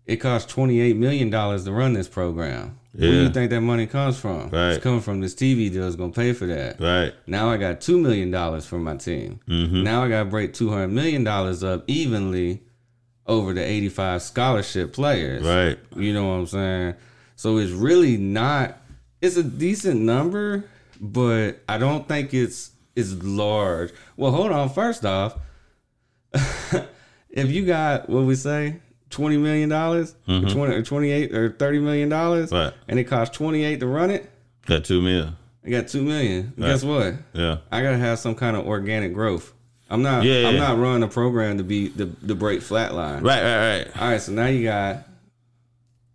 It costs twenty eight million dollars to run this program. Where do you think that money comes from? Right. It's coming from this TV deal. It's gonna pay for that. Right. Now I got two million dollars for my team. Mm-hmm. Now I got to break two hundred million dollars up evenly over the eighty-five scholarship players. Right. You know what I'm saying? So it's really not. It's a decent number, but I don't think it's it's large. Well, hold on. First off, <laughs> if you got what we say. Twenty million dollars, or mm-hmm. twenty or twenty-eight or thirty million dollars, Right. and it costs twenty-eight to run it. Got two mil. I got two million. Guess what? Yeah. I gotta have some kind of organic growth. I'm not. Yeah, I'm yeah. not running a program to be the the break flat line. Right. Right. Right. All right. So now you got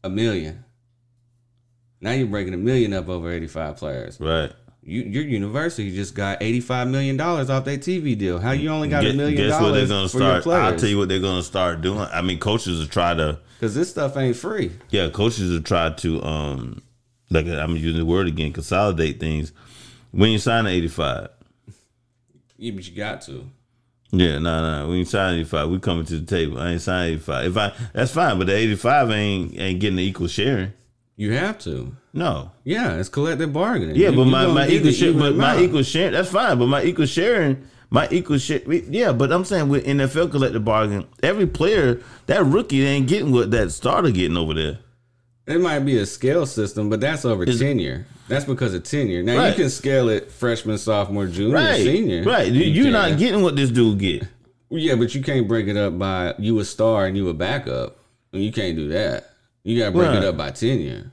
a million. Now you're breaking a million up over 85 players. Right. You, your university just got 85 million dollars off their TV deal. How you only got a Guess, million guess what they're dollars gonna for your start? I'll players? tell you what they're gonna start doing. I mean, coaches will try to. Because this stuff ain't free. Yeah, coaches will try to um, like I'm using the word again, consolidate things. When you sign an 85, Yeah, but you got to. yeah, no, no, when you sign 85, we coming to the table. I ain't signing 85. If I, that's fine, but the 85 ain't ain't getting the equal sharing. You have to. No. Yeah, it's collective bargaining. Yeah, You- but you my, my equal share, but my equal sharing, that's fine. But my equal sharing, my equal share, yeah. But I'm saying with NFL collective bargaining, every player, that rookie ain't getting what that starter getting over there. It might be a scale system, but that's over tenure. That's because of tenure. Now Right. you can scale it freshman, sophomore, junior, Right, senior. right. You, you're not getting what this dude get. Yeah, but you can't break it up by you a star and you a backup. You can't do that. You gotta break Right. it up by tenure.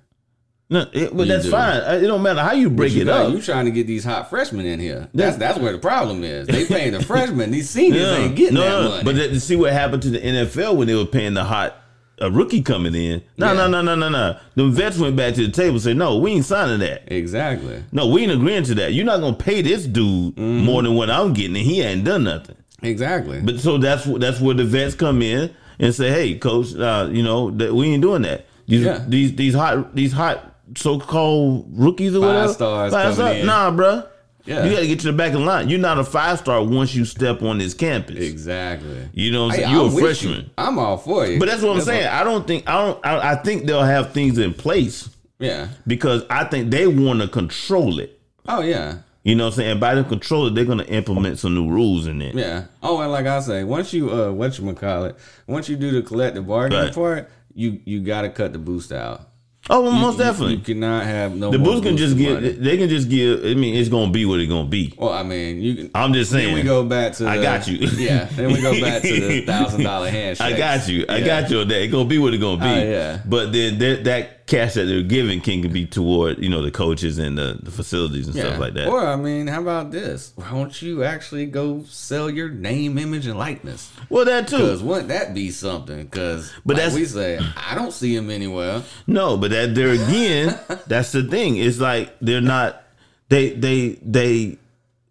No, it, but You that's do. fine. Uh, It don't matter how you break you it got- up. You trying to get these hot freshmen in here? That's that's where the problem is. They paying the freshmen. These seniors Yeah. ain't getting no, that no, money. But that, to see what happened to the NFL when they were paying the hot a rookie coming in. No, Yeah. no, no, no, no, no. The vets went back to the table and said, "No, we ain't signing that. exactly. No, we ain't agreeing to that. You're not gonna pay this dude Mm-hmm. more than what I'm getting, and he ain't done nothing." Exactly. But so that's that's where the vets come in and say, "Hey, coach, uh, you know that we ain't doing that. These Yeah. these these hot these hot so called rookies or Five whatever, stars coming in. Nah, bro. Yeah. You got to get to the back of the line. You're not a five star once you step on this campus. exactly. You know what I'm saying? You're a freshman. you. I'm all for you. But that's what I'm saying. I don't think I don't. I, I think they'll have things in place yeah. because I think they want to control it. Oh yeah. You know what I'm saying? By the controller, they're going to implement some new rules in it. Yeah. Oh, and like I say, once you uh, what you call it, once you do the collective bargaining Right. part, you you got to cut the boost out. Oh, well, You- most you- definitely. You, cannot have no. the boost can just give. money. They can just give. I mean, it's going to be what it's going to be. Well, I mean, you can. I'm just saying. Then we go back to. The, I got you. <laughs> Yeah. Then we go back to the <laughs> thousand dollar handshake. I got you. I got you on that. It's gonna be what it's gonna be. Oh, yeah. But then that, that cash that they're giving can be toward you know the coaches and the, the facilities and Yeah. stuff like that. Or I mean, how about this? Why don't you actually go sell your name, image, and likeness? well, that too. Because wouldn't that be something? Because, But but that's- we say, I don't see him anywhere. No, but that there again, <laughs> that's the thing. It's like they're not. They they they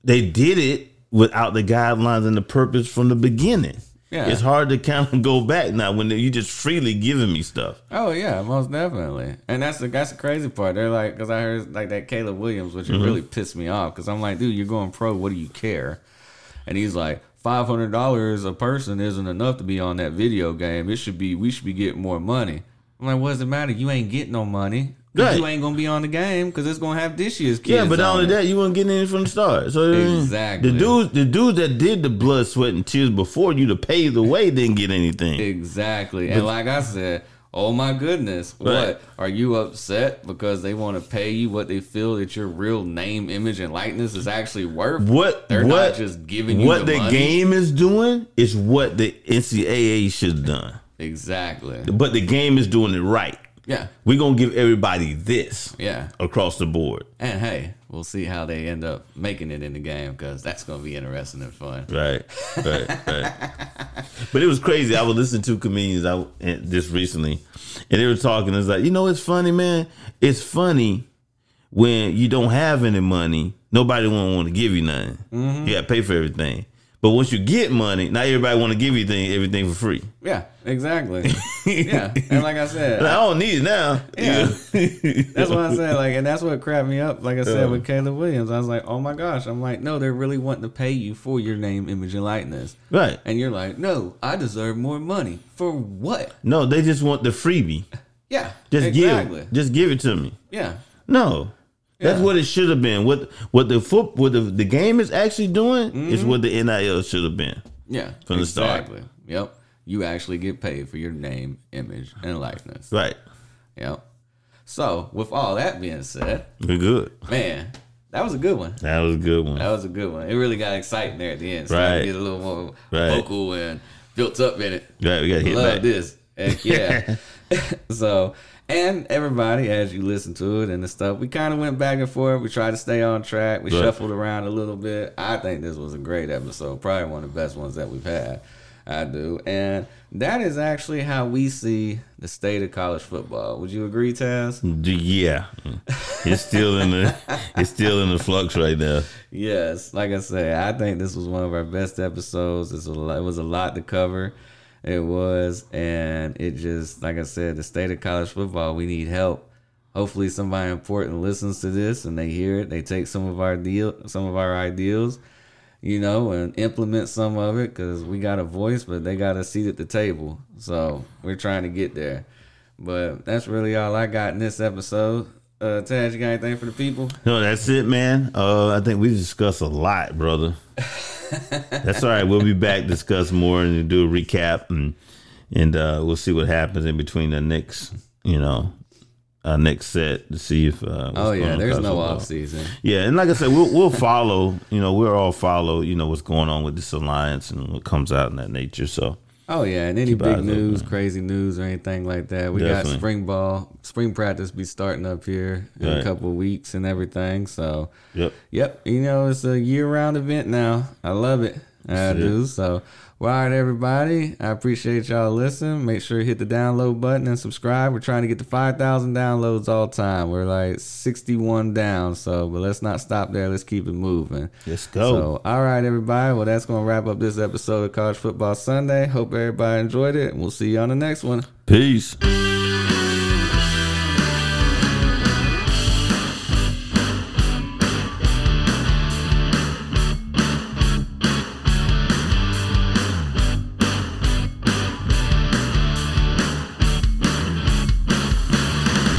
they did it without the guidelines and the purpose from the beginning. Yeah. It's hard to kind of go back now when you're just freely giving me stuff. Oh yeah, most definitely. And that's the that's the crazy part. They're like, because I heard like that Caleb Williams, which Mm-hmm. really pissed me off. Because I'm like, dude, you're going pro. What do you care? And he's like, five hundred dollars a person isn't enough to be on that video game. It should be. We should be getting more money. I'm like, what does it matter? You ain't getting no money. Right. You ain't gonna be on the game because it's gonna have this year's kids. Yeah, but not on only it. that, you weren't getting any from the start. So Exactly. the dudes, the dudes that did the blood, sweat, and tears before you to pave the way didn't get anything. Exactly. And like I said, oh my goodness, Right. what? Are you upset because they want to pay you what they feel that your real name, image, and likeness is actually worth? What They're what not just giving you what the the game is doing is what the NCAA should have done. Exactly. But the game is doing it right. Yeah. We're gonna give everybody this Yeah. across the board. And hey, we'll see how they end up making it in the game because that's going to be interesting and fun. Right, right, right. <laughs> But it was crazy. I was listening to comedians I just recently, and they were talking. It's like you know, it's funny, man. It's funny when you don't have any money. Nobody won't want to give you nothing. Mm-hmm. You got to pay for everything. But once you get money, now everybody want to give you thing, everything for free. Yeah, exactly. <laughs> yeah. And like I said, Like, I don't need it now. Yeah. <laughs> That's what I said. Like, and that's what cracked me up. Like I said with Caleb Williams, I was like, "Oh my gosh!" I'm like, "No, they're really wanting to pay you for your name, image, and likeness." right. And you're like, "No, I deserve more money for what?" No, they just want the freebie. <laughs> Yeah, Just exactly. give, just give it to me. Yeah, No. That's Yeah. what it should have been. What what the foot what the, the game is actually doing is Mm-hmm. what the NIL should have been. yeah, From the start. Yep, you actually get paid for your name, image, and likeness. Right. Yep. So, with all that being said, We're good. man, that was a good one. That was a good one. That was a good one. It really got exciting there at the end. So Right. Get a little more Right. vocal and built up in it. Right, we got hit Love back. this. Heck yeah. <laughs> <laughs> so, and everybody, as you listen to it and the stuff, we kind of went back and forth. We tried to stay on track. We Right. shuffled around a little bit. I think this was a great episode. Probably one of the best ones that we've had. I do. And that is actually how we see the state of college football. Would you agree, Taz? Yeah, it's still in the it's still in the flux right now. Yes, like I say, I think this was one of our best episodes. It's a lot, it was a lot to cover. It was, and it just like I said, the state of college football. We need help. Hopefully, somebody important listens to this and they hear it. They take some of our deal, some of our ideals, you know, and implement some of it because we got a voice, but they got a seat at the table. So we're trying to get there. But that's really all I got in this episode. Uh, Tad, you got anything for the people? No, that's it, man. Uh, I think we discussed a lot, brother. <laughs> that's all right. We'll be back discuss more and do a recap and and uh, we'll see what happens in between the next, you know, uh, next set to see if. Uh, Oh yeah, there's no off season. Yeah, and like I said, we'll we'll follow. You know, we'll all follow. You know what's going on with this alliance and what comes out in that nature. So Oh yeah, and any Keep big news, open. crazy news, or anything like that. We got spring ball, spring practice be starting up here in a couple of weeks and everything. So, yep. yep, you know it's a year-round event now. I love it. I it. do. So, well, all right, everybody. I appreciate y'all listening. Make sure you hit the download button and subscribe. We're trying to get to five thousand downloads all time. We're like sixty-one down. So, but let's not stop there. Let's keep it moving. Let's go. So, all right, everybody. Well, that's going to wrap up this episode of College Football Sunday. Hope everybody enjoyed it, we'll see you on the next one. Peace.